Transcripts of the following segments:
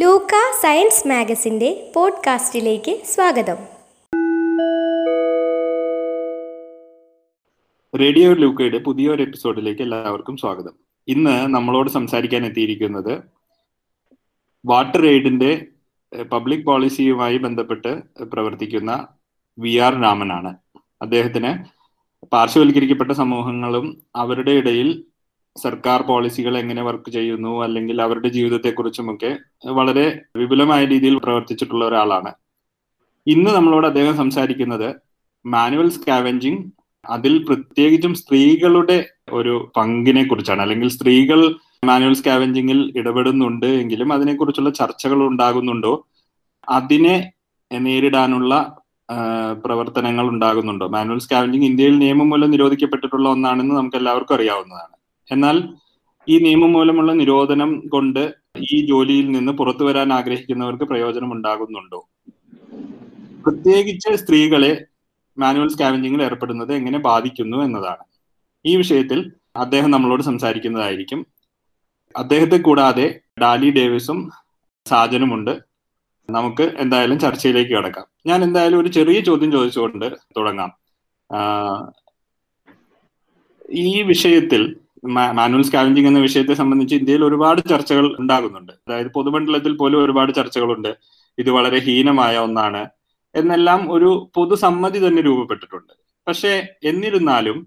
ലൂക്ക science മാഗസിന്റെ പോഡ്കാസ്റ്റിലേക്ക് സ്വാഗതം. Radio ലൂക്കയുടെ പുതിയൊരു എപ്പിസോഡിലേക്ക് എല്ലാവർക്കും സ്വാഗതം. ഇന്ന് നമ്മളോട് സംസാരിക്കാൻ എത്തിയിരിക്കുന്നത് വാട്ടർ എയ്ഡിന്റെ പബ്ലിക് പോളിസിയുമായി ബന്ധപ്പെട്ട് പ്രവർത്തിക്കുന്ന വി ആർ രാമനാണ്. അദ്ദേഹത്തിന് പാർശ്വവൽക്കരിക്കപ്പെട്ട സമൂഹങ്ങളും അവരുടെ ഇടയിൽ സർക്കാർ പോളിസികൾ എങ്ങനെ വർക്ക് ചെയ്യുന്നു അല്ലെങ്കിൽ അവരുടെ ജീവിതത്തെക്കുറിച്ചുമൊക്കെ വളരെ വിപുലമായ രീതിയിൽ പ്രവർത്തിച്ചിട്ടുള്ള ഒരാളാണ്. ഇന്ന് നമ്മളോട് അദ്ദേഹം സംസാരിക്കുന്നത് മാനുവൽ സ്കാവഞ്ചിങ് അതിൽ പ്രത്യേകിച്ചും സ്ത്രീകളുടെ ഒരു പങ്കിനെ കുറിച്ചാണ് അല്ലെങ്കിൽ സ്ത്രീകൾ മാനുവൽ സ്കാവഞ്ചിങ്ങിൽ ഇടപെടുന്നുണ്ട് എങ്കിലും അതിനെക്കുറിച്ചുള്ള ചർച്ചകൾ ഉണ്ടാകുന്നുണ്ടോ? അതിനെ നേരിടാനുള്ള പ്രവർത്തനങ്ങൾ ഉണ്ടാകുന്നുണ്ടോ? മാനുവൽ സ്കാവഞ്ചിങ് ഇന്ത്യയിൽ നിയമം മൂലം നിരോധിക്കപ്പെട്ടിട്ടുള്ള ഒന്നാണെന്ന് നമുക്ക് എല്ലാവർക്കും അറിയാവുന്നതാണ്. എന്നാൽ ഈ നിയമം മൂലമുള്ള നിരോധനം കൊണ്ട് ഈ ജോലിയിൽ നിന്ന് പുറത്തു വരാൻ ആഗ്രഹിക്കുന്നവർക്ക് പ്രയോജനം ഉണ്ടാകുന്നുണ്ടോ? പ്രത്യേകിച്ച് സ്ത്രീകളെ മാനുവൽ സ്കാവഞ്ചിങ്ങിൽ ഏർപ്പെടുന്നത് എങ്ങനെ ബാധിക്കുന്നു എന്നതാണ്. ഈ വിഷയത്തിൽ അദ്ദേഹം നമ്മളോട് സംസാരിക്കുന്നതായിരിക്കും. അദ്ദേഹത്തെ കൂടാതെ ഡാലി ഡേവിസും സാജനുമുണ്ട്. നമുക്ക് എന്തായാലും ചർച്ചയിലേക്ക് കടക്കാം. ഞാൻ എന്തായാലും ഒരു ചെറിയ ചോദ്യം ചോദിച്ചുകൊണ്ട് തുടങ്ങാം. ഈ വിഷയത്തിൽ മാനുവൽ സ്കാവഞ്ചിങ് എന്ന വിഷയത്തെ സംബന്ധിച്ച് ഇന്ത്യയിൽ ഒരുപാട് ചർച്ചകൾ ഉണ്ടാകുന്നുണ്ട്. അതായത് പൊതുമണ്ഡലത്തിൽ പോലും ഒരുപാട് ചർച്ചകളുണ്ട്. ഇത് വളരെ ഹീനമായ ഒന്നാണ് എന്നെല്ലാം ഒരു പൊതുസമ്മതി തന്നെ രൂപപ്പെട്ടിട്ടുണ്ട്. പക്ഷേ എന്നിരുന്നാലും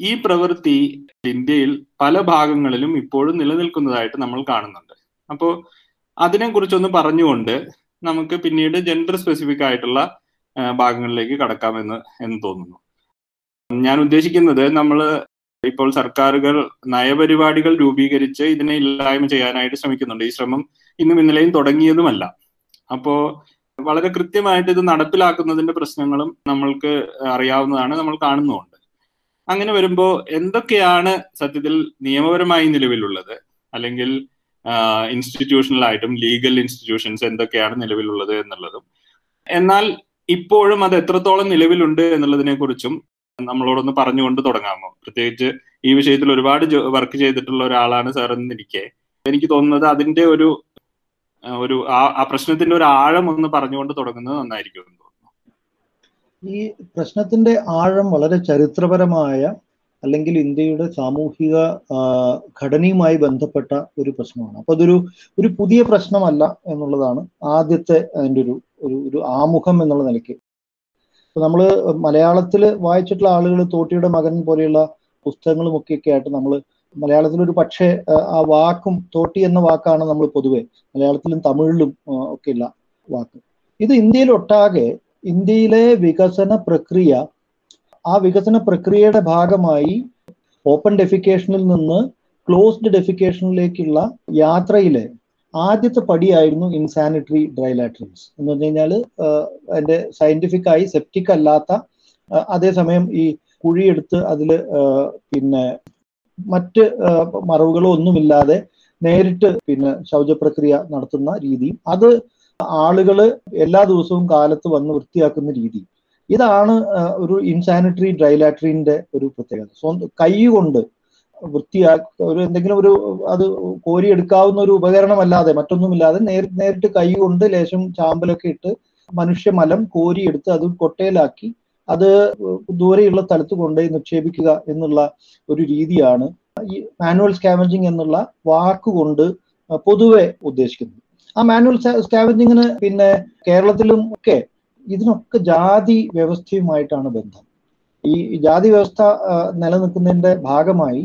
ഈ പ്രവൃത്തി ഇന്ത്യയിൽ പല ഭാഗങ്ങളിലും ഇപ്പോഴും നിലനിൽക്കുന്നതായിട്ട് നമ്മൾ കാണുന്നുണ്ട്. അപ്പോൾ അതിനെക്കുറിച്ചൊന്ന് പറഞ്ഞുകൊണ്ട് നമുക്ക് പിന്നീട് ജെൻഡർ സ്പെസിഫിക് ആയിട്ടുള്ള ഭാഗങ്ങളിലേക്ക് കടക്കാമെന്ന് എന്ന് തോന്നുന്നു. ഞാൻ ഉദ്ദേശിക്കുന്നത് നമ്മൾ ഇപ്പോൾ സർക്കാരുകൾ നയപരിപാടികൾ രൂപീകരിച്ച് ഇതിനെ ഇല്ലായ്മ ചെയ്യാനായിട്ട് ശ്രമിക്കുന്നുണ്ട്. ഈ ശ്രമം ഇന്നും ഇന്നലെയും തുടങ്ങിയതുമല്ല. അപ്പോ വളരെ കൃത്യമായിട്ട് ഇത് നടപ്പിലാക്കുന്നതിന്റെ പ്രശ്നങ്ങളും നമ്മൾക്ക് അറിയാവുന്നതാണ് നമ്മൾ കാണുന്നുമുണ്ട്. അങ്ങനെ വരുമ്പോൾ എന്തൊക്കെയാണ് സത്യത്തിൽ നിയമപരമായി നിലവിലുള്ളത്? അല്ലെങ്കിൽ ഇൻസ്റ്റിറ്റ്യൂഷണലായിട്ടും ലീഗൽ ഇൻസ്റ്റിറ്റ്യൂഷൻസ് എന്തൊക്കെയാണ് നിലവിലുള്ളത് എന്നുള്ളതും. എന്നാൽ ഇപ്പോഴും അത് എത്രത്തോളം നിലവിലുണ്ട് എന്നുള്ളതിനെ കുറിച്ചും നമ്മളോടൊന്ന് പറഞ്ഞുകൊണ്ട് തുടങ്ങാമോ? പ്രത്യേകിച്ച് ഈ വിഷയത്തിൽ ഒരുപാട് വർക്ക് ചെയ്തിട്ടുള്ള ഒരാളാണ് സാർ എന്നിരിക്കെ. എനിക്ക് തോന്നുന്നത് അതിന്റെ ഒരു ഒരു ആ പ്രശ്നത്തിന്റെ ഒരു ആഴം ഒന്ന് പറഞ്ഞുകൊണ്ട് തുടങ്ങുന്നത് നന്നായിരിക്കും എന്ന് തോന്നുന്നു. ഈ പ്രശ്നത്തിന്റെ ആഴം വളരെ ചരിത്രപരമായ അല്ലെങ്കിൽ ഇന്ത്യയുടെ സാമൂഹിക ഘടനയുമായി ബന്ധപ്പെട്ട ഒരു പ്രശ്നമാണ്. അപ്പൊ അതൊരു ഒരു പുതിയ പ്രശ്നമല്ല എന്നുള്ളതാണ് ആദ്യത്തെ അതിന്റെ ഒരു ഒരു ഒരു ആമുഖം എന്നുള്ള നിലയ്ക്ക്. നമ്മൾ മലയാളത്തിൽ വായിച്ചിട്ടുള്ള ആളുകൾ തോട്ടിയുടെ മകൻ പോലെയുള്ള പുസ്തകങ്ങളും ഒക്കെ ആയിട്ട് നമ്മൾ മലയാളത്തിൽ ഒരു പക്ഷേ ആ വാക്കും തോട്ടി എന്ന വാക്കാണ് നമ്മൾ പൊതുവെ. മലയാളത്തിലും തമിഴിലും ഒക്കെ ഉള്ള വാക്ക്. ഇത് ഇന്ത്യയിൽ ഒട്ടാകെ ഇന്ത്യയിലെ വികസന പ്രക്രിയ ആ വികസന പ്രക്രിയയുടെ ഭാഗമായി ഓപ്പൺ ഡെഫിക്കേഷനിൽ നിന്ന് ക്ലോസ്ഡ് ഡെഫിക്കേഷനിലേക്കുള്ള യാത്രയിലെ ആദ്യത്തെ പടിയായിരുന്നു ഇൻസാനിറ്ററി ഡ്രൈ ലാറ്ററിൻസ് എന്ന് പറഞ്ഞു കഴിഞ്ഞാൽ അതിന്റെ സയന്റിഫിക് ആയി സെപ്റ്റിക് അല്ലാത്ത അതേസമയം ഈ കുഴിയെടുത്ത് അതിൽ പിന്നെ മറ്റ് മറവുകളോ ഒന്നുമില്ലാതെ നേരിട്ട് പിന്നെ ശൗചപ്രക്രിയ നടത്തുന്ന രീതി. അത് ആളുകൾ എല്ലാ ദിവസവും കാലത്ത് വന്ന് വൃത്തിയാക്കുന്ന രീതി. ഇതാണ് ഒരു ഇൻസാനിറ്ററി ഡ്രൈ ലാറ്ററിന്റെ ഒരു പ്രത്യേകത. സ്വന്തം കൈ കൊണ്ട് വൃത്തിയാ ഒരു എന്തെങ്കിലും ഒരു അത് കോരിയെടുക്കാവുന്ന ഒരു ഉപകരണമല്ലാതെ മറ്റൊന്നുമില്ലാതെ നേരി നേരിട്ട് കൈ കൊണ്ട് ലേശം ചാമ്പലൊക്കെ ഇട്ട് മനുഷ്യമലം കോരിയെടുത്ത് അത് കൊട്ടയിലാക്കി അത് ദൂരെയുള്ള സ്ഥലത്ത് കൊണ്ടുപോയി നിക്ഷേപിക്കുക എന്നുള്ള ഒരു രീതിയാണ് ഈ മാനുവൽ സ്കാവഞ്ചിങ് എന്നുള്ള വാക്കുകൊണ്ട് പൊതുവെ ഉദ്ദേശിക്കുന്നത്. ആ മാനുവൽ സ്കാവഞ്ചിങ്ങിന് പിന്നെ കേരളത്തിലും ഒക്കെ ഇതിനൊക്കെ ജാതി വ്യവസ്ഥയുമായിട്ടാണ് ബന്ധം. ഈ ജാതി വ്യവസ്ഥ നിലനിൽക്കുന്നതിന്റെ ഭാഗമായി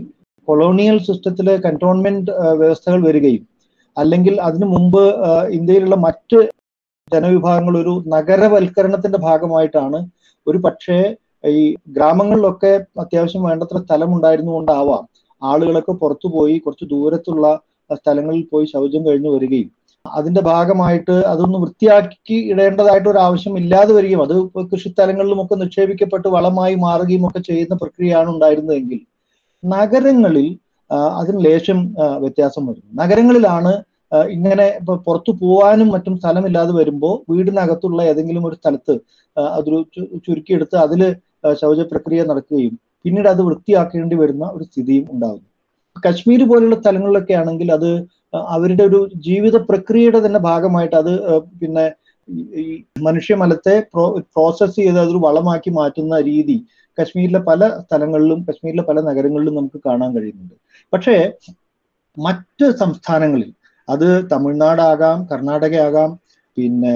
കൊളോണിയൽ സിസ്റ്റത്തിലെ കൺട്രോൺമെന്റ് വ്യവസ്ഥകൾ വരികയും അല്ലെങ്കിൽ അതിനു മുമ്പ് ഇന്ത്യയിലുള്ള മറ്റ് ജനവിഭാഗങ്ങൾ ഒരു നഗരവൽക്കരണത്തിന്റെ ഭാഗമായിട്ടാണ് ഒരു പക്ഷേ ഈ ഗ്രാമങ്ങളിലൊക്കെ അത്യാവശ്യം വേണ്ടത്ര സ്ഥലം ഉണ്ടായിരുന്നുകൊണ്ടാവാം ആളുകളൊക്കെ പുറത്തു പോയി കുറച്ച് ദൂരത്തുള്ള സ്ഥലങ്ങളിൽ പോയി ശൗചം കഴിഞ്ഞു വരികയും. അതിന്റെ ഭാഗമായിട്ട് അതൊന്ന് വൃത്തിയാക്കി ഇടേണ്ടതായിട്ട് ഒരു ആവശ്യം ഇല്ലാതെ വരികയും. അത് കൃഷിസ്ഥലങ്ങളിലും ഒക്കെ നിക്ഷേപിക്കപ്പെട്ട് വളമായി മാറുകയും ഒക്കെ ചെയ്യുന്ന പ്രക്രിയയാണ് ഉണ്ടായിരുന്നതെങ്കിൽ നഗരങ്ങളിൽ അതിന് ലേശം വ്യത്യാസം വരുന്നു നഗരങ്ങളിലാണ് ഇങ്ങനെ ഇപ്പൊ പുറത്തു പോവാനും മറ്റും സ്ഥലമില്ലാതെ വരുമ്പോൾ വീടിനകത്തുള്ള ഏതെങ്കിലും ഒരു സ്ഥലത്ത് അതൊരു ചുരുക്കിയെടുത്ത് അതിൽ ശൗച പ്രക്രിയ നടക്കുകയും പിന്നീട് അത് വൃത്തിയാക്കേണ്ടി വരുന്ന ഒരു സ്ഥിതിയും ഉണ്ടാകുന്നു. കശ്മീർ പോലുള്ള സ്ഥലങ്ങളിലൊക്കെ ആണെങ്കിൽ അത് അവരുടെ ഒരു ജീവിത പ്രക്രിയയുടെ തന്നെ ഭാഗമായിട്ട് അത് പിന്നെ ഈ മനുഷ്യമലത്തെ പ്രോ പ്രോസസ് ചെയ്ത് അതൊരു വളമാക്കി മാറ്റുന്ന രീതി കശ്മീരിലെ പല സ്ഥലങ്ങളിലും കശ്മീരിലെ പല നഗരങ്ങളിലും നമുക്ക് കാണാൻ കഴിയുന്നുണ്ട്. പക്ഷേ മറ്റ് സംസ്ഥാനങ്ങളിൽ അത് തമിഴ്നാടാകാം കർണാടക ആകാം പിന്നെ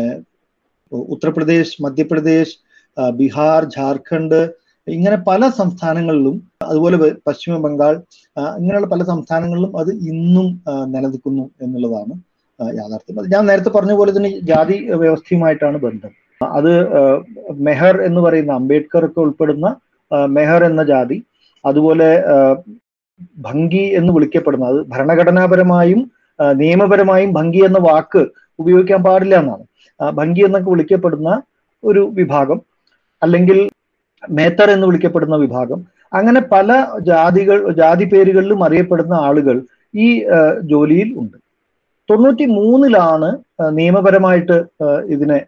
ഉത്തർപ്രദേശ് മധ്യപ്രദേശ് ബീഹാർ ജാർഖണ്ഡ് ഇങ്ങനെ പല സംസ്ഥാനങ്ങളിലും അതുപോലെ പശ്ചിമ ബംഗാൾ ഇങ്ങനെയുള്ള പല സംസ്ഥാനങ്ങളിലും അത് ഇന്നും നിലനിൽക്കുന്നു എന്നുള്ളതാണ് യാഥാർത്ഥ്യം. ഞാൻ നേരത്തെ പറഞ്ഞ പോലെ തന്നെ ജാതി വ്യവസ്ഥയുമായിട്ടാണ് ബന്ധം. അത് മെഹർ എന്ന് പറയുന്ന അംബേദ്കർ ഒക്കെ ഉൾപ്പെടുന്ന മെഹർ എന്ന ജാതി അതുപോലെ ഭംഗി എന്ന് വിളിക്കപ്പെടുന്ന അത് ഭരണഘടനാപരമായും നിയമപരമായും ഭംഗി എന്ന വാക്ക് ഉപയോഗിക്കാൻ പാടില്ല എന്നാണ്. ഭംഗി എന്നൊക്കെ വിളിക്കപ്പെടുന്ന ഒരു വിഭാഗം അല്ലെങ്കിൽ മേത്തർ എന്ന് വിളിക്കപ്പെടുന്ന വിഭാഗം അങ്ങനെ പല ജാതികൾ ജാതി പേരുകളിലും അറിയപ്പെടുന്ന ആളുകൾ ഈ ജോലിയിൽ ഉണ്ട്. തൊണ്ണൂറ്റി മൂന്നിലാണ് നിയമപരമായിട്ട് ഇതിനെ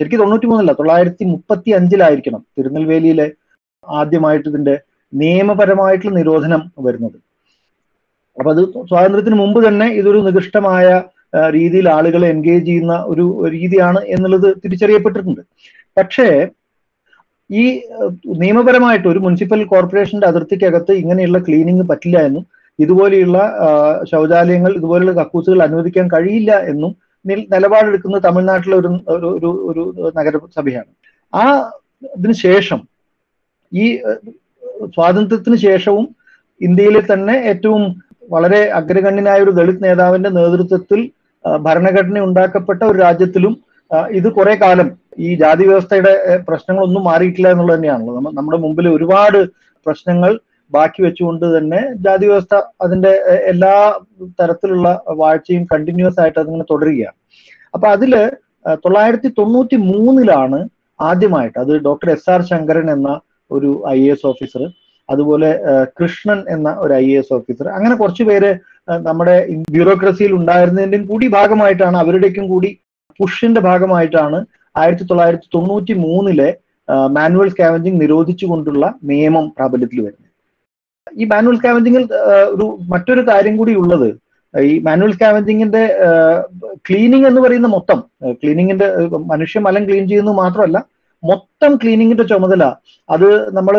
ശരിക്കും തൊണ്ണൂറ്റി മൂന്നില്ല തൊള്ളായിരത്തി മുപ്പത്തി അഞ്ചിലായിരിക്കണം തിരുനെൽവേലിയിലെ ആദ്യമായിട്ട് ഇതിന്റെ നിയമപരമായിട്ടുള്ള നിരോധനം വരുന്നത്. അപ്പൊ അത് സ്വാതന്ത്ര്യത്തിന് മുമ്പ് തന്നെ ഇതൊരു നികൃഷ്ടമായ രീതിയിൽ ആളുകളെ എൻഗേജ് ചെയ്യുന്ന ഒരു രീതിയാണ് എന്നുള്ളത് തിരിച്ചറിയപ്പെട്ടിട്ടുണ്ട്. പക്ഷേ ഈ നിയമപരമായിട്ട് ഒരു മുനിസിപ്പൽ കോർപ്പറേഷന്റെ അതിർത്തിക്കകത്ത് ഇങ്ങനെയുള്ള ക്ലീനിങ് പറ്റില്ല എന്നും ഇതുപോലെയുള്ള ശൗചാലയങ്ങൾ ഇതുപോലെയുള്ള കക്കൂസുകൾ അനുവദിക്കാൻ കഴിയില്ല എന്നും നിലപാടെടുക്കുന്ന തമിഴ്നാട്ടിലെ ഒരു ഒരു നഗരസഭയാണ്. ആ ഇതിനു ശേഷം ഈ സ്വാതന്ത്ര്യത്തിന് ശേഷവും ഇന്ത്യയിലെ തന്നെ ഏറ്റവും വളരെ അഗ്രഗണ്യനായ ഒരു ദളിത് നേതാവിന്റെ നേതൃത്വത്തിൽ ഭരണഘടന ഉണ്ടാക്കപ്പെട്ട ഒരു രാജ്യത്തിലും ഇത് കുറെ കാലം ഈ ജാതി വ്യവസ്ഥയുടെ പ്രശ്നങ്ങളൊന്നും മാറിയിട്ടില്ല എന്നുള്ളത് തന്നെയാണല്ലോ. നമ്മുടെ മുമ്പിൽ ഒരുപാട് പ്രശ്നങ്ങൾ ബാക്കി വെച്ചുകൊണ്ട് തന്നെ ജാതി വ്യവസ്ഥ അതിന്റെ എല്ലാ തരത്തിലുള്ള വാഴ്ചയും കണ്ടിന്യൂസ് ആയിട്ട് അതിങ്ങനെ തുടരുകയാണ്. അപ്പൊ അതിൽ തൊള്ളായിരത്തി തൊണ്ണൂറ്റി മൂന്നിലാണ് ആദ്യമായിട്ട് അത് ഡോക്ടർ എസ് ആർ ശങ്കരൻ എന്ന ഒരു ഐ എ എസ് ഓഫീസർ അതുപോലെ കൃഷ്ണൻ എന്ന ഒരു ഐ എ എസ് ഓഫീസർ അങ്ങനെ കുറച്ചു പേര് നമ്മുടെ ബ്യൂറോക്രസിയിൽ ഉണ്ടായിരുന്നതിന്റെയും കൂടി ഭാഗമായിട്ടാണ് അവരുടെയും കൂടി പുഷിന്റെ ഭാഗമായിട്ടാണ് ആയിരത്തി തൊള്ളായിരത്തി തൊണ്ണൂറ്റി മൂന്നിലെ മാനുവൽ സ്കാവഞ്ചിങ് നിരോധിച്ചുകൊണ്ടുള്ള നിയമം പ്രാബല്യത്തിൽ വരുന്നത്. ഈ മാനുവൽ സ്കാവഞ്ചിങ്ങിൽ ഒരു മറ്റൊരു കാര്യം കൂടി ഉള്ളത് ഈ മാനുവൽ സ്കാവഞ്ചിങ്ങിന്റെ ക്ലീനിങ് എന്ന് പറയുന്ന മൊത്തം ക്ലീനിങ്ങിന്റെ മനുഷ്യ മലം ക്ലീൻ ചെയ്യുന്നത് മാത്രമല്ല മൊത്തം ക്ലീനിങ്ങിന്റെ ചുമതല അത് നമ്മൾ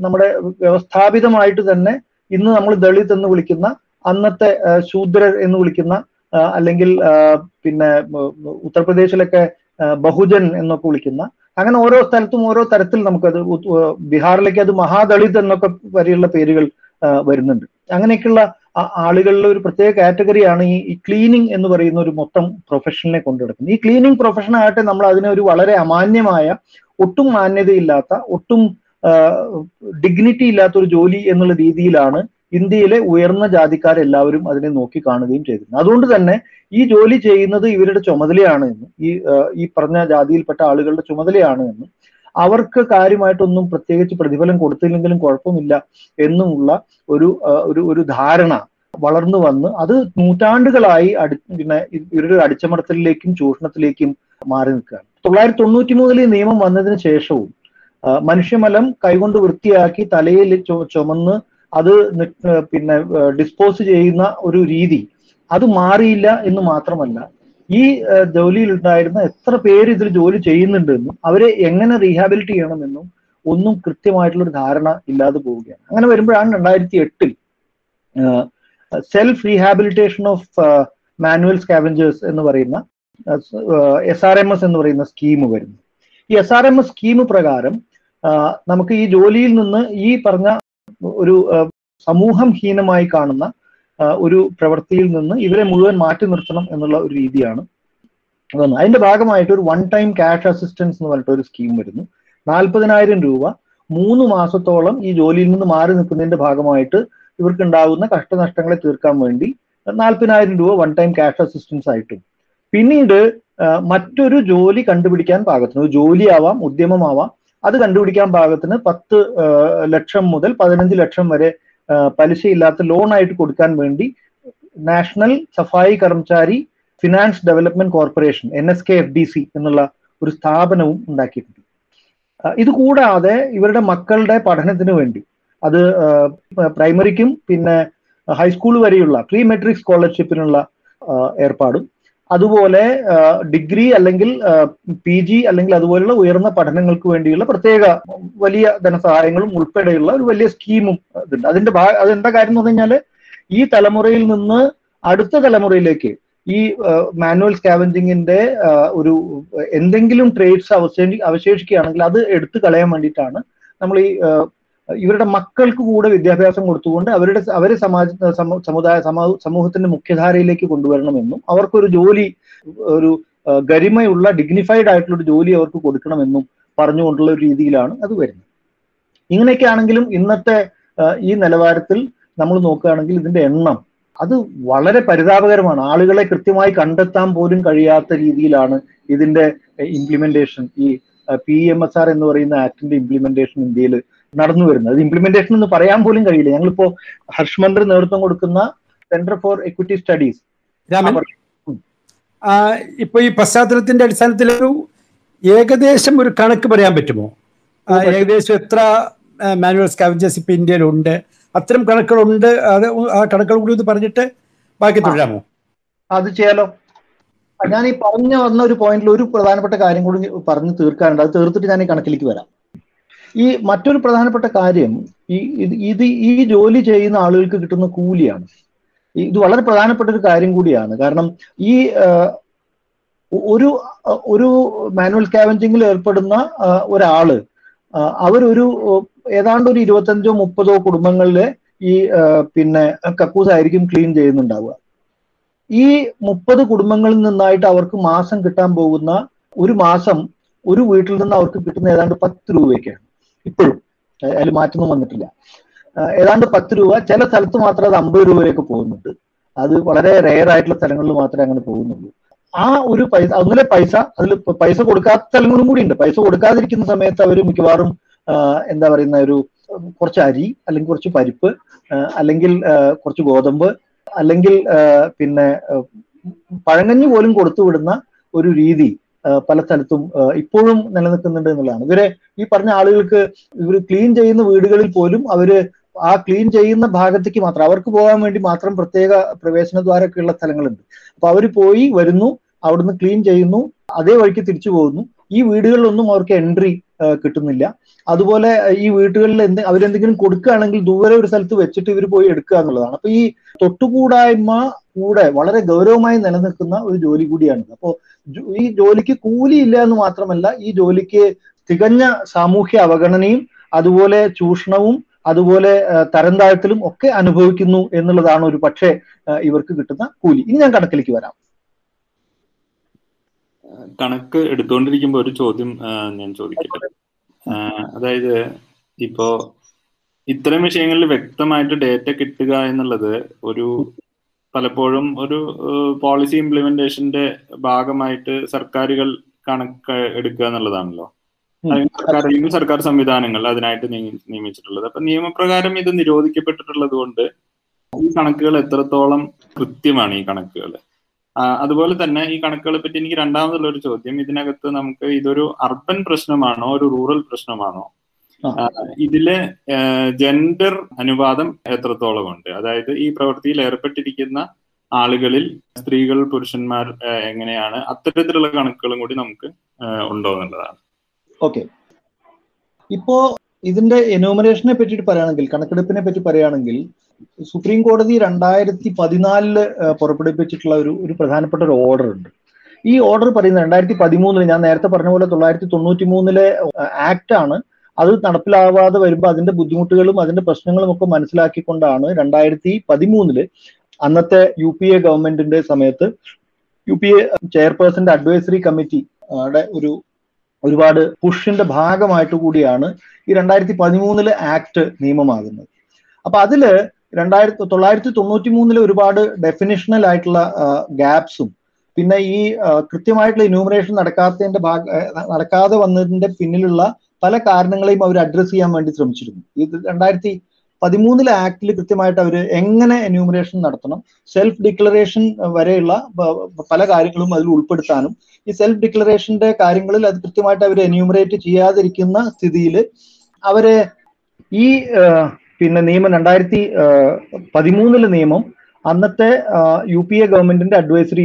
നമ്മുടെ വ്യവസ്ഥാപിതമായിട്ട് തന്നെ ഇന്ന് നമ്മൾ ദളിത് എന്ന് വിളിക്കുന്ന അന്നത്തെ ശൂദ്രർ എന്ന് വിളിക്കുന്ന അല്ലെങ്കിൽ പിന്നെ ഉത്തർപ്രദേശിലൊക്കെ ബഹുജൻ എന്നൊക്കെ വിളിക്കുന്ന അങ്ങനെ ഓരോ സ്ഥലത്തും ഓരോ തരത്തിൽ നമുക്കത് ബീഹാറിലേക്ക് അത് മഹാദളിത് എന്നൊക്കെ വരെയുള്ള പേരുകൾ വരുന്നുണ്ട്. അങ്ങനെയൊക്കെയുള്ള ആളുകളിലെ ഒരു പ്രത്യേക കാറ്റഗറിയാണ് ഈ ക്ലീനിങ് എന്ന് പറയുന്ന ഒരു മൊത്തം പ്രൊഫഷനെ കൊണ്ടുനടക്കുന്നത് ഈ ക്ലീനിങ് പ്രൊഫഷൻ ആകട്ടെ നമ്മൾ അതിനെ ഒരു വളരെ അമാന്യമായ ഒട്ടും മാന്യതയില്ലാത്ത ഒട്ടും ഡിഗ്നിറ്റി ഇല്ലാത്ത ഒരു ജോലി എന്നുള്ള രീതിയിലാണ് ഇന്ത്യയിലെ ഉയർന്ന ജാതിക്കാരെല്ലാവരും അതിനെ നോക്കി കാണുകയും ചെയ്തിരുന്നു അതുകൊണ്ട് തന്നെ ഈ ജോലി ചെയ്യുന്നത് ഇവരുടെ ചുമതലയാണ് എന്നും ഈ ഈ പറഞ്ഞ ജാതിയിൽപ്പെട്ട ആളുകളുടെ ചുമതലയാണ് എന്നും അവർക്ക് കാര്യമായിട്ടൊന്നും പ്രത്യേകിച്ച് പ്രതിഫലം കൊടുത്തില്ലെങ്കിലും കുഴപ്പമില്ല എന്നുമുള്ള ഒരു ഒരു ഒരു ധാരണ വളർന്നു വന്ന് അത് നൂറ്റാണ്ടുകളായി അടി പിന്നെ ഇവരുടെ അടിച്ചമർത്തലിലേക്കും ചൂഷണത്തിലേക്കും മാറി നിൽക്കുകയാണ്. തൊള്ളായിരത്തി തൊണ്ണൂറ്റി മൂന്നിൽ ഈ നിയമം വന്നതിന് ശേഷവും മനുഷ്യമലം കൈകൊണ്ട് വൃത്തിയാക്കി തലയിൽ ചുമന്ന് അത് പിന്നെ ഡിസ്പോസ് ചെയ്യുന്ന ഒരു രീതി അത് മാറിയില്ല എന്ന് മാത്രമല്ല ഈ ജോലിയിൽ ഉണ്ടായിരുന്ന എത്ര പേര് ഇതിൽ ജോലി ചെയ്യുന്നുണ്ടെന്നും അവരെ എങ്ങനെ റീഹാബിലിറ്റ് ചെയ്യണമെന്നും ഒന്നും കൃത്യമായിട്ടുള്ള ഒരു ധാരണ ഇല്ലാതെ പോവുകയാണ്. അങ്ങനെ വരുമ്പോഴാണ് രണ്ടായിരത്തി എട്ടിൽ self rehabilitation of manual scavengers എന്ന് പറയുന്ന എസ് ആർ എം എസ് എന്ന് പറയുന്ന സ്കീം വരുന്നു. ഈ S R M S scheme പ്രകാരം നമുക്ക് ഈ ജോലിയിൽ നിന്ന് ഈ പറഞ്ഞ ഒരു സമൂഹം ഹീനമായി കാണുന്ന ഒരു പ്രവൃത്തിയിൽ നിന്ന് ഇവരെ മുഴുവൻ മാറ്റി നിർത്തണം എന്നുള്ള ഒരു രീതിയാണ് അതൊന്ന്. അതിന്റെ ഭാഗമായിട്ട് ഒരു വൺ ടൈം ക്യാഷ് അസിസ്റ്റൻസ് എന്ന് പറഞ്ഞിട്ട് ഒരു സ്കീം വരുന്നു. നാൽപ്പതിനായിരം രൂപ മൂന്ന് മാസത്തോളം ഈ ജോലിയിൽ നിന്ന് മാറി നിൽക്കുന്നതിന്റെ ഭാഗമായിട്ട് ഇവർക്ക് ഉണ്ടാകുന്ന കഷ്ടനഷ്ടങ്ങളെ തീർക്കാൻ വേണ്ടി നാൽപ്പതിനായിരം രൂപ വൺ ടൈം ക്യാഷ് അസിസ്റ്റൻസ് ആയിട്ടും. പിന്നീട് മറ്റൊരു ജോലി കണ്ടുപിടിക്കാൻ പാകത്തിന് ഒരു ജോലിയാവാം ഉദ്യമമാവാം അത് കണ്ടുപിടിക്കാൻ പാകത്തിന് പത്ത് ലക്ഷം മുതൽ പതിനഞ്ച് ലക്ഷം വരെ പലിശയില്ലാത്ത ലോൺ ആയിട്ട് കൊടുക്കാൻ വേണ്ടി national Safai Karmachari finance development corporation N S K F D C എന്നുള്ള ഒരു സ്ഥാപനവും ഉണ്ടാക്കിയിട്ടുണ്ട്. ഇതുകൂടാതെ ഇവരുടെ മക്കളുടെ പഠനത്തിന് വേണ്ടി അത് പ്രൈമറിക്കും പിന്നെ ഹൈസ്കൂൾ വരെയുള്ള പ്രീ മെട്രിക് സ്കോളർഷിപ്പിനുള്ള ഏർപ്പാടും അതുപോലെ ഡിഗ്രി അല്ലെങ്കിൽ പി ജി അല്ലെങ്കിൽ അതുപോലെയുള്ള ഉയർന്ന പഠനങ്ങൾക്ക് വേണ്ടിയുള്ള പ്രത്യേക വലിയ ധനസഹായങ്ങളും ഉൾപ്പെടെയുള്ള ഒരു വലിയ സ്കീമും ഇതുണ്ട്. അതിന്റെ ഭാഗ അതെന്താ കാര്യം എന്ന് പറഞ്ഞു ഈ തലമുറയിൽ നിന്ന് അടുത്ത തലമുറയിലേക്ക് ഈ മാനുവൽ സ്കാവഞ്ചിങ്ങിന്റെ ഒരു എന്തെങ്കിലും ട്രേഡ്സ് അവശേഷി അവശേഷിക്കുകയാണെങ്കിൽ അത് എടുത്തു കളയാൻ വേണ്ടിയിട്ടാണ് നമ്മൾ ഈ ഇവരുടെ മക്കൾക്ക് കൂടെ വിദ്യാഭ്യാസം കൊടുത്തുകൊണ്ട് അവരുടെ അവരെ സമാജ സമുദായ സമൂഹത്തിന്റെ മുഖ്യധാരയിലേക്ക് കൊണ്ടുവരണമെന്നും അവർക്കൊരു ജോലി ഒരു ഗരിമയുള്ള ഡിഗ്നിഫൈഡ് ആയിട്ടുള്ള ഒരു ജോലി അവർക്ക് കൊടുക്കണമെന്നും പറഞ്ഞുകൊണ്ടുള്ള ഒരു രീതിയിലാണ് അത് വരുന്നത്. ഇങ്ങനെയൊക്കെ ആണെങ്കിലും ഇന്നത്തെ ഈ നിലവാരത്തിൽ നമ്മൾ നോക്കുകയാണെങ്കിൽ ഇതിന്റെ എണ്ണം അത് വളരെ പരിതാപകരമാണ്. ആളുകളെ കൃത്യമായി കണ്ടെത്താൻ പോലും കഴിയാത്ത രീതിയിലാണ് ഇതിന്റെ ഇംപ്ലിമെന്റേഷൻ ഈ പി എം എസ് ആർ എന്ന് പറയുന്ന ആക്ടിന്റെ ഇംപ്ലിമെന്റേഷൻ ഇന്ത്യയിൽ നടന്നു വരുന്നത്. അത് ഇംപ്ലിമെന്റേഷൻ എന്ന് പറയാൻ പോലും കഴിയില്ല. ഞങ്ങളിപ്പോ ഹർഷ്മന്ദർ നേതൃത്വം കൊടുക്കുന്ന സെന്റർ ഫോർ എക്വിറ്റി സ്റ്റഡീസ് ഇപ്പൊ ഈ പശ്ചാത്തലത്തിന്റെ അടിസ്ഥാനത്തിൽ ഒരു ഏകദേശം ഒരു കണക്ക് പറയാൻ പറ്റുമോ? ഏകദേശം എത്ര മാനുവൽ സ്കാവഞ്ചേഴ്സ് ഇപ്പൊ ഇന്ത്യയിലുണ്ട്? അത്തരം കണക്കുകളുണ്ട്. അത് ആ കണക്കുകൾ കൂടി ഒന്ന് പറഞ്ഞിട്ട് ബാക്കി തുടരാമോ? അത് ചെയ്യാലോ. ഞാൻ ഈ പറഞ്ഞു വന്ന ഒരു പോയിന്റിൽ ഒരു പ്രധാനപ്പെട്ട കാര്യം കൂടി പറഞ്ഞ് തീർക്കാനുണ്ട്. അത് തീർത്തിട്ട് ഞാൻ ഈ കണക്കിലേക്ക് വരാം. ഈ മറ്റൊരു പ്രധാനപ്പെട്ട കാര്യം ഈ ഇത് ഈ ജോലി ചെയ്യുന്ന ആളുകൾക്ക് കിട്ടുന്ന കൂലിയാണ്. ഇത് വളരെ പ്രധാനപ്പെട്ട ഒരു കാര്യം കൂടിയാണ്. കാരണം ഈ ഒരു ഒരു മാനുവൽ കാവഞ്ചിങ്ങിൽ ഏർപ്പെടുന്ന ഒരാൾ അവരൊരു ഏതാണ്ട് ഒരു ഇരുപത്തഞ്ചോ മുപ്പതോ കുടുംബങ്ങളിലെ ഈ പിന്നെ കക്കൂസ് ആയിരിക്കും ക്ലീൻ ചെയ്യുന്നുണ്ടാവുക. ഈ മുപ്പത് കുടുംബങ്ങളിൽ നിന്നായിട്ട് അവർക്ക് മാസം കിട്ടാൻ പോകുന്ന ഒരു മാസം ഒരു വീട്ടിൽ നിന്ന് അവർക്ക് കിട്ടുന്ന ഏതാണ്ട് പത്ത് രൂപയൊക്കെയാണ് ഇപ്പോഴും. അതിൽ മാറ്റമൊന്നും വന്നിട്ടില്ല. ഏതാണ്ട് പത്ത് രൂപ ചില സ്ഥലത്ത് മാത്രമേ അത് അമ്പത് രൂപ വരെയൊക്കെ പോകുന്നുണ്ട്. അത് വളരെ റെയർ ആയിട്ടുള്ള സ്ഥലങ്ങളിൽ മാത്രമേ അങ്ങനെ പോകുന്നുള്ളൂ. ആ ഒരു പൈസ അങ്ങനെ പൈസ അതിൽ പൈസ കൊടുക്കാത്ത സ്ഥലങ്ങളും കൂടി ഉണ്ട്. പൈസ കൊടുക്കാതിരിക്കുന്ന സമയത്ത് അവർ മിക്കവാറും എന്താ പറയുന്ന ഒരു കുറച്ച് അരി അല്ലെങ്കിൽ കുറച്ച് പരിപ്പ് അല്ലെങ്കിൽ കുറച്ച് ഗോതമ്പ് അല്ലെങ്കിൽ പിന്നെ പഴങ്ങഞ്ഞി പോലും കൊടുത്തു വിടുന്ന ഒരു രീതി പല സ്ഥലത്തും ഇപ്പോഴും നിലനിൽക്കുന്നുണ്ട് എന്നുള്ളതാണ്. ഇവരെ ഈ പറഞ്ഞ ആളുകൾക്ക് ഇവർ ക്ലീൻ ചെയ്യുന്ന വീടുകളിൽ പോലും അവർ ആ ക്ലീൻ ചെയ്യുന്ന ഭാഗത്തേക്ക് മാത്രം അവർക്ക് പോകാൻ വേണ്ടി മാത്രം പ്രത്യേക പ്രവേശന ദ്വാരമൊക്കെയുള്ള സ്ഥലങ്ങളുണ്ട്. അപ്പൊ അവർ പോയി വരുന്നു അവിടുന്ന് ക്ലീൻ ചെയ്യുന്നു അതേ വഴിക്ക് തിരിച്ചു പോകുന്നു. ഈ വീടുകളിലൊന്നും അവർക്ക് എൻട്രി കിട്ടുന്നില്ല. അതുപോലെ ഈ വീടുകളിൽ എന്ത് അവരെന്തെങ്കിലും കൊടുക്കുകയാണെങ്കിൽ ദൂരെ ഒരു സ്ഥലത്ത് വെച്ചിട്ട് ഇവർ പോയി എടുക്കുക എന്നുള്ളതാണ്. അപ്പൊ ഈ തൊട്ടുകൂടായ്മ കൂടെ വളരെ ഗൗരവമായി നിലനിൽക്കുന്ന ഒരു ജോലി കൂടിയാണ്. അപ്പോൾ ഈ ജോലിക്ക് കൂലിയില്ല എന്ന് മാത്രമല്ല ഈ ജോലിക്ക് തികഞ്ഞ സാമൂഹ്യ അവഗണനയും അതുപോലെ ചൂഷണവും അതുപോലെ തരം താഴ്ത്തലും ഒക്കെ അനുഭവിക്കുന്നു എന്നുള്ളതാണ് ഒരു പക്ഷേ ഇവർക്ക് കിട്ടുന്ന കൂലി. ഇനി ഞാൻ കണക്കിലേക്ക് വരാം. കണക്ക് എടുത്തുകൊണ്ടിരിക്കുമ്പോൾ ഒരു ചോദ്യം ഞാൻ ചോദിക്കട്ടെ? അതായത് ഇപ്പോ ഇത്തരം വിഷയങ്ങളിൽ വ്യക്തമായിട്ട് ഡേറ്റ കിട്ടുക എന്നുള്ളത് ഒരു പലപ്പോഴും ഒരു പോളിസി ഇംപ്ലിമെന്റേഷന്റെ ഭാഗമായിട്ട് സർക്കാരുകൾ കണക്ക് എടുക്കുക എന്നുള്ളതാണല്ലോ. സർക്കാർ സർക്കാർ സംവിധാനങ്ങൾ അതിനായിട്ട് നിയമിച്ചിട്ടുള്ളത്. അപ്പൊ നിയമപ്രകാരം ഇത് നിരോധിക്കപ്പെട്ടിട്ടുള്ളത് കൊണ്ട് ഈ കണക്കുകൾ എത്രത്തോളം കൃത്യമാണ് ഈ കണക്കുകൾ? അതുപോലെ തന്നെ ഈ കണക്കുകളെ പറ്റി എനിക്ക് രണ്ടാമതുള്ള ഒരു ചോദ്യം. ഇതിനകത്ത് നമുക്ക് ഇതൊരു അർബൻ പ്രശ്നമാണോ ഒരു റൂറൽ പ്രശ്നമാണോ? ഇതിലെ ജെൻഡർ അനുപാതം എത്രത്തോളം ഉണ്ട് അതായത് ഈ പ്രവൃത്തിയിൽ ഏർപ്പെട്ടിരിക്കുന്ന ആളുകളിൽ സ്ത്രീകൾ പുരുഷന്മാർ എങ്ങനെയാണ് അത്തരത്തിലുള്ള കണക്കുകളും കൂടി നമുക്ക് ഉണ്ടോ എന്നുള്ളതാണ്. ഓക്കെ. ഇപ്പോ ഇതിന്റെ എനോമിനേഷനെ പറ്റിയിട്ട് പറയുകയാണെങ്കിൽ കണക്കെടുപ്പിനെ പറ്റി പറയുകയാണെങ്കിൽ സുപ്രീം കോടതി രണ്ടായിരത്തി പതിനാലിൽ പുറപ്പെടുവിപ്പിച്ചിട്ടുള്ള ഒരു ഒരു പ്രധാനപ്പെട്ട ഒരു ഓർഡർ ഉണ്ട്. ഈ ഓർഡർ പറയുന്നത് രണ്ടായിരത്തി പതിമൂന്നിൽ ഞാൻ നേരത്തെ പറഞ്ഞ പോലെ തൊള്ളായിരത്തി തൊണ്ണൂറ്റി മൂന്നിലെ ആക്ട് ആണ്. അത് നടപ്പിലാവാതെ വരുമ്പോൾ അതിന്റെ ബുദ്ധിമുട്ടുകളും അതിന്റെ പ്രശ്നങ്ങളും ഒക്കെ മനസ്സിലാക്കിക്കൊണ്ടാണ് രണ്ടായിരത്തി പതിമൂന്നിൽ അന്നത്തെ യു പി എ ഗവൺമെന്റിന്റെ സമയത്ത് യു പി എ ചെയർപേഴ്സന്റെ അഡ്വൈസറി കമ്മിറ്റി ഒരു ഒരുപാട് പുഷിന്റെ ഭാഗമായിട്ട് കൂടിയാണ് ഈ രണ്ടായിരത്തി പതിമൂന്നിൽ ആക്ട് നിയമമാകുന്നത്. അപ്പൊ അതിൽ രണ്ടായിരത്തി തൊള്ളായിരത്തി തൊണ്ണൂറ്റി മൂന്നിൽ ഒരുപാട് ഡെഫിനിഷണൽ ആയിട്ടുള്ള ഗ്യാപ്സും പിന്നെ ഈ കൃത്യമായിട്ടുള്ള ഇന്യൂമറേഷൻ നടക്കാത്തതിന്റെ ഭാഗ നടക്കാതെ വന്നതിന്റെ പിന്നിലുള്ള പല കാരണങ്ങളെയും അവർ അഡ്രസ് ചെയ്യാൻ വേണ്ടി ശ്രമിച്ചിരുന്നു. ഇത് രണ്ടായിരത്തി പതിമൂന്നിലെ ആക്ടിൽ കൃത്യമായിട്ട് അവർ എങ്ങനെ എന്യൂമറേഷൻ നടത്തണം സെൽഫ് ഡിക്ലറേഷൻ വരെയുള്ള പല കാര്യങ്ങളും അതിൽ ഉൾപ്പെടുത്താനും ഈ സെൽഫ് ഡിക്ലറേഷന്റെ കാര്യങ്ങളിൽ അത് കൃത്യമായിട്ട് അവർ എന്യൂമറേറ്റ് ചെയ്യാതിരിക്കുന്ന സ്ഥിതിയിൽ അവരെ ഈ പിന്നെ നിയമം രണ്ടായിരത്തി പതിമൂന്നിലെ നിയമം അന്നത്തെ യു പി എ ഗവൺമെന്റിന്റെ അഡ്വൈസറി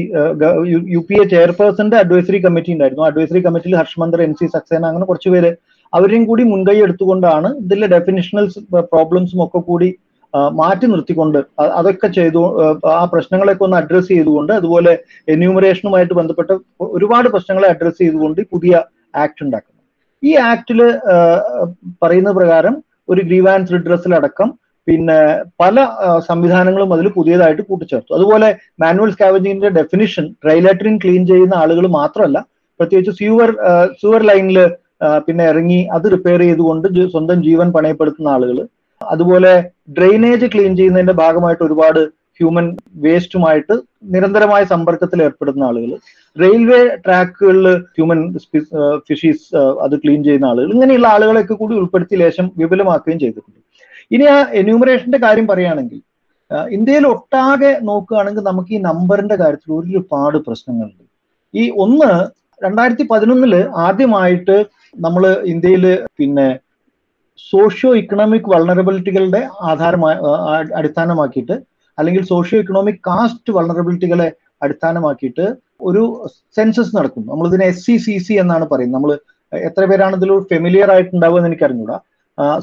യു പി എ ചെയർപേഴ്സന്റെ അഡ്വൈസറി കമ്മിറ്റി ഉണ്ടായിരുന്നു. അഡ്വൈസറി കമ്മിറ്റിയിൽ ഹർഷമന്ദർ എൻ സി സക്സേന അങ്ങനെ കുറച്ച് പേര് അവരെയും കൂടി മുൻകൈ എടുത്തുകൊണ്ടാണ് ഇതിലെ ഡെഫിനിഷണൽ പ്രോബ്ലംസും ഒക്കെ കൂടി മാറ്റി നിർത്തിക്കൊണ്ട് അതൊക്കെ ചെയ്തു ആ, പ്രശ്നങ്ങളൊക്കെ ഒന്ന് അഡ്രസ്സ് ചെയ്തുകൊണ്ട് അതുപോലെ എന്യൂമറേഷനുമായിട്ട് ബന്ധപ്പെട്ട ഒരുപാട് പ്രശ്നങ്ങളെ അഡ്രസ്സ് ചെയ്തുകൊണ്ട് പുതിയ ആക്ട് ഉണ്ടാക്കുന്നു. ഈ ആക്ടിൽ പറയുന്ന പ്രകാരം ഒരു ഗ്രീവാൻസ് റിഡ്രസ്സിൽ അടക്കം പിന്നെ പല സംവിധാനങ്ങളും അതിൽ പുതിയതായിട്ട് കൂട്ടിച്ചേർത്തു. അതുപോലെ മാനുവൽ സ്കാവഞ്ചിങ്ങിന്റെ ഡെഫിനിഷൻ ട്രൈലറ്ററിൻ ക്ലീൻ ചെയ്യുന്ന ആളുകൾ മാത്രമല്ല പ്രത്യേകിച്ച് സ്യൂവർ സ്യൂവർ ലൈനിൽ പിന്നെ ഇറങ്ങി അത് റിപ്പയർ ചെയ്തുകൊണ്ട് സ്വന്തം ജീവൻ പണയപ്പെടുത്തുന്ന ആളുകൾ അതുപോലെ ഡ്രെയിനേജ് ക്ലീൻ ചെയ്യുന്നതിന്റെ ഭാഗമായിട്ട് ഒരുപാട് ഹ്യൂമൻ വേസ്റ്റുമായിട്ട് നിരന്തരമായ സമ്പർക്കത്തിൽ ഏർപ്പെടുന്ന ആളുകൾ റെയിൽവേ ട്രാക്കുകളിൽ ഹ്യൂമൻ ഫിഷീസ് അത് ക്ലീൻ ചെയ്യുന്ന ആളുകൾ ഇങ്ങനെയുള്ള ആളുകളെയൊക്കെ കൂടി ഉൾപ്പെടുത്തി ലേശം വിപുലമാക്കുകയും ചെയ്തിട്ടുണ്ട്. ഇനി ആ എന്യൂമറേഷന്റെ കാര്യം പറയുകയാണെങ്കിൽ ഇന്ത്യയിൽ ഒട്ടാകെ നോക്കുകയാണെങ്കിൽ നമുക്ക് ഈ നമ്പറിന്റെ കാര്യത്തിൽ ഒരുപാട് പ്രശ്നങ്ങളുണ്ട്. ഈ ഒന്ന് രണ്ടായിരത്തി പതിനൊന്നിൽ ആദ്യമായിട്ട് നമ്മൾ ഇന്ത്യയിൽ പിന്നെ സോഷ്യോ ഇക്കണോമിക് വൾണറബിലിറ്റികളുടെ ആധാരമായി അടിസ്ഥാനമാക്കിയിട്ട് അല്ലെങ്കിൽ സോഷ്യോ ഇക്കണോമിക് കാസ്റ്റ് വൾണറബിലിറ്റികളെ അടിസ്ഥാനമാക്കിയിട്ട് ഒരു സെൻസസ് നടക്കും നമ്മൾ ഇതിനെ എസ് സി സി സി എന്നാണ് പറയുന്നത്. നമ്മൾ എത്ര പേരാണ് ഇതിൽ ഫെമിലിയർ ആയിട്ടുണ്ടാവുക എന്ന് എനിക്ക് അറിഞ്ഞൂടാ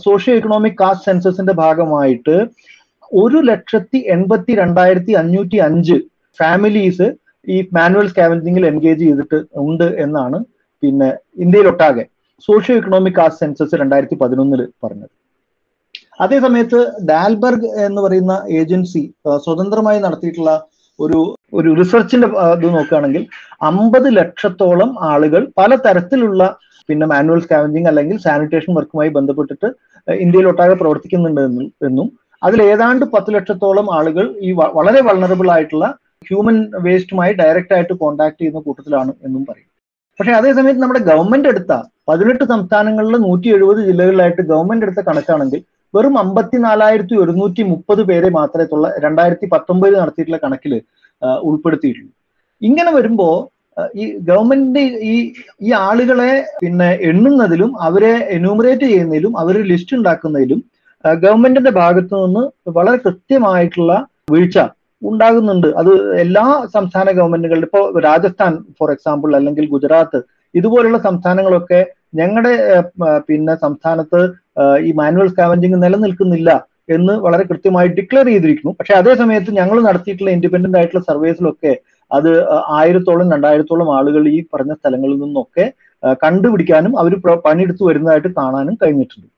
സോഷ്യോ ഇക്കണോമിക് കാസ്റ്റ് സെൻസസിന്റെ ഭാഗമായിട്ട് ഒരു ലക്ഷത്തി എൺപത്തി രണ്ടായിരത്തി അഞ്ഞൂറ്റി അഞ്ച് ഫാമിലീസ് ഈ മാനുവൽ സ്കാവഞ്ചിങ്ങിൽ എൻഗേജ് ചെയ്തിട്ട് ഉണ്ട് എന്നാണ് പിന്നെ ഇന്ത്യയിലൊട്ടാകെ സോഷ്യോ ഇക്കണോമിക് കാസ്റ്റ് സെൻസസ് രണ്ടായിരത്തി പതിനൊന്നിൽ പറഞ്ഞത്. അതേ സമയത്ത് ഡാൽബർഗ് എന്ന് പറയുന്ന ഏജൻസി സ്വതന്ത്രമായി നടത്തിയിട്ടുള്ള ഒരു ഒരു റിസർച്ചിന്റെ ഇത് നോക്കുകയാണെങ്കിൽ അമ്പത് ലക്ഷത്തോളം ആളുകൾ പല തരത്തിലുള്ള പിന്നെ മാനുവൽ സ്കാവഞ്ചിങ് അല്ലെങ്കിൽ സാനിറ്റേഷൻ വർക്കുമായി ബന്ധപ്പെട്ടിട്ട് ഇന്ത്യയിലൊട്ടാകെ പ്രവർത്തിക്കുന്നുണ്ട് എന്ന് അതിൽ ഏതാണ്ട് പത്ത് ലക്ഷത്തോളം ആളുകൾ ഈ വളരെ വൾണറബിൾ ആയിട്ടുള്ള ഹ്യൂമൻ വേസ്റ്റുമായി ഡയറക്റ്റ് ആയിട്ട് കോണ്ടാക്ട് ചെയ്യുന്ന കൂട്ടത്തിലാണ് എന്നും പറയും. പക്ഷെ അതേസമയത്ത് നമ്മുടെ ഗവൺമെന്റ് എടുത്ത പതിനെട്ട് സംസ്ഥാനങ്ങളിലെ നൂറ്റി എഴുപത് ജില്ലകളിലായിട്ട് ഗവൺമെന്റ് എടുത്ത കണക്കാണെങ്കിൽ വെറും അമ്പത്തിനാലായിരത്തി ഒരുന്നൂറ്റി മുപ്പത് പേരെ മാത്രമേ തൊള്ള രണ്ടായിരത്തി പത്തൊമ്പതിൽ നടത്തിയിട്ടുള്ള കണക്കിൽ ഉൾപ്പെടുത്തിയിട്ടുള്ളൂ. ഇങ്ങനെ വരുമ്പോ ഈ ഗവൺമെന്റ് ഈ ഈ ആളുകളെ പിന്നെ എണ്ണുന്നതിലും അവരെ എന്യൂമറേറ്റ് ചെയ്യുന്നതിലും അവർ ലിസ്റ്റ് ഉണ്ടാക്കുന്നതിലും ഗവൺമെന്റിന്റെ ഭാഗത്തു നിന്ന് വളരെ കൃത്യമായിട്ടുള്ള വീഴ്ച ഉണ്ടാകുന്നുണ്ട്. അത് എല്ലാ സംസ്ഥാന ഗവൺമെന്റുകളിലും ഇപ്പോൾ രാജസ്ഥാൻ ഫോർ എക്സാമ്പിൾ അല്ലെങ്കിൽ ഗുജറാത്ത് ഇതുപോലുള്ള സംസ്ഥാനങ്ങളൊക്കെ ഞങ്ങളുടെ പിന്നെ സംസ്ഥാനത്ത് ഈ മാനുവൽ സ്കാവഞ്ചിങ് നിലനിൽക്കുന്നില്ല എന്ന് വളരെ കൃത്യമായി ഡിക്ലെയർ ചെയ്തിരിക്കുന്നു. പക്ഷെ അതേ സമയത്ത് ഞങ്ങൾ നടത്തിയിട്ടുള്ള ഇൻഡിപെൻഡന്റ് ആയിട്ടുള്ള സർവേസിലൊക്കെ അത് ആയിരത്തോളം രണ്ടായിരത്തോളം ആളുകൾ ഈ പറഞ്ഞ സ്ഥലങ്ങളിൽ നിന്നൊക്കെ കണ്ടുപിടിക്കാനും അവർ പണിയെടുത്തു വരുന്നതായിട്ട് കാണാനും കഴിഞ്ഞിട്ടുണ്ട്.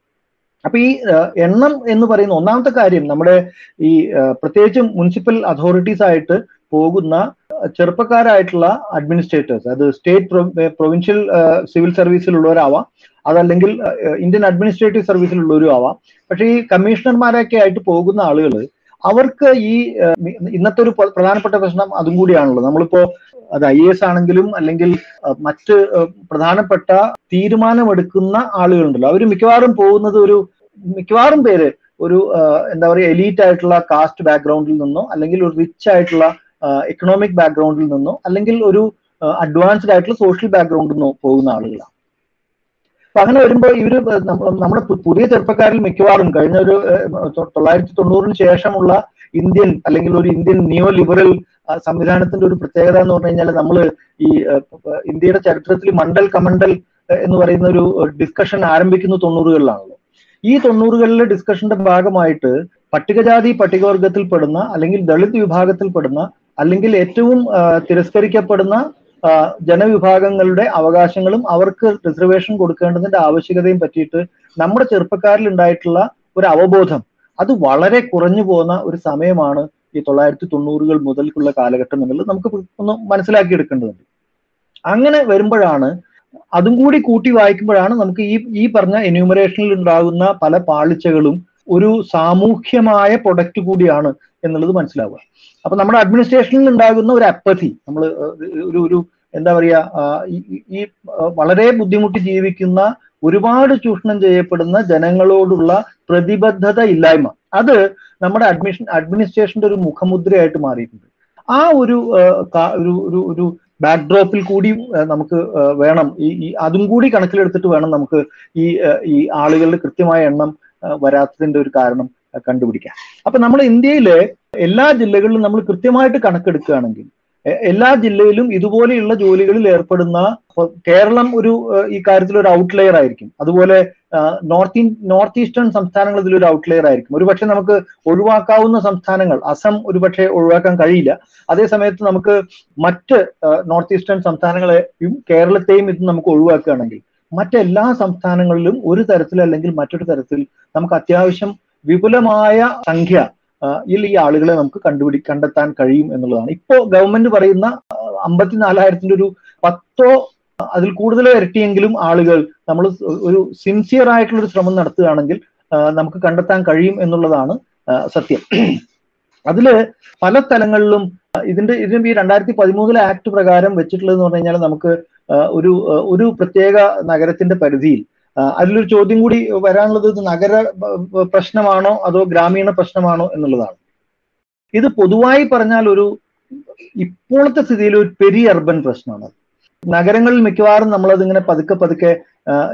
അപ്പൊ ഈ എണ്ണം എന്ന് പറയുന്ന ഒന്നാമത്തെ കാര്യം നമ്മുടെ ഈ പ്രത്യേകിച്ചും മുനിസിപ്പൽ അതോറിറ്റീസ് ആയിട്ട് പോകുന്ന ചെറുപ്പക്കാരായിട്ടുള്ള അഡ്മിനിസ്ട്രേറ്റേഴ്സ് അത് സ്റ്റേറ്റ് പ്രൊവിൻഷ്യൽ സിവിൽ സർവീസിലുള്ളവരാവാം അതല്ലെങ്കിൽ ഇന്ത്യൻ അഡ്മിനിസ്ട്രേറ്റീവ് സർവീസിലുള്ളവരും ആവാം പക്ഷേ ഈ കമ്മീഷണർമാരൊക്കെ ആയിട്ട് പോകുന്ന ആളുകൾ അവർക്ക് ഈ ഇന്നത്തെ ഒരു പ്രധാനപ്പെട്ട പ്രശ്നം അതും കൂടിയാണല്ലോ നമ്മളിപ്പോ അത് ഐ എസ് ആണെങ്കിലും അല്ലെങ്കിൽ മറ്റ് പ്രധാനപ്പെട്ട തീരുമാനമെടുക്കുന്ന ആളുകളുണ്ടല്ലോ. അവർ മിക്കവാറും പോകുന്നത് ഒരു മിക്കവാറും പേര് ഒരു എന്താ പറയുക എലീറ്റ് ആയിട്ടുള്ള കാസ്റ്റ് ബാക്ക്ഗ്രൗണ്ടിൽ നിന്നോ അല്ലെങ്കിൽ ഒരു റിച്ച് ആയിട്ടുള്ള എക്കണോമിക് ബാക്ക്ഗ്രൗണ്ടിൽ നിന്നോ അല്ലെങ്കിൽ ഒരു അഡ്വാൻസ്ഡ് ആയിട്ടുള്ള സോഷ്യൽ ബാക്ക്ഗ്രൗണ്ടിൽ നിന്നോ പോകുന്ന ആളുകളാണ്. അപ്പൊ അങ്ങനെ വരുമ്പോൾ ഇവർ നമ്മുടെ പുതിയ ചെറുപ്പക്കാരിൽ മിക്കവാറും കഴിഞ്ഞ ഒരു തൊള്ളായിരത്തി തൊണ്ണൂറിന് ശേഷമുള്ള ഇന്ത്യൻ അല്ലെങ്കിൽ ഒരു ഇന്ത്യൻ നിയോ ലിബറൽ സംവിധാനത്തിന്റെ ഒരു പ്രത്യേകത എന്ന് പറഞ്ഞു കഴിഞ്ഞാൽ നമ്മൾ ഈ ഇന്ത്യയുടെ ചരിത്രത്തിൽ മണ്ഡൽ കമണ്ടൽ എന്ന് പറയുന്ന ഒരു ഡിസ്കഷൻ ആരംഭിക്കുന്ന തൊണ്ണൂറുകളിലാണല്ലോ. ഈ തൊണ്ണൂറുകളിലെ ഡിസ്കഷന്റെ ഭാഗമായിട്ട് പട്ടികജാതി പട്ടികവർഗത്തിൽപ്പെടുന്ന അല്ലെങ്കിൽ ദളിത് വിഭാഗത്തിൽ വിഭാഗത്തിൽപ്പെടുന്ന അല്ലെങ്കിൽ ഏറ്റവും തിരസ്കരിക്കപ്പെടുന്ന ജനവിഭാഗങ്ങളുടെ അവകാശങ്ങളും അവർക്ക് റിസർവേഷൻ കൊടുക്കേണ്ടതിന്റെ ആവശ്യകതയും പറ്റിയിട്ട് നമ്മുടെ ചെറുപ്പക്കാരിൽ ഉണ്ടായിട്ടുള്ള ഒരു അവബോധം അത് വളരെ കുറഞ്ഞു പോകുന്ന ഒരു സമയമാണ് ഈ തൊള്ളായിരത്തി തൊണ്ണൂറുകൾ മുതൽക്കുള്ള കാലഘട്ടം എന്നുള്ളത് നമുക്ക് ഒന്ന് മനസ്സിലാക്കിയെടുക്കേണ്ടതുണ്ട്. അങ്ങനെ വരുമ്പോഴാണ് അതും കൂടി കൂട്ടി വായിക്കുമ്പോഴാണ് നമുക്ക് ഈ ഈ പറഞ്ഞ എന്യൂമറേഷനിൽ ഉണ്ടാകുന്ന പല പാളിച്ചകളും ഒരു സാമൂഹ്യമായ പ്രൊഡക്റ്റ് കൂടിയാണ് എന്നുള്ളത് മനസ്സിലാവുക. അപ്പൊ നമ്മുടെ അഡ്മിനിസ്ട്രേഷനിൽ ഉണ്ടാകുന്ന ഒരു അപ്പതി നമ്മൾ ഒരു ഒരു എന്താ പറയാ ഈ- വളരെ ബുദ്ധിമുട്ടി ജീവിക്കുന്ന ഒരുപാട് ചൂഷണം ചെയ്യപ്പെടുന്ന ജനങ്ങളോടുള്ള പ്രതിബദ്ധത ഇല്ലായ്മ. അത് നമ്മുടെ അഡ്മിഷൻ അഡ്മിനിസ്ട്രേഷന്റെ ഒരു മുഖമുദ്രയായിട്ട് മാറിയിട്ടുണ്ട്. ആ ഒരു ഒരു ഒരു ബാക്ക്ഡ്രോപ്പിൽ കൂടി നമുക്ക് വേണം. ഈ അതും കൂടി കണക്കിലെടുത്തിട്ട് വേണം നമുക്ക് ഈ ഈ ആളുകളുടെ കൃത്യമായ എണ്ണം വരാത്തതിന്റെ ഒരു കാരണം കണ്ടുപിടിക്കാം അപ്പൊ നമ്മൾ ഇന്ത്യയിലെ എല്ലാ ജില്ലകളിലും നമ്മൾ കൃത്യമായിട്ട് കണക്കെടുക്കുകയാണെങ്കിൽ എല്ലാ ജില്ലയിലും ഇതുപോലെയുള്ള ജോലികളിൽ ഏർപ്പെടുന്ന കേരളം ഒരു ഈ കാര്യത്തിൽ ഒരു ഔട്ട്ലെയർ ആയിരിക്കും. അതുപോലെ നോർത്ത് നോർത്ത് ഈസ്റ്റേൺ സംസ്ഥാനങ്ങൾ ഇതിലൊരു ഔട്ട്ലെയർ ആയിരിക്കും. ഒരുപക്ഷെ നമുക്ക് ഒഴിവാക്കാവുന്ന സംസ്ഥാനങ്ങൾ അസം ഒരുപക്ഷെ ഒഴിവാക്കാൻ കഴിയില്ല. അതേ സമയത്ത് നമുക്ക് മറ്റ് നോർത്ത് ഈസ്റ്റേൺ സംസ്ഥാനങ്ങളെയും കേരളത്തെയും ഇത് നമുക്ക് ഒഴിവാക്കുകയാണെങ്കിൽ മറ്റെല്ലാ സംസ്ഥാനങ്ങളിലും ഒരു തരത്തിൽ അല്ലെങ്കിൽ മറ്റൊരു തരത്തിൽ നമുക്ക് അത്യാവശ്യം വിപുലമായ സംഖ്യ യിൽ ഈ ആളുകളെ നമുക്ക് കണ്ടുപിടി കണ്ടെത്താൻ കഴിയും എന്നുള്ളതാണ്. ഇപ്പോ ഗവൺമെന്റ് പറയുന്ന അമ്പത്തിനാലായിരത്തിന്റെ ഒരു പത്തോ അതിൽ കൂടുതലോ ഇരട്ടിയെങ്കിലും ആളുകൾ നമ്മൾ ഒരു സിൻസിയർ ആയിട്ടുള്ള ഒരു ശ്രമം നടത്തുകയാണെങ്കിൽ നമുക്ക് കണ്ടെത്താൻ കഴിയും എന്നുള്ളതാണ് സത്യം. അതിൽ പല തലങ്ങളിലും ഇതിന്റെ ഇതിന് ഈ രണ്ടായിരത്തി പതിമൂന്നിലെ ആക്ട് പ്രകാരം വെച്ചിട്ടുള്ളതെന്ന് പറഞ്ഞു കഴിഞ്ഞാൽ നമുക്ക് ഒരു ഒരു പ്രത്യേക നഗരത്തിന്റെ പരിധിയിൽ അതിലൊരു ചോദ്യം കൂടി വരാനുള്ളത് ഇത് നഗര പ്രശ്നമാണോ അതോ ഗ്രാമീണ പ്രശ്നമാണോ എന്നുള്ളതാണ്. ഇത് പൊതുവായി പറഞ്ഞാൽ ഒരു ഇപ്പോഴത്തെ സ്ഥിതിയിൽ ഒരു പെരി അർബൻ പ്രശ്നമാണ്. നഗരങ്ങളിൽ മിക്കവാറും നമ്മൾ ഇങ്ങനെ പതുക്കെ പതുക്കെ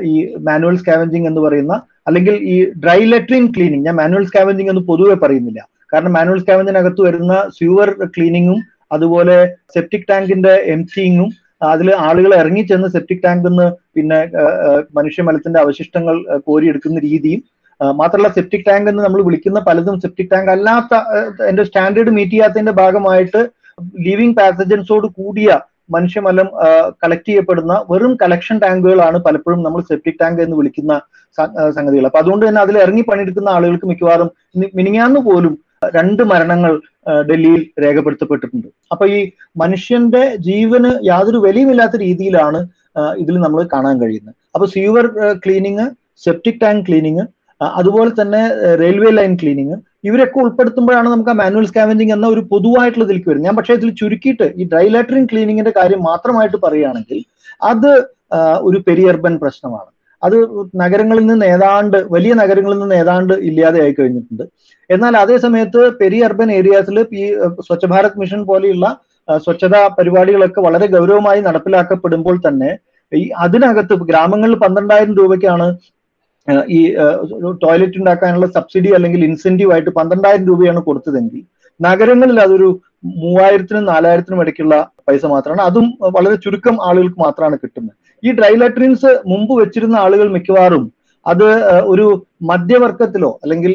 ഈ മാനുവൽ സ്കാവഞ്ചിങ് എന്ന് പറയുന്ന അല്ലെങ്കിൽ ഈ ഡ്രൈ ലെറ്ററിൻ ക്ലീനിങ് ഞാൻ മാനുവൽ സ്കാവഞ്ചിങ് എന്ന് പൊതുവെ പറയുന്നില്ല. കാരണം മാനുവൽ സ്കാവഞ്ചിനകത്ത് വരുന്ന സ്യൂവർ ക്ലീനിങ്ങും അതുപോലെ സെപ്റ്റിക് ടാങ്കിന്റെ എംറ്റിങ്ങും അതിൽ ആളുകൾ ഇറങ്ങി ചെന്ന് സെപ്റ്റിക് ടാങ്കിൽ നിന്ന് പിന്നെ മനുഷ്യ മലത്തിന്റെ അവശിഷ്ടങ്ങൾ കോരിയെടുക്കുന്ന രീതിയും മാത്രമല്ല സെപ്റ്റിക് ടാങ്ക് എന്ന് നമ്മൾ വിളിക്കുന്ന പലതും സെപ്റ്റിക് ടാങ്ക് അല്ലാത്ത എന്റെ സ്റ്റാൻഡേർഡ് മീറ്റ് ചെയ്യാത്തതിന്റെ ഭാഗമായിട്ട് ലിവിങ് പാസജൻസോട് കൂടിയ മനുഷ്യമലം കളക്ട് ചെയ്യപ്പെടുന്ന വെറും കളക്ഷൻ ടാങ്കുകളാണ് പലപ്പോഴും നമ്മൾ സെപ്റ്റിക് ടാങ്ക് എന്ന് വിളിക്കുന്ന സംഗതികൾ. അപ്പൊ അതുകൊണ്ട് തന്നെ അതിൽ ഇറങ്ങി പണിയെടുക്കുന്ന ആളുകൾക്ക് മിക്കവാറും മിനിങ്ങാന്ന് പോലും രണ്ട് മരണങ്ങൾ ഡൽഹിയിൽ രേഖപ്പെടുത്തപ്പെട്ടിട്ടുണ്ട്. അപ്പൊ ഈ മനുഷ്യന്റെ ജീവന് യാതൊരു വിലയുമില്ലാത്ത രീതിയിലാണ് ഇതിൽ നമ്മൾ കാണാൻ കഴിയുന്നത്. അപ്പൊ sewer cleaning septic tank cleaning അതുപോലെ തന്നെ റെയിൽവേ ലൈൻ ക്ലീനിങ് ഇവരൊക്കെ ഉൾപ്പെടുത്തുമ്പോഴാണ് നമുക്ക് ആ മാനുവൽ സ്കാവഞ്ചിങ് എന്ന ഒരു പൊതുവായിട്ടുള്ള ഇതിലേക്ക് വരുന്നത്. ഞാൻ പക്ഷേ ഇതിൽ ചുരുക്കിയിട്ട് ഈ ഡ്രൈ ലാറ്ററിൻ ക്ലീനിങ്ങിന്റെ കാര്യം മാത്രമായിട്ട് പറയുകയാണെങ്കിൽ അത് ഒരു പെരിയർബൻ പ്രശ്നമാണ്. അത് നഗരങ്ങളിൽ നിന്ന് ഏതാണ്ട് വലിയ നഗരങ്ങളിൽ നിന്ന് ഏതാണ്ട് ഇല്ലാതെയായി കഴിഞ്ഞിട്ടുണ്ട്. എന്നാൽ അതേ സമയത്ത് പെരി അർബൻ ഏരിയാസിൽ ഈ സ്വച്ഛ ഭാരത് മിഷൻ പോലെയുള്ള സ്വച്ഛതാ പരിപാടികളൊക്കെ വളരെ ഗൗരവമായി നടപ്പിലാക്കപ്പെടുമ്പോൾ തന്നെ ഈ അതിനകത്ത് ഗ്രാമങ്ങളിൽ പന്ത്രണ്ടായിരം രൂപയ്ക്കാണ് ഈ ടോയ്ലറ്റ് ഉണ്ടാക്കാനുള്ള സബ്സിഡി അല്ലെങ്കിൽ ഇൻസെന്റീവ് ആയിട്ട് പന്ത്രണ്ടായിരം രൂപയാണ് കൊടുത്തതെങ്കിൽ നഗരങ്ങളിൽ അതൊരു മൂവായിരത്തിനും നാലായിരത്തിനും ഇടയ്ക്കുള്ള പൈസ മാത്രമാണ്. അതും വളരെ ചുരുക്കം ആളുകൾക്ക് മാത്രമാണ് കിട്ടുന്നത്. ഈ ഡ്രൈ ലാട്രിൻസ് മുമ്പ് വെച്ചിരുന്ന ആളുകൾ മിക്കവാറും അത് ഒരു മധ്യവർഗത്തിലോ അല്ലെങ്കിൽ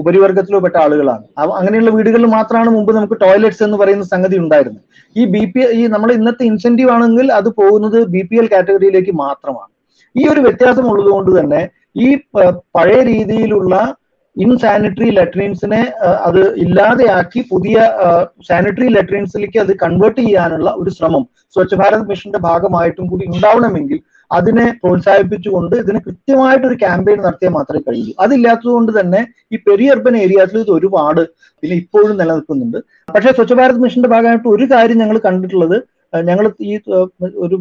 ഉപരിവർഗത്തിലോ പെട്ട ആളുകളാണ്. അങ്ങനെയുള്ള വീടുകളിൽ മാത്രമാണ് മുമ്പ് നമുക്ക് ടോയ്ലറ്റ്സ് എന്ന് പറയുന്ന സംഗതി ഉണ്ടായിരുന്നത്. ഈ ബി പി ഈ നമ്മൾ ഇന്നത്തെ ഇൻസെന്റീവ് ആണെങ്കിൽ അത് പോകുന്നത് ബി പി എൽ കാറ്റഗറിയിലേക്ക് മാത്രമാണ്. ഈ ഒരു വ്യത്യാസം ഉള്ളതുകൊണ്ട് തന്നെ ഈ പഴയ രീതിയിലുള്ള ഇൻസാനിറ്ററി ലെട്രീൻസിനെ അത് ഇല്ലാതെയാക്കി പുതിയ സാനിറ്ററി ലെട്രീൻസിലേക്ക് അത് കൺവേർട്ട് ചെയ്യാനുള്ള ഒരു ശ്രമം സ്വച്ഛ് ഭാരത് മിഷന്റെ ഭാഗമായിട്ടും കൂടി ഉണ്ടാവണമെങ്കിൽ അതിനെ പ്രോത്സാഹിപ്പിച്ചുകൊണ്ട് ഇതിന് കൃത്യമായിട്ട് ഒരു ക്യാമ്പയിൻ നടത്തിയാൽ മാത്രമേ കഴിയൂ. അതില്ലാത്തത് കൊണ്ട് തന്നെ ഈ പെരി അർബൻ ഏരിയാസിൽ ഇത് ഒരുപാട് പിന്നെ ഇപ്പോഴും നിലനിൽക്കുന്നുണ്ട്. പക്ഷേ സ്വച്ഛ് ഭാരത് മിഷന്റെ ഭാഗമായിട്ട് ഒരു കാര്യം ഞങ്ങൾ കണ്ടിട്ടുള്ളത് ഞങ്ങൾ ഈ ഒരു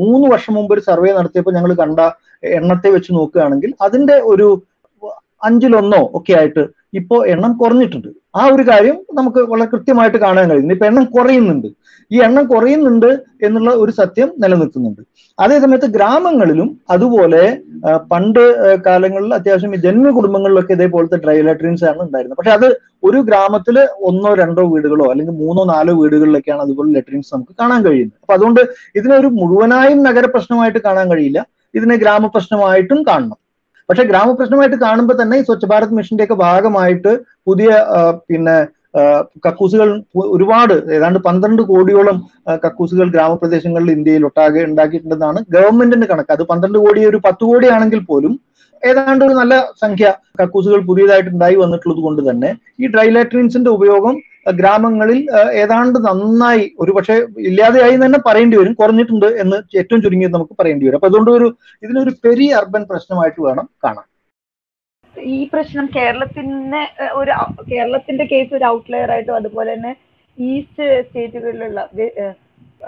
മൂന്ന് വർഷം മുമ്പ് ഒരു സർവേ നടത്തിയപ്പോൾ ഞങ്ങൾ കണ്ട എണ്ണത്തെ വെച്ച് നോക്കുകയാണെങ്കിൽ അതിന്റെ ഒരു അഞ്ചിലൊന്നോ ഒക്കെ ആയിട്ട് ഇപ്പോ എണ്ണം കുറഞ്ഞിട്ടുണ്ട്. ആ ഒരു കാര്യം നമുക്ക് വളരെ കൃത്യമായിട്ട് കാണാൻ കഴിയുന്നു ഇപ്പൊ എണ്ണം കുറയുന്നുണ്ട്. ഈ എണ്ണം കുറയുന്നുണ്ട് എന്നുള്ള ഒരു സത്യം നിലനിൽക്കുന്നുണ്ട്. അതേ സമയത്ത് ഗ്രാമങ്ങളിലും അതുപോലെ പണ്ട് കാലങ്ങളിൽ അത്യാവശ്യം ഈ ജന്മ കുടുംബങ്ങളിലൊക്കെ ഇതേപോലത്തെ ഡ്രൈ ലാട്രീൻസ് ആണ് ഉണ്ടായിരുന്നത്. പക്ഷെ അത് ഒരു ഗ്രാമത്തിൽ ഒന്നോ രണ്ടോ വീടുകളോ അല്ലെങ്കിൽ മൂന്നോ നാലോ വീടുകളിലൊക്കെയാണ് അതുപോലെ ലെട്രീൻസ് നമുക്ക് കാണാൻ കഴിയുന്നത്. അപ്പൊ അതുകൊണ്ട് ഇതിനൊരു മുഴുവനായും നഗര പ്രശ്നമായിട്ട് കാണാൻ കഴിയില്ല. ഇതിനെ ഗ്രാമപ്രശ്നമായിട്ടും കാണണം. പക്ഷെ ഗ്രാമപ്രശ്നമായിട്ട് കാണുമ്പോൾ തന്നെ ഈ സ്വച്ഛ ഭാരത് മിഷന്റെ ഒക്കെ ഭാഗമായിട്ട് പുതിയ പിന്നെ കക്കൂസുകൾ ഒരുപാട് ഏതാണ്ട് പന്ത്രണ്ട് കോടിയോളം കക്കൂസുകൾ ഗ്രാമപ്രദേശങ്ങളിൽ ഇന്ത്യയിൽ ഒട്ടാകെ ഉണ്ടാക്കിയിട്ടുണ്ടെന്നാണ് ഗവൺമെന്റിന്റെ കണക്ക്. അത് പന്ത്രണ്ട് കോടി ഒരു പത്ത് പോലും ഏതാണ്ട് ഒരു നല്ല സംഖ്യ കക്കൂസുകൾ പുതിയതായിട്ട് ഉണ്ടായി വന്നിട്ടുള്ളത് കൊണ്ട് തന്നെ ഈ ഡ്രൈ ലാട്രീൻസിന്റെ ഉപയോഗം ഗ്രാമങ്ങളിൽ ഏതാണ്ട് നന്നായി ഒരു പക്ഷേ ഇല്ലാതെയായി തന്നെ പറയേണ്ടി വരും കുറഞ്ഞിട്ടുണ്ട് എന്ന് ഏറ്റവും ചുരുങ്ങിയത് നമുക്ക് പറയേണ്ടി വരും. അപ്പൊ അതുകൊണ്ട് ഒരു ഇതിനൊരു പെരി അർബൻ പ്രശ്നമായിട്ട് വേണം കാണാൻ. ഈ പ്രശ്നം കേരളത്തിന്റെ ഒരു കേരളത്തിന്റെ കേസ് ഒരു ഔട്ട്ലെയർ ആയിട്ടും അതുപോലെ തന്നെ ഈസ്റ്റ് സ്റ്റേറ്റുകളിലുള്ള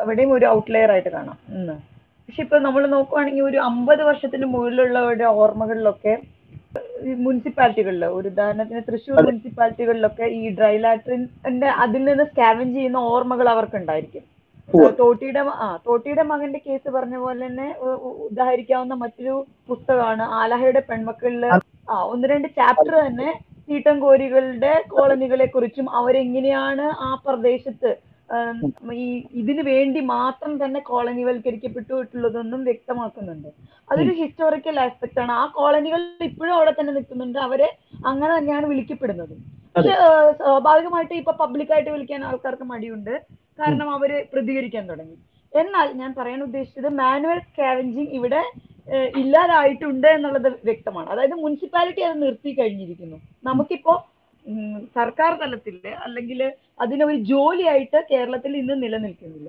അവിടെയും ഒരു ഔട്ട്ലെയർ ആയിട്ട് കാണാം. പക്ഷെ ഇപ്പൊ നമ്മൾ നോക്കുവാണെങ്കിൽ ഒരു അമ്പത് വർഷത്തിന് മുകളിലുള്ളവരുടെ ഓർമ്മകളിലൊക്കെ മുനിസിപ്പാലിറ്റികളിൽ ഒരു ഉദാഹരണത്തിന് തൃശ്ശൂർ മുനിസിപ്പാലിറ്റികളിലൊക്കെ ഈ ഡ്രൈ ലാട്രിന്റെ അതിൽ നിന്ന് സ്കാവൻ ചെയ്യുന്ന ഓർമ്മകൾ അവർക്കുണ്ടായിരിക്കും. തോട്ടിയുടെ ആ തോട്ടിയുടെ മകന്റെ കേസ് പറഞ്ഞ പോലെ തന്നെ ഉദാഹരിക്കാവുന്ന മറ്റൊരു പുസ്തകമാണ് ആലഹയുടെ പെൺമക്കളിൽ ആ ഒന്ന് രണ്ട് ചാപ്റ്റർ തന്നെ തീട്ടംകോരികളുടെ കോളനികളെ കുറിച്ചും അവരെങ്ങനെയാണ് ആ പ്രദേശത്ത് ഈ ഇതിനു വേണ്ടി മാത്രം തന്നെ കോളനിവൽക്കരിക്കപ്പെട്ടിട്ടുള്ളതൊന്നും വ്യക്തമാക്കുന്നുണ്ട്. അതൊരു ഹിസ്റ്റോറിക്കൽ ആസ്പെക്ട് ആണ്. ആ കോളനികൾ ഇപ്പോഴും അവിടെ തന്നെ നിൽക്കുന്നുണ്ട്. അവരെ അങ്ങനെ തന്നെയാണ് വിളിക്കപ്പെടുന്നത്. പക്ഷെ സ്വാഭാവികമായിട്ട് ഇപ്പൊ പബ്ലിക്കായിട്ട് വിളിക്കാൻ ആൾക്കാർക്ക് മടിയുണ്ട്. കാരണം അവർ പ്രതികരിക്കാൻ തുടങ്ങി. എന്നാൽ ഞാൻ പറയാൻ ഉദ്ദേശിച്ചത് മാനുവൽ സ്കാവഞ്ചിങ് ഇവിടെ ഇല്ലാതായിട്ടുണ്ട് എന്നുള്ളത് വ്യക്തമാണ്. അതായത് മുനിസിപ്പാലിറ്റി അത് നിർത്തി കഴിഞ്ഞിരിക്കുന്നു. നമുക്കിപ്പോ സർക്കാർ തലത്തിൽ അല്ലെങ്കിൽ അതിനൊരു ജോലിയായിട്ട് കേരളത്തിൽ ഇന്ന് നിലനിൽക്കുന്നില്ല.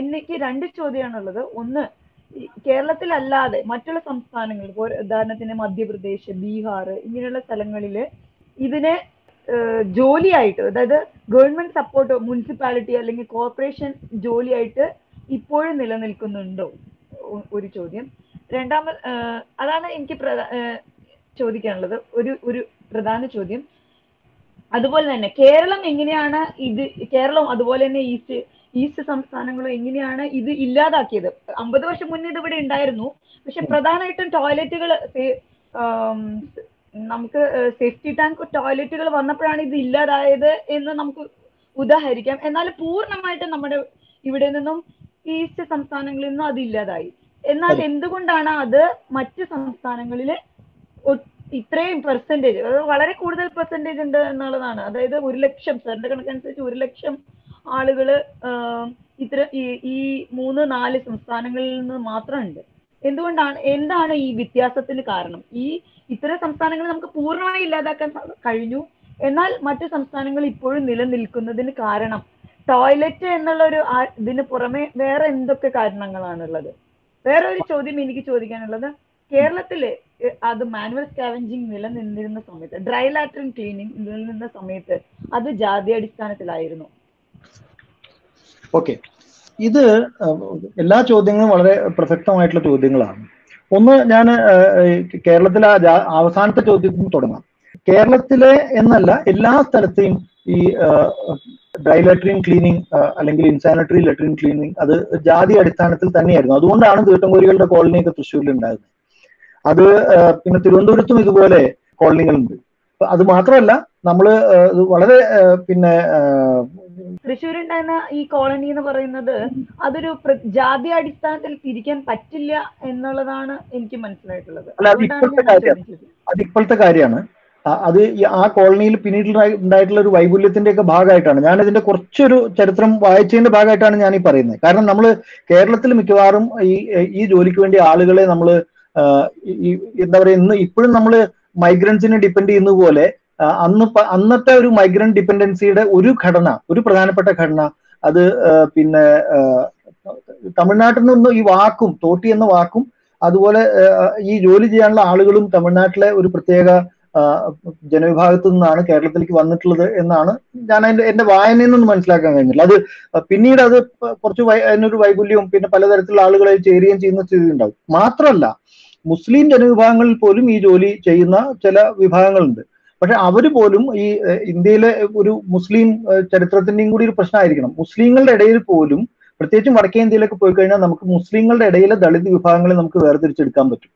എനിക്ക് രണ്ട് ചോദ്യമാണുള്ളത്. ഒന്ന് കേരളത്തിലല്ലാതെ മറ്റുള്ള സംസ്ഥാനങ്ങളിൽ ഉദാഹരണത്തിന് മധ്യപ്രദേശ് ബീഹാർ ഇങ്ങനെയുള്ള സ്ഥലങ്ങളിൽ ഇതിനെ ജോലിയായിട്ട് അതായത് ഗവൺമെന്റ് സപ്പോർട്ട് മുനിസിപ്പാലിറ്റി അല്ലെങ്കിൽ കോർപ്പറേഷൻ ജോലിയായിട്ട് ഇപ്പോഴും നിലനിൽക്കുന്നുണ്ടോ? ഒരു ചോദ്യം. രണ്ടാമത് അതാണ് എനിക്ക് ചോദിക്കാനുള്ളത്. ഒരു ഒരു പ്രധാന ചോദ്യം. അതുപോലെ തന്നെ കേരളം എങ്ങനെയാണ് ഇത് കേരളം അതുപോലെ തന്നെ ഈസ്റ്റ് ഈസ്റ്റ് സംസ്ഥാനങ്ങളും എങ്ങനെയാണ് ഇത് ഇല്ലാതാക്കിയത്? അമ്പത് വർഷം മുന്നേ ഇത് ഇവിടെ ഉണ്ടായിരുന്നു. പക്ഷെ പ്രധാനമായിട്ടും ടോയ്ലറ്റുകൾ നമുക്ക് സേഫ്റ്റി ടാങ്ക് ടോയ്ലറ്റുകൾ വന്നപ്പോഴാണ് ഇത് ഇല്ലാതായത് എന്ന് നമുക്ക് ഉദാഹരിക്കാം. എന്നാൽ പൂർണമായിട്ടും നമ്മുടെ ഇവിടെ നിന്നും ഈസ്റ്റ് സംസ്ഥാനങ്ങളിൽ നിന്നും അത് ഇല്ലാതായി. എന്നാൽ എന്തുകൊണ്ടാണ് അത് മറ്റ് സംസ്ഥാനങ്ങളിൽ ഇത്രയും പെർസെന്റേജ് വളരെ കൂടുതൽ പെർസെന്റേജ് ഉണ്ട് എന്നുള്ളതാണ്. അതായത് ഒരു ലക്ഷം സാറിന്റെ കണക്കനുസരിച്ച് ഒരു ലക്ഷം ആളുകൾ ഇത്ര ഈ മൂന്ന് നാല് സംസ്ഥാനങ്ങളിൽ നിന്ന് മാത്രം ഉണ്ട് എന്തുകൊണ്ടാണ് എന്താണ് ഈ വ്യത്യാസത്തിന് കാരണം? ഈ ഇത്തരം സംസ്ഥാനങ്ങൾ നമുക്ക് പൂർണമായി ഇല്ലാതാക്കാൻ കഴിഞ്ഞു. എന്നാൽ മറ്റു സംസ്ഥാനങ്ങൾ ഇപ്പോഴും നിലനിൽക്കുന്നതിന് കാരണം ടോയ്ലറ്റ് എന്നുള്ള ഒരു ഇതിന് പുറമെ വേറെ എന്തൊക്കെ കാരണങ്ങളാണുള്ളത്? വേറെ ഒരു ചോദ്യം എനിക്ക് ചോദിക്കാനുള്ളത് കേരളത്തിൽ അത് മാനുവൽ സ്കാവഞ്ചിങ് നിലനിന്നിരുന്ന സമയത്ത് ഡ്രൈ ലാട്രിൻ ക്ലീനിങ് നിലനിന്ന സമയത്ത് അത് ജാതി അടിസ്ഥാനത്തിലായിരുന്നു. ഓക്കെ ഇത് എല്ലാ ചോദ്യങ്ങളും വളരെ പ്രസക്തമായിട്ടുള്ള ചോദ്യങ്ങളാണ്. ഒന്ന് ഞാൻ കേരളത്തിലെ അവസാനത്തെ ചോദ്യത്തിൽ നിന്ന് തുടങ്ങാം. കേരളത്തിലെ എന്നല്ല എല്ലാ സ്ഥലത്തെയും ഈ ഡ്രൈ ലെറ്ററിൻ ക്ലീനിങ് അല്ലെങ്കിൽ ഇൻസാനിറ്ററി ലെറ്ററിൻ ക്ലീനിങ് അത് ജാതി അടിസ്ഥാനത്തിൽ തന്നെയായിരുന്നു. അതുകൊണ്ടാണ് തീട്ടംകോരികളുടെ കോളനിയൊക്കെ തൃശ്ശൂരിൽ ഉണ്ടായിരുന്നത്. അത് പിന്നെ തിരുവനന്തപുരത്തും ഇതുപോലെ കോളനികളുണ്ട്. അത് മാത്രമല്ല നമ്മൾ വളരെ പിന്നെ തൃശ്ശൂരുണ്ടായിരുന്ന ഈ കോളനി എന്ന് പറയുന്നത് അതൊരു ജാതി അടിസ്ഥാനത്തിൽ തിരിക്കാൻ പറ്റില്ല എന്നുള്ളതാണ് എനിക്ക് മനസ്സിലായിട്ടുള്ളത്. അത് ഇപ്പോഴത്തെ കാര്യമാണ്. അത് ആ കോളനിയിൽ പിന്നീട് ഉണ്ടായിട്ടുള്ള ഒരു വൈപുല്യത്തിന്റെ ഒക്കെ ഭാഗമായിട്ടാണ്. ഞാൻ ഇതിന്റെ കുറച്ചൊരു ചരിത്രം വായിച്ചതിന്റെ ഭാഗമായിട്ടാണ് ഞാൻ ഈ പറയുന്നത്. കാരണം നമ്മൾ കേരളത്തിൽ മിക്കവാറും ഈ ഈ ജോലിക്ക് വേണ്ടി ആളുകളെ നമ്മൾ എന്താ പറയുക ഇന്ന് ഇപ്പോഴും നമ്മൾ മൈഗ്രൻസിനെ ഡിപ്പെൻഡ് ചെയ്യുന്ന പോലെ അന്ന് അന്നത്തെ ഒരു മൈഗ്രന്റ് ഡിപ്പെൻഡൻസിയുടെ ഒരു ഘടന ഒരു പ്രധാനപ്പെട്ട ഘടന അത് പിന്നെ തമിഴ്നാട്ടിൽ നിന്ന് ഈ വാക്കും തോട്ടി എന്ന വാക്കും അതുപോലെ ഈ ജോലി ചെയ്യാനുള്ള ആളുകളും തമിഴ്നാട്ടിലെ ഒരു പ്രത്യേക ജനവിഭാഗത്തു നിന്നാണ് കേരളത്തിലേക്ക് വന്നിട്ടുള്ളത് എന്നാണ് ഞാൻ അതിന്റെ എന്റെ വായനയിൽ നിന്ന് മനസ്സിലാക്കാൻ കഴിഞ്ഞില്ല. അത് പിന്നീട് അത് കുറച്ച് അതിനൊരു വൈകുല്യവും പിന്നെ പലതരത്തിലുള്ള ആളുകളെ ചേരുകയും ചെയ്യുന്ന സ്ഥിതി ഉണ്ടാവും. മാത്രമല്ല മുസ്ലിം ജനവിഭാഗങ്ങളിൽ പോലും ഈ ജോലി ചെയ്യുന്ന ചില വിഭാഗങ്ങളുണ്ട്. പക്ഷെ അവർ പോലും ഈ ഇന്ത്യയിലെ ഒരു മുസ്ലിം ചരിത്രത്തിന്റെയും കൂടി ഒരു പ്രശ്നമായിരിക്കണം. മുസ്ലിങ്ങളുടെ ഇടയിൽ പോലും പ്രത്യേകിച്ചും വടക്കേ ഇന്ത്യയിലൊക്കെ പോയി കഴിഞ്ഞാൽ നമുക്ക് മുസ്ലിങ്ങളുടെ ഇടയിലെ ദളിത് വിഭാഗങ്ങളെ നമുക്ക് വേർതിരിച്ചെടുക്കാൻ പറ്റും.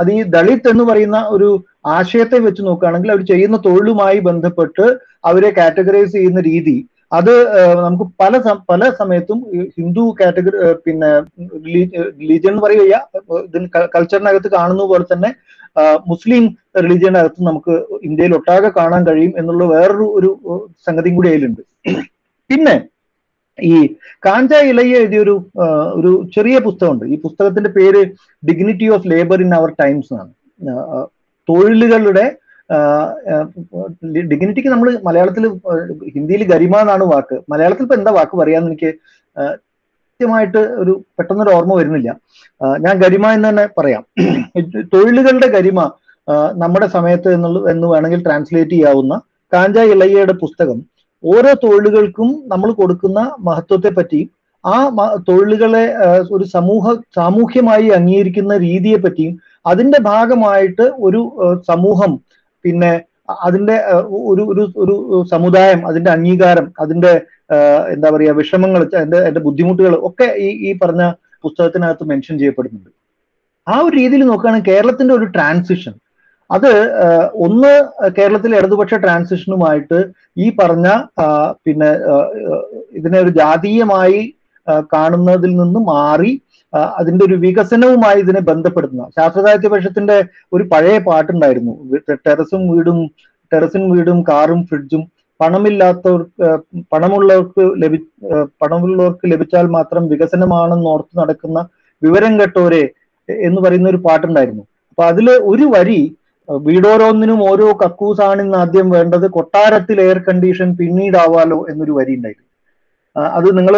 അത് ഈ ദളിത് എന്ന് പറയുന്ന ഒരു ആശയത്തെ വെച്ച് നോക്കുകയാണെങ്കിൽ അവർ ചെയ്യുന്ന തൊഴിലുമായി ബന്ധപ്പെട്ട് അവരെ കാറ്റഗറൈസ് ചെയ്യുന്ന രീതി അത് നമുക്ക് പല പല സമയത്തും ഹിന്ദു കാറ്റഗറി പിന്നെ റിലീജിയൻ എന്ന് പറയുക ഇതിന് കൾച്ചറിനകത്ത് കാണുന്ന പോലെ തന്നെ മുസ്ലിം റിലീജിയനകത്ത് നമുക്ക് ഇന്ത്യയിൽ ഒട്ടാകെ കാണാൻ കഴിയും എന്നുള്ള വേറൊരു ഒരു സംഗതിയും കൂടി അതിലുണ്ട്. പിന്നെ ഈ കാഞ്ച ഇലയ്യ എഴുതിയൊരു ഒരു ചെറിയ പുസ്തകമുണ്ട്. ഈ പുസ്തകത്തിന്റെ പേര് dignity of labour in our times എന്നാണ്. തൊഴിലുകളുടെ ഡിഗ്നിറ്റിക്ക് നമ്മൾ മലയാളത്തിൽ ഹിന്ദിയിൽ ഗരിമ എന്നാണ് വാക്ക്. മലയാളത്തിൽ ഇപ്പൊ എന്താ വാക്ക് പറയാന്ന് എനിക്ക് കൃത്യമായിട്ട് ഒരു പെട്ടെന്നൊരു ഓർമ്മ വരുന്നില്ല. ഞാൻ ഗരിമ എന്ന് തന്നെ പറയാം. തൊഴിലുകളുടെ ഗരിമ നമ്മുടെ സമയത്ത് എന്നുള്ള എന്ന് വേണമെങ്കിൽ ട്രാൻസ്ലേറ്റ് ചെയ്യാവുന്ന കാഞ്ച ഇളയ്യയുടെ പുസ്തകം. ഓരോ തൊഴിലുകൾക്കും നമ്മൾ കൊടുക്കുന്ന മഹത്വത്തെ പറ്റിയും ആ തൊഴിലുകളെ ഒരു സമൂഹ സാമൂഹ്യമായി അംഗീകരിക്കുന്ന രീതിയെ പറ്റിയും അതിന്റെ ഭാഗമായിട്ട് ഒരു സമൂഹം പിന്നെ അതിന്റെ ഒരു ഒരു ഒരു സമുദായം അതിന്റെ അംഗീകാരം അതിന്റെ എന്താ പറയാ വിഷമങ്ങൾ അതിന്റെ അതിന്റെ ബുദ്ധിമുട്ടുകൾ ഒക്കെ ഈ ഈ പറഞ്ഞ പുസ്തകത്തിനകത്ത് മെൻഷൻ ചെയ്യപ്പെടുന്നുണ്ട്. ആ ഒരു രീതിയിൽ നോക്കുകയാണെങ്കിൽ കേരളത്തിന്റെ ഒരു ട്രാൻസിഷൻ അത് ഒന്ന് കേരളത്തിലെ ഇടതുപക്ഷ ട്രാൻസിഷനുമായിട്ട് ഈ പറഞ്ഞ പിന്നെ ഇതിനെ ഒരു ജാതീയമായി കാണുന്നതിൽ നിന്ന് മാറി അതിന്റെ ഒരു വികസനവുമായി ഇതിനെ ബന്ധപ്പെടുത്തുന്ന. ശാസ്ത്ര സാഹിത്യ പരിഷത്തിന്റെ ഒരു പഴയ പാട്ടുണ്ടായിരുന്നു. ടെറസും വീടും ടെറസും വീടും കാറും ഫ്രിഡ്ജും പണമില്ലാത്തവർ പണമുള്ളവർക്ക് ലഭി പണമുള്ളവർക്ക് ലഭിച്ചാൽ മാത്രം വികസനമാണെന്ന് ഓർത്ത് നടക്കുന്ന വിവരം കെട്ടോരെ എന്ന് പറയുന്ന ഒരു പാട്ടുണ്ടായിരുന്നു. അപ്പൊ അതിൽ ഒരു വരി വീടോരോന്നിനും ഓരോ കക്കൂസാണിന്ന് ആദ്യം വേണ്ടത് കൊട്ടാരത്തിൽ എയർ കണ്ടീഷൻ പിന്നീടാവാലോ എന്നൊരു വരി ഉണ്ടായിരുന്നു അത് നിങ്ങൾ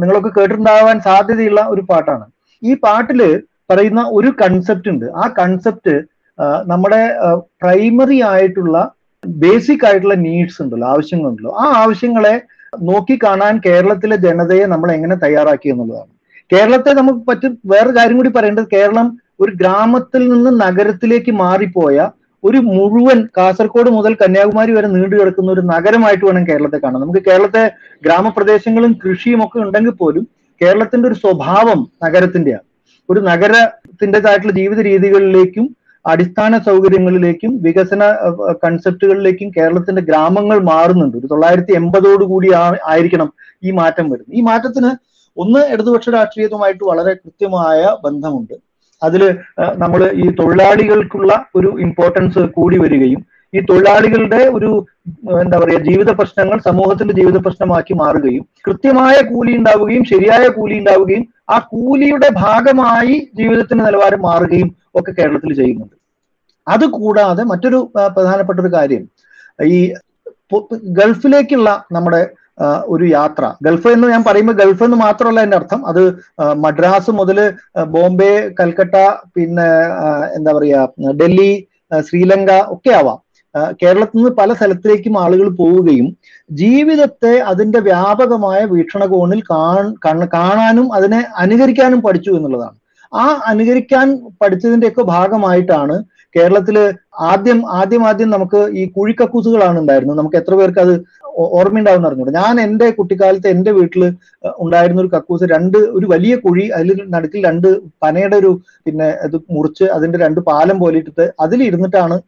നിങ്ങളൊക്കെ കേട്ടിട്ടുണ്ടാവാൻ സാധ്യതയുള്ള ഒരു പാട്ടാണ്. ഈ പാട്ടിൽ പറയുന്ന ഒരു കൺസെപ്റ്റ് ഉണ്ട്. ആ കൺസെപ്റ്റ് നമ്മുടെ പ്രൈമറി ആയിട്ടുള്ള ബേസിക് ആയിട്ടുള്ള നീഡ്സ് ഉണ്ടല്ലോ ആവശ്യങ്ങളുണ്ടല്ലോ. ആ ആവശ്യങ്ങളെ നോക്കി കാണാൻ കേരളത്തിലെ ജനതയെ നമ്മൾ എങ്ങനെ തയ്യാറാക്കി എന്നുള്ളതാണ്. കേരളത്തെ നമുക്ക് പറ്റും വേറെ കാര്യം കൂടി പറയേണ്ടത് കേരളം ഒരു ഗ്രാമത്തിൽ നിന്ന് നഗരത്തിലേക്ക് മാറിപ്പോയ ഒരു മുഴുവൻ കാസർഗോഡ് മുതൽ കന്യാകുമാരി വരെ നീണ്ടു കിടക്കുന്ന ഒരു നഗരമായിട്ട് വേണം കേരളത്തെ കാണാൻ. നമുക്ക് കേരളത്തെ ഗ്രാമപ്രദേശങ്ങളും കൃഷിയും ഒക്കെ ഉണ്ടെങ്കിൽ പോലും കേരളത്തിന്റെ ഒരു സ്വഭാവം നഗരത്തിന്റെയാണ്. ഒരു നഗരത്തിന്റെതായിട്ടുള്ള ജീവിത രീതികളിലേക്കും അടിസ്ഥാന സൗകര്യങ്ങളിലേക്കും വികസന കൺസെപ്റ്റുകളിലേക്കും കേരളത്തിന്റെ ഗ്രാമങ്ങൾ മാറുന്നുണ്ട്. ഒരു തൊള്ളായിരത്തി എൺപതോടു കൂടി ആയിരിക്കണം ഈ മാറ്റം വരുന്നത്. ഈ മാറ്റത്തിന് ഒന്ന് ഇടതുപക്ഷ രാഷ്ട്രീയവുമായിട്ട് വളരെ കൃത്യമായ ബന്ധമുണ്ട്. അതിൽ നമ്മൾ ഈ തൊഴിലാളികൾക്കുള്ള ഒരു ഇമ്പോർട്ടൻസ് കൂടി വരികയും ഈ തൊഴിലാളികളുടെ ഒരു എന്താ പറയുക ജീവിത പ്രശ്നങ്ങൾ സമൂഹത്തിന്റെ ജീവിത പ്രശ്നമാക്കി മാറുകയും കൃത്യമായ കൂലി ഉണ്ടാവുകയും ശരിയായ കൂലി ഉണ്ടാവുകയും ആ കൂലിയുടെ ഭാഗമായി ജീവിതത്തിന്റെ നിലവാരം മാറുകയും ഒക്കെ കേരളത്തിൽ ചെയ്യുന്നുണ്ട്. അത് കൂടാതെ മറ്റൊരു പ്രധാനപ്പെട്ട ഒരു കാര്യം ഈ ഗൾഫിലേക്കുള്ള നമ്മുടെ ഒരു യാത്ര. ഗൾഫ് എന്ന് ഞാൻ പറയുമ്പോൾ ഗൾഫ് എന്ന് മാത്രമല്ല എന്റെ അർത്ഥം. അത് മദ്രാസ് മുതൽ ബോംബെ കൽക്കട്ട പിന്നെ എന്താ പറയാ ഡൽഹി ശ്രീലങ്ക ഒക്കെ ആവാം. കേരളത്തിൽ നിന്ന് പല സ്ഥലത്തിലേക്കും ആളുകൾ പോവുകയും ജീവിതത്തെ അതിന്റെ വ്യാപകമായ വീക്ഷണകോണിൽ കാണ കാണാനും അതിനെ അനുകരിക്കാനും പഠിച്ചു എന്നുള്ളതാണ്. ആ അനുകരിക്കാൻ പഠിച്ചതിന്റെയൊക്കെ ഭാഗമായിട്ടാണ് കേരളത്തിൽ ആദ്യം ആദ്യം ആദ്യം നമുക്ക് ഈ കുഴിക്കക്കൂസുകളാണ് ഉണ്ടായിരുന്നത്. നമുക്ക് എത്ര പേർക്ക് അത് ഓർമ്മയുണ്ടാവും അറിഞ്ഞൂടെ ഞാൻ എന്റെ കുട്ടിക്കാലത്ത് എന്റെ വീട്ടിൽ ഉണ്ടായിരുന്ന ഒരു കക്കൂസ് രണ്ട് ഒരു വലിയ കുഴി അതിൽ നടുക്കിൽ രണ്ട് പനയുടെ ഒരു പിന്നെ അത് മുറിച്ച് അതിന്റെ രണ്ട് പാലം പോലെ ഇട്ടിട്ട് അതിലിരുന്നിട്ടാണ്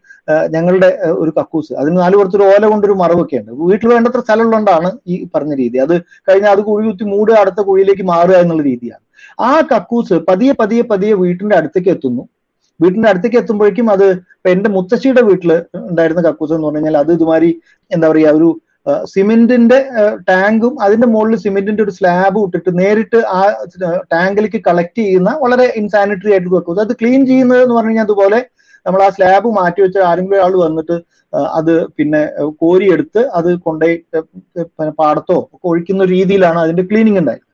ഞങ്ങളുടെ ഒരു കക്കൂസ്. അതിന് നാല് പുറത്തൊരു ഓല കൊണ്ടൊരു മറവൊക്കെ ഉണ്ട് വീട്ടിൽ വേണ്ടത്ര സ്ഥലമുള്ളതുകൊണ്ടാണ് ഈ പറഞ്ഞ രീതി. അത് കഴിഞ്ഞാൽ അത് കുഴി കുത്തി മൂട് അടുത്ത കുഴിയിലേക്ക് മാറുക എന്നുള്ള രീതിയാണ്. ആ കക്കൂസ് പതിയെ പതിയെ പതിയെ വീട്ടിന്റെ അടുത്തേക്ക് എത്തുന്നു. വീട്ടിന്റെ അടുത്തേക്ക് എത്തുമ്പോഴേക്കും അത് എന്റെ മുത്തശ്ശിയുടെ വീട്ടിൽ ഉണ്ടായിരുന്ന കക്കൂസ് എന്ന് പറഞ്ഞു കഴിഞ്ഞാൽ അത് ഇതുമാതിരി എന്താ പറയുക ഒരു സിമെന്റിന്റെ ടാങ്കും അതിന്റെ മുകളിൽ സിമെന്റിന്റെ ഒരു സ്ലാബും ഇട്ടിട്ട് നേരിട്ട് ആ ടാങ്കിലേക്ക് കളക്ട് ചെയ്യുന്ന വളരെ ഇൻസാനിറ്ററി ആയിട്ട് വെക്കും അത് ക്ലീൻ ചെയ്യുന്നത് എന്ന് പറഞ്ഞു അതുപോലെ നമ്മൾ ആ സ്ലാബ് മാറ്റി വെച്ച ആരെങ്കിലും ആൾ വന്നിട്ട് അത് പിന്നെ കോരിയെടുത്ത് അത് കൊണ്ടുപോയി പാടത്തോ ഒക്കെ ഒഴിക്കുന്ന രീതിയിലാണ് അതിന്റെ ക്ലീനിങ് ഉണ്ടായത്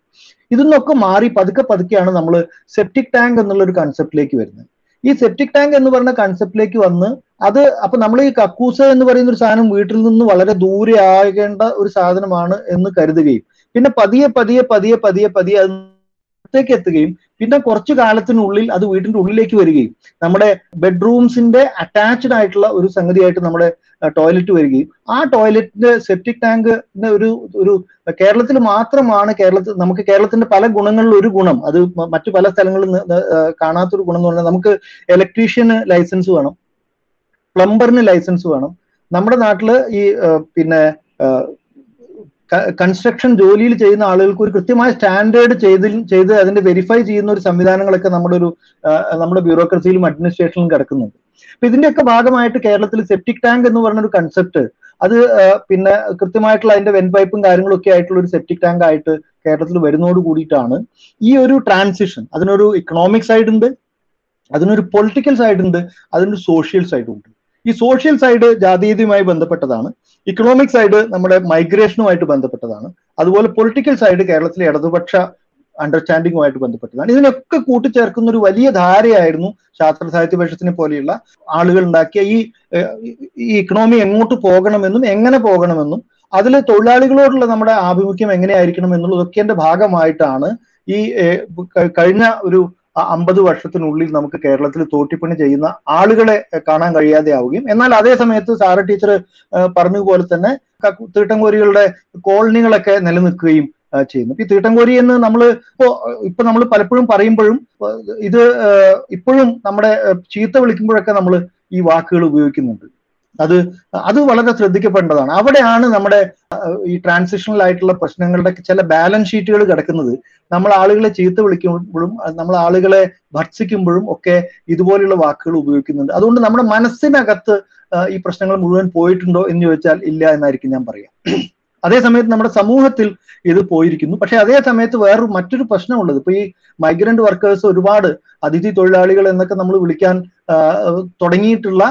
ഇതൊന്നൊക്കെ മാറി പതുക്കെ പതുക്കെയാണ് നമ്മൾ സെപ്റ്റിക് ടാങ്ക് എന്നുള്ള ഒരു കൺസെപ്റ്റിലേക്ക് വരുന്നത്. ഈ സെപ്റ്റിക് ടാങ്ക് എന്ന് പറഞ്ഞ കൺസെപ്റ്റിലേക്ക് വന്ന് അത് അപ്പൊ നമ്മൾ ഈ കക്കൂസ് എന്ന് പറയുന്ന ഒരു സാധനം വീട്ടിൽ നിന്ന് വളരെ ദൂരെ ആകേണ്ട ഒരു സാധനമാണ് എന്ന് കരുതുകയും പിന്നെ പതിയെ പതിയെ പതിയെ പതിയെ പതിയെ അതിലേക്ക് എത്തുകയും പിന്നെ കുറച്ചു കാലത്തിനുള്ളിൽ അത് വീട്ടിന്റെ ഉള്ളിലേക്ക് വരികയും നമ്മുടെ ബെഡ്റൂംസിന്റെ അറ്റാച്ച്ഡ് ആയിട്ടുള്ള ഒരു സംഗതിയായിട്ട് നമ്മുടെ ടോയ്ലറ്റ് വരികയും ആ ടോയ്ലറ്റിന്റെ സെപ്റ്റിക് ടാങ്കിന്റെ ഒരു ഒരു കേരളത്തിൽ മാത്രമാണ് കേരളത്തിൽ നമുക്ക് കേരളത്തിന്റെ പല ഗുണങ്ങളിൽ ഒരു ഗുണം അത് മറ്റു പല സ്ഥലങ്ങളിൽ കാണാത്തൊരു ഗുണം എന്ന് പറഞ്ഞാൽ നമുക്ക് ഇലക്ട്രീഷ്യന് ലൈസൻസ് വേണം. പ്ലംബറിന് ലൈസൻസ് വേണം. നമ്മുടെ നാട്ടിൽ ഈ പിന്നെ കൺസ്ട്രക്ഷൻ ജോലിയിൽ ചെയ്യുന്ന ആളുകൾക്ക് ഒരു കൃത്യമായ സ്റ്റാൻഡേർഡ് ചെയ്ത് ചെയ്ത് അതിന്റെ വെരിഫൈ ചെയ്യുന്ന ഒരു സംവിധാനങ്ങളൊക്കെ നമ്മുടെ ഒരു നമ്മുടെ ബ്യൂറോക്രസിയിലും അഡ്മിനിസ്ട്രേഷനിലും കിടക്കുന്നുണ്ട്. അപ്പൊ ഇതിന്റെയൊക്കെ ഭാഗമായിട്ട് കേരളത്തിൽ സെപ്റ്റിക് ടാങ്ക് എന്ന് പറഞ്ഞ ഒരു കൺസെപ്റ്റ് അത് പിന്നെ കൃത്യമായിട്ടുള്ള അതിന്റെ വെൻ പൈപ്പും കാര്യങ്ങളും ഒക്കെ ആയിട്ടുള്ള ഒരു സെപ്റ്റിക് ടാങ്ക് ആയിട്ട് കേരളത്തിൽ വരുന്നതോട് കൂടിയിട്ടാണ് ഈ ഒരു ട്രാൻസിഷൻ. അതിനൊരു ഇക്കണോമിക് സൈഡ് ഉണ്ട് അതിനൊരു പൊളിറ്റിക്കൽ സൈഡ് ഉണ്ട് അതിനൊരു സോഷ്യൽ സൈഡും ഉണ്ട്. ഈ സോഷ്യൽ സൈഡ് ജാതീയതയുമായി ബന്ധപ്പെട്ടതാണ്. ഇക്കണോമിക് സൈഡ് നമ്മുടെ മൈഗ്രേഷനുമായിട്ട് ബന്ധപ്പെട്ടതാണ്. അതുപോലെ പൊളിറ്റിക്കൽ സൈഡ് കേരളത്തിലെ ഇടതുപക്ഷ അണ്ടർസ്റ്റാൻഡിങ്ങുമായിട്ട് ബന്ധപ്പെട്ടതാണ്. ഇതിനൊക്കെ കൂട്ടിച്ചേർക്കുന്ന ഒരു വലിയ ധാരയായിരുന്നു ശാസ്ത്ര സാഹിത്യ പരിഷത്തിനെ പോലെയുള്ള ആളുകൾ ഉണ്ടാക്കിയ ഈ ഈ ഇക്കണോമി എങ്ങോട്ട് പോകണമെന്നും എങ്ങനെ പോകണമെന്നും അതിൽ തൊഴിലാളികളോടുള്ള നമ്മുടെ ആഭിമുഖ്യം എങ്ങനെയായിരിക്കണം എന്നുള്ളതൊക്കെ ഭാഗമായിട്ടാണ് ഈ കഴിഞ്ഞ ഒരു അമ്പത് വർഷത്തിനുള്ളിൽ നമുക്ക് കേരളത്തിൽ തോട്ടിപ്പണി ചെയ്യുന്ന ആളുകളെ കാണാൻ കഴിയാതെ ആവുകയും എന്നാൽ അതേ സമയത്ത് സാറ ടീച്ചർ പറഞ്ഞതുപോലെ തന്നെ തീട്ടംകോരികളുടെ കോളനികളൊക്കെ നിലനിൽക്കുകയും ചെയ്യുന്നു. ഈ തീട്ടംകോരി എന്ന് നമ്മൾ ഇപ്പോ ഇപ്പൊ നമ്മൾ പലപ്പോഴും പറയുമ്പോഴും ആ, ഇത് ആ, ഇപ്പോഴും നമ്മുടെ ആ, ചീത്ത വിളിക്കുമ്പോഴൊക്കെ നമ്മൾ ഈ വാക്കുകൾ ഉപയോഗിക്കുന്നുണ്ട്. അത് അത് വളരെ ശ്രദ്ധിക്കപ്പെടേണ്ടതാണ്. അവിടെയാണ് നമ്മുടെ ഈ ട്രാൻസിഷണൽ ആയിട്ടുള്ള പ്രശ്നങ്ങളുടെ ചില ബാലൻസ് ഷീറ്റുകൾ കിടക്കുന്നത്. നമ്മൾ ആളുകളെ ചീത്ത വിളിക്കുമ്പോഴും നമ്മൾ ആളുകളെ ഭർത്സിക്കുമ്പോഴും ഒക്കെ ഇതുപോലെയുള്ള വാക്കുകൾ ഉപയോഗിക്കുന്നുണ്ട്. അതുകൊണ്ട് നമ്മുടെ മനസ്സിനകത്ത് ഈ പ്രശ്നങ്ങൾ മുഴുവൻ പോയിട്ടുണ്ടോ എന്ന് ചോദിച്ചാൽ ഇല്ല എന്നായിരിക്കും ഞാൻ പറയാം. അതേ സമയത്ത് നമ്മുടെ സമൂഹത്തിൽ ഇത് പോയിരിക്കുന്നു. പക്ഷെ അതേ സമയത്ത് വേറൊരു മറ്റൊരു പ്രശ്നമുള്ളത്. ഇപ്പൊ ഈ മൈഗ്രന്റ് വർക്കേഴ്സ് ഒരുപാട് അതിഥി തൊഴിലാളികൾ എന്നൊക്കെ നമ്മൾ വിളിക്കാൻ തുടങ്ങിയിട്ടുള്ള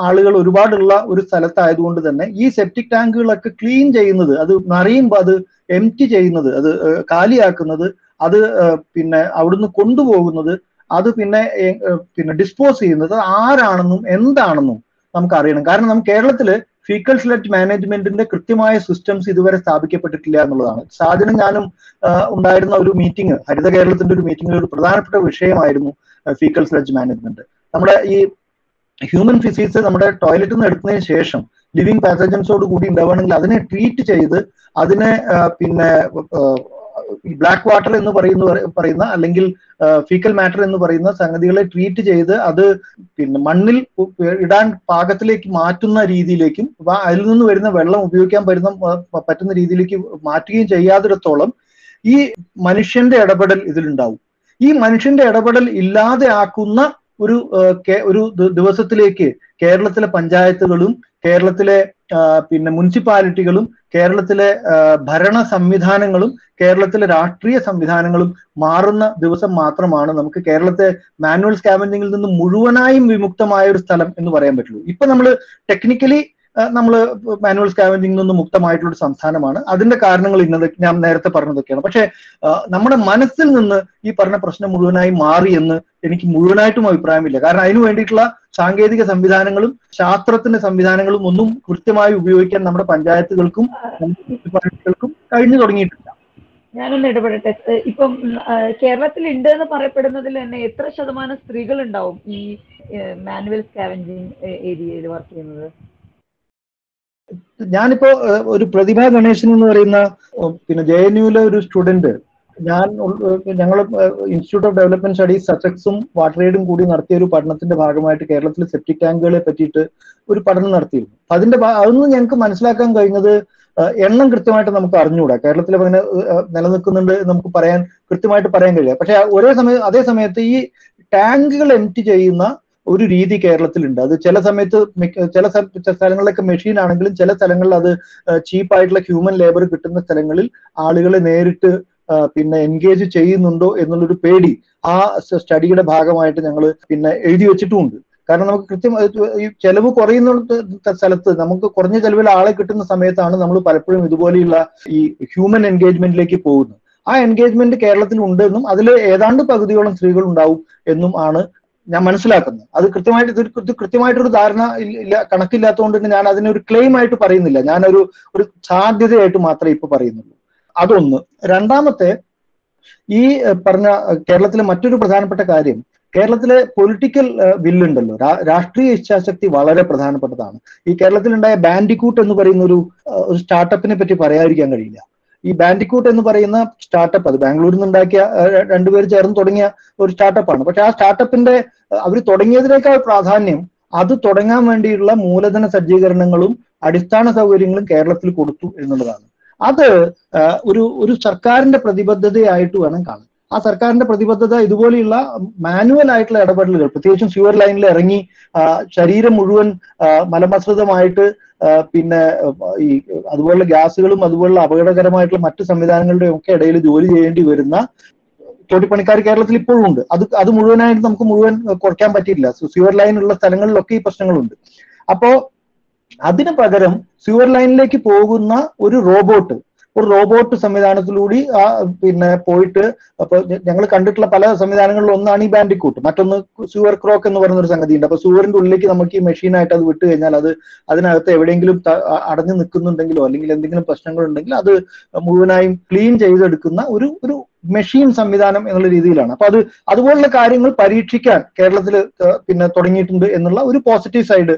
ആളുകൾ ഒരുപാടുള്ള ഒരു സ്ഥലത്തായതുകൊണ്ട് തന്നെ ഈ സെപ്റ്റിക് ടാങ്കുകളൊക്കെ ക്ലീൻ ചെയ്യുന്നത് അത് നിറയുമ്പോൾ അത് എം ചെയ്യുന്നത് അത് കാലിയാക്കുന്നത് അത് പിന്നെ അവിടുന്ന് കൊണ്ടുപോകുന്നത് അത് പിന്നെ പിന്നെ ഡിസ്പോസ് ചെയ്യുന്നത് ആരാണെന്നും എന്താണെന്നും നമുക്ക് അറിയണം കാരണം നമുക്ക് കേരളത്തിൽ ഫീക്കൽ സ്ലെറ്റ് മാനേജ്മെന്റിന്റെ കൃത്യമായ സിസ്റ്റംസ് ഇതുവരെ സ്ഥാപിക്കപ്പെട്ടിട്ടില്ല എന്നുള്ളതാണ്. സാധനം ഞാനും ഉണ്ടായിരുന്ന ഒരു മീറ്റിംഗ് ഹരിത കേരളത്തിന്റെ ഒരു മീറ്റിംഗിൽ ഒരു പ്രധാനപ്പെട്ട വിഷയമായിരുന്നു ഫീക്കൽ സ്ലെറ്റ് മാനേജ്മെന്റ് നമ്മുടെ ഈ ഹ്യൂമൻ ഫിസിക്സ് നമ്മുടെ ടോയ്ലറ്റിൽ നിന്ന് എടുക്കുന്നതിന് ശേഷം ലിവിങ് പാസഞ്ചൻസോട് കൂടി ഉണ്ടാവുകയാണെങ്കിൽ അതിനെ ട്രീറ്റ് ചെയ്ത് അതിനെ പിന്നെ ബ്ലാക്ക് വാട്ടർ എന്ന് പറയുന്ന പറയുന്ന അല്ലെങ്കിൽ ഫീക്കൽ മാറ്റർ എന്ന് പറയുന്ന സംഗതികളെ ട്രീറ്റ് ചെയ്ത് അത് പിന്നെ മണ്ണിൽ ഇടാൻ പാകത്തിലേക്ക് മാറ്റുന്ന രീതിയിലേക്കും അതിൽ നിന്ന് വരുന്ന വെള്ളം ഉപയോഗിക്കാൻ പറ്റുന്ന പറ്റുന്ന രീതിയിലേക്ക് മാറ്റുകയും ചെയ്യാത്തിടത്തോളം ഈ മനുഷ്യന്റെ ഇടപെടൽ ഇതിലുണ്ടാവും. ഈ മനുഷ്യന്റെ ഇടപെടൽ ഇല്ലാതെ ആക്കുന്ന ഒരു ഒരു ദിവസത്തിലേക്ക് കേരളത്തിലെ പഞ്ചായത്തുകളും കേരളത്തിലെ പിന്നെ മുനിസിപ്പാലിറ്റികളും കേരളത്തിലെ ഭരണ സംവിധാനങ്ങളും കേരളത്തിലെ രാഷ്ട്രീയ സംവിധാനങ്ങളും മാറുന്ന ദിവസം മാത്രമാണ് നമുക്ക് കേരളത്തെ മാനുവൽ സ്കാവഞ്ചിങ്ങിൽ നിന്ന് മുഴുവനായും വിമുക്തമായ ഒരു സ്ഥലം എന്ന് പറയാൻ പറ്റുള്ളൂ. ഇപ്പൊ നമ്മൾ ടെക്നിക്കലി നമ്മൾ മാനുവൽ സ്കാവഞ്ചിങ്ങിൽ നിന്ന് മുക്തമായിട്ടുള്ള ഒരു സംസ്ഥാനമാണ്. അതിന്റെ കാരണങ്ങൾ ഇന്നത് ഞാൻ നേരത്തെ പറഞ്ഞതൊക്കെയാണ്. പക്ഷേ നമ്മുടെ മനസ്സിൽ നിന്ന് ഈ പറഞ്ഞ പ്രശ്നം മുഴുവനായി മാറി എന്ന് എനിക്ക് മുഴുവനായിട്ടും അഭിപ്രായമില്ല. കാരണം അതിനു വേണ്ടിയിട്ടുള്ള സാങ്കേതിക സംവിധാനങ്ങളും ശാസ്ത്രത്തിന്റെ സംവിധാനങ്ങളും ഒന്നും കൃത്യമായി ഉപയോഗിക്കാൻ നമ്മുടെ പഞ്ചായത്തുകൾക്കും മുനിസിപ്പാലിറ്റികൾക്കും കഴിഞ്ഞു തുടങ്ങിയിട്ടില്ല. ഞാനൊന്ന് ഇടപെടട്ടെ. ഇപ്പം കേരളത്തിൽ ഉണ്ട് എന്ന് പറയപ്പെടുന്നതിൽ തന്നെ എത്ര ശതമാനം സ്ത്രീകൾ ഉണ്ടാവും ഈ മാനുവൽ സ്കാവഞ്ചിങ് ഏരിയയിൽ വർക്ക് ചെയ്യുന്നത്? ഞാനിപ്പോ ഒരു പ്രതിഭ ഗണേശൻ എന്ന് പറയുന്ന പിന്നെ ജെ എൻ യുവിലെ ഒരു സ്റ്റുഡന്റ്. ഞാൻ ഞങ്ങൾ ഇൻസ്റ്റിറ്റ്യൂട്ട് ഓഫ് ഡെവലപ്മെന്റ് സ്റ്റഡീസ് സസെക്സും വാട്ടർ എയ്ഡും കൂടി നടത്തിയ ഒരു പഠനത്തിന്റെ ഭാഗമായിട്ട് കേരളത്തിലെ സെപ്റ്റിക് ടാങ്കുകളെ പറ്റിയിട്ട് ഒരു പഠനം നടത്തിയിരുന്നു. അതിന്റെ അതൊന്നും ഞങ്ങൾക്ക് മനസ്സിലാക്കാൻ കഴിഞ്ഞത് എണ്ണം കൃത്യമായിട്ട് നമുക്ക് അറിഞ്ഞുകൂടാ കേരളത്തിൽ അങ്ങനെ നിലനിൽക്കുന്നുണ്ട് നമുക്ക് പറയാൻ കൃത്യമായിട്ട് പറയാൻ കഴിയില്ല. പക്ഷെ ഒരേ സമയം അതേ സമയത്ത് ഈ ടാങ്കുകൾ എംറ്റി ചെയ്യുന്ന ഒരു രീതി കേരളത്തിലുണ്ട്. അത് ചില സമയത്ത് ചില സ്ഥ- ചില സ്ഥലങ്ങളിലൊക്കെ മെഷീൻ ആണെങ്കിലും ചില സ്ഥലങ്ങളിൽ അത് ചീപ്പായിട്ടുള്ള ഹ്യൂമൻ ലേബർ കിട്ടുന്ന സ്ഥലങ്ങളിൽ ആളുകളെ നേരിട്ട് പിന്നെ എൻഗേജ് ചെയ്യുന്നുണ്ടോ എന്നുള്ളൊരു പേടി ആ സ്റ്റഡിയുടെ ഭാഗമായിട്ട് ഞങ്ങൾ പിന്നെ എഴുതി വെച്ചിട്ടുമുണ്ട്. കാരണം നമുക്ക് കൃത്യം ഈ ചെലവ് കുറയുന്ന സ്ഥലത്ത് നമുക്ക് കുറഞ്ഞ ചെലവിൽ ആളെ കിട്ടുന്ന സമയത്താണ് നമ്മൾ പലപ്പോഴും ഇതുപോലെയുള്ള ഈ ഹ്യൂമൻ എൻഗേജ്മെന്റിലേക്ക് പോകുന്നത്. ആ എൻഗേജ്മെന്റ് കേരളത്തിൽ ഉണ്ടെന്നും അതിൽ ഏതാണ്ട് പകുതിയോളം സ്ത്രീകൾ ഉണ്ടാവും എന്നും ആണ് ഞാൻ മനസ്സിലാക്കുന്നു. അത് കൃത്യമായിട്ട് ഇത് കൃത്യമായിട്ടൊരു ധാരണ ഇല്ല കണക്കില്ലാത്തതുകൊണ്ട് തന്നെ ഞാൻ അതിനെ ഒരു ക്ലെയിം ആയിട്ട് പറയുന്നില്ല. ഞാനൊരു ഒരു സാധ്യതയായിട്ട് മാത്രമേ ഇപ്പൊ പറയുന്നുള്ളൂ. അതൊന്ന്. രണ്ടാമത്തെ ഈ പറഞ്ഞ കേരളത്തിലെ മറ്റൊരു പ്രധാനപ്പെട്ട കാര്യം കേരളത്തിലെ പൊളിറ്റിക്കൽ വില്ലുണ്ടല്ലോ രാ- രാഷ്ട്രീയ ഇച്ഛാശക്തി വളരെ പ്രധാനപ്പെട്ടതാണ്. ഈ കേരളത്തിലുണ്ടായ ബാൻഡിക്കൂട്ട് എന്ന് പറയുന്ന ഒരു സ്റ്റാർട്ടപ്പിനെ പറ്റി പറയാതിരിക്കാൻ കഴിയില്ല. ഈ ബാൻഡിക്കൂട്ട് എന്ന് പറയുന്ന സ്റ്റാർട്ടപ്പ് അത് ബാംഗ്ലൂരിൽ നിന്ന് ഉണ്ടാക്കിയ രണ്ടുപേർ ചേർന്ന് തുടങ്ങിയ ഒരു സ്റ്റാർട്ടപ്പാണ് പക്ഷെ ആ സ്റ്റാർട്ടപ്പിന്റെ അവർ തുടങ്ങിയതിനേക്കാൾ പ്രാധാന്യം അത് തുടങ്ങാൻ വേണ്ടിയുള്ള മൂലധന സജ്ജീകരണങ്ങളും അടിസ്ഥാന സൗകര്യങ്ങളും കേരളത്തിൽ കൊടുത്തു എന്നുള്ളതാണ്. അത് ഒരു ഒരു സർക്കാരിന്റെ പ്രതിബദ്ധതയായിട്ട് വേണം കാണാൻ. ആ സർക്കാരിന്റെ പ്രതിബദ്ധത ഇതുപോലെയുള്ള മാനുവൽ ആയിട്ടുള്ള ഇടപെടലുകൾ പ്രത്യേകിച്ചും സ്യൂവർ ലൈനിൽ ഇറങ്ങി ശരീരം മുഴുവൻ മലമസൃതമായിട്ട് പിന്നെ ഈ അതുപോലുള്ള ഗ്യാസുകളും അതുപോലുള്ള അപകടകരമായിട്ടുള്ള മറ്റു സംവിധാനങ്ങളുടെയും ഒക്കെ ഇടയിൽ ജോലി ചെയ്യേണ്ടി വരുന്ന തോട്ടിപ്പണിക്കാർ കേരളത്തിൽ ഇപ്പോഴും ഉണ്ട്. അത് അത് മുഴുവനായിട്ട് നമുക്ക് മുഴുവൻ കുറയ്ക്കാൻ പറ്റിയില്ല സ്യൂവർ ലൈൻ ഉള്ള സ്ഥലങ്ങളിലൊക്കെ ഈ പ്രശ്നങ്ങളുണ്ട്. അപ്പോ അതിന് പകരം സ്യൂവർ ലൈനിലേക്ക് പോകുന്ന ഒരു റോബോട്ട് ഒരു റോബോട്ട് സംവിധാനത്തിലൂടി ആ പിന്നെ പോയിട്ട് അപ്പൊ ഞങ്ങൾ കണ്ടിട്ടുള്ള പല സംവിധാനങ്ങളിൽ ഒന്നാണ് ഈ ബാൻഡിക്കൂട്ട്. മറ്റൊന്ന് സൂവർ ക്രോക്ക് എന്ന് പറയുന്ന ഒരു സംഗതി ഉണ്ട് അപ്പൊ സൂവറിന്റെ ഉള്ളിലേക്ക് നമുക്ക് ഈ മെഷീനായിട്ട് അത് വിട്ട് കഴിഞ്ഞാൽ അത് അതിനകത്ത് എവിടെയെങ്കിലും അടഞ്ഞു നിൽക്കുന്നുണ്ടെങ്കിലോ അല്ലെങ്കിൽ എന്തെങ്കിലും പ്രശ്നങ്ങൾ ഉണ്ടെങ്കിൽ അത് മുഴുവനായും ക്ലീൻ ചെയ്തെടുക്കുന്ന ഒരു ഒരു മെഷീൻ സംവിധാനം എന്നുള്ള രീതിയിലാണ്. അപ്പൊ അത് അതുപോലുള്ള കാര്യങ്ങൾ പരീക്ഷിക്കാൻ കേരളത്തിൽ പിന്നെ തുടങ്ങിയിട്ടുണ്ട് എന്നുള്ള ഒരു പോസിറ്റീവ് സൈഡ്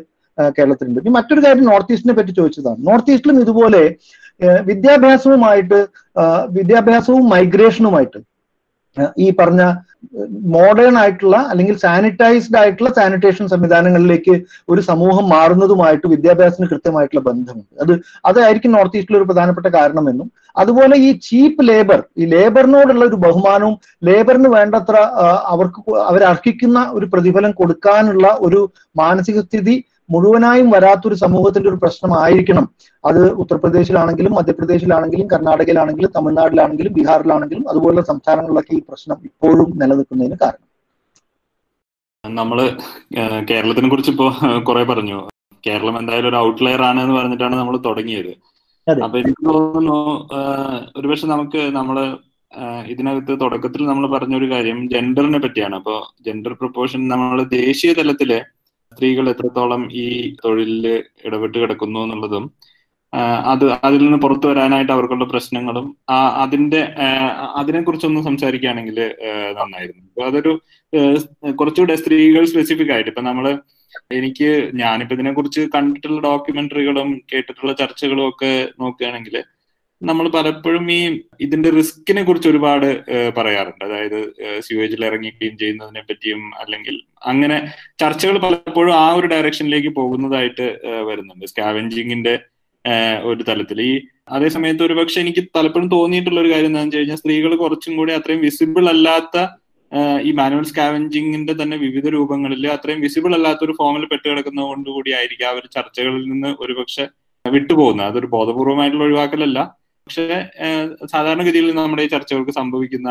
കേരളത്തിലുണ്ട്. ഇനി മറ്റൊരു കാര്യം നോർത്ത് ഈസ്റ്റിനെ പറ്റി ചോദിച്ചതാണ്. നോർത്ത് ഈസ്റ്റിലും ഇതുപോലെ വിദ്യാഭ്യാസവുമായിട്ട് വിദ്യാഭ്യാസവും മൈഗ്രേഷനുമായിട്ട് ഈ പറഞ്ഞ മോഡേൺ ആയിട്ടുള്ള അല്ലെങ്കിൽ സാനിറ്റൈസ്ഡ് ആയിട്ടുള്ള സാനിറ്റേഷൻ സംവിധാനങ്ങളിലേക്ക് ഒരു സമൂഹം മാറുന്നതുമായിട്ട് വിദ്യാഭ്യാസത്തിന് കൃത്യമായിട്ടുള്ള ബന്ധമുണ്ട്. അത് അതായിരിക്കും നോർത്ത് ഈസ്റ്റിൽ ഒരു പ്രധാനപ്പെട്ട കാരണമെന്നും അതുപോലെ ഈ ചീപ്പ് ലേബർ ഈ ലേബറിനോടുള്ള ഒരു ബഹുമാനവും ലേബറിന് വേണ്ടത്ര അവർക്ക് അവരർഹിക്കുന്ന ഒരു പ്രതിഫലം കൊടുക്കാനുള്ള ഒരു മാനസിക സ്ഥിതി മുഴുവനായും വരാത്തൊരു സമൂഹത്തിന്റെ ഒരു പ്രശ്നമായിരിക്കണം. അത് ഉത്തർപ്രദേശിലാണെങ്കിലും മധ്യപ്രദേശിലാണെങ്കിലും കർണാടകയിലാണെങ്കിലും തമിഴ്നാട്ടിലാണെങ്കിലും ബീഹാറിലാണെങ്കിലും അതുപോലുള്ള സംസ്ഥാനങ്ങളിലൊക്കെ ഈ പ്രശ്നം ഇപ്പോഴും നിലനിൽക്കുന്നതിന് കാരണം. നമ്മൾ കേരളത്തിനെ കുറിച്ച് ഇപ്പോ കുറെ പറഞ്ഞു. കേരളം എന്തായാലും ഒരു ഔട്ട്ലെയർ ആണ് എന്ന് പറഞ്ഞിട്ടാണ് നമ്മൾ തുടങ്ങിയത്. അപ്പൊ എനിക്ക് തോന്നുന്നു ഒരുപക്ഷെ നമുക്ക് നമ്മൾ ഇതിനകത്ത് തുടക്കത്തിൽ നമ്മൾ പറഞ്ഞൊരു കാര്യം ജെൻഡറിനെ പറ്റിയാണ്. അപ്പൊ ജെൻഡർ പ്രൊപ്പോർഷൻ നമ്മൾ ദേശീയ തലത്തിൽ സ്ത്രീകൾ എത്രത്തോളം ഈ തൊഴിലിൽ ഇടപെട്ട് കിടക്കുന്നു എന്നുള്ളതും അത് അതിൽ നിന്ന് പുറത്തു വരാനായിട്ട് അവർക്കുള്ള പ്രശ്നങ്ങളും അതിന്റെ അതിനെ കുറിച്ചൊന്ന് സംസാരിക്കുകയാണെങ്കിൽ നന്നായിരുന്നു. അതൊരു കുറച്ചുകൂടെ സ്ത്രീകൾ സ്പെസിഫിക് ആയിട്ട് ഇപ്പൊ നമ്മൾ എനിക്ക് ഞാനിപ്പോ ഇതിനെ കുറിച്ച് കണ്ടിട്ടുള്ള ഡോക്യുമെന്ററികളും കേട്ടിട്ടുള്ള ചർച്ചകളും ഒക്കെ നോക്കുകയാണെങ്കിൽ നമ്മൾ പലപ്പോഴും ഈ ഇതിന്റെ റിസ്കിനെ കുറിച്ച് ഒരുപാട് പറയാറുണ്ട്. അതായത് സ്യൂവേജിൽ ഇറങ്ങി ക്ലീൻ ചെയ്യുന്നതിനെ പറ്റിയും അല്ലെങ്കിൽ അങ്ങനെ ചർച്ചകൾ പലപ്പോഴും ആ ഒരു ഡയറക്ഷനിലേക്ക് പോകുന്നതായിട്ട് വരുന്നുണ്ട്. സ്കാവെഞ്ചിങ്ങിന്റെ ഒരു തലത്തിൽ. ഈ അതേ സമയത്ത് ഒരുപക്ഷെ എനിക്ക് പലപ്പോഴും തോന്നിയിട്ടുള്ള ഒരു കാര്യം എന്താണെന്ന് വെച്ച് കഴിഞ്ഞാൽ സ്ത്രീകൾ കുറച്ചും കൂടി അത്രയും വിസിബിൾ അല്ലാത്ത ഈ മാനുവൽ സ്കാവെഞ്ചിങ്ങിന്റെ തന്നെ വിവിധ രൂപങ്ങളിൽ അത്രയും വിസിബിൾ അല്ലാത്ത ഒരു ഫോമിൽ പെട്ട് കിടക്കുന്നത് കൊണ്ടുകൂടി ആയിരിക്കും ആ ഒരു ചർച്ചകളിൽ നിന്ന് ഒരുപക്ഷെ വിട്ടുപോകുന്നത്. അതൊരു ബോധപൂർവമായിട്ടുള്ള ഒഴിവാക്കലല്ല. പക്ഷെ സാധാരണഗതിയിൽ നമ്മുടെ ഈ ചർച്ചകൾക്ക് സംഭവിക്കുന്ന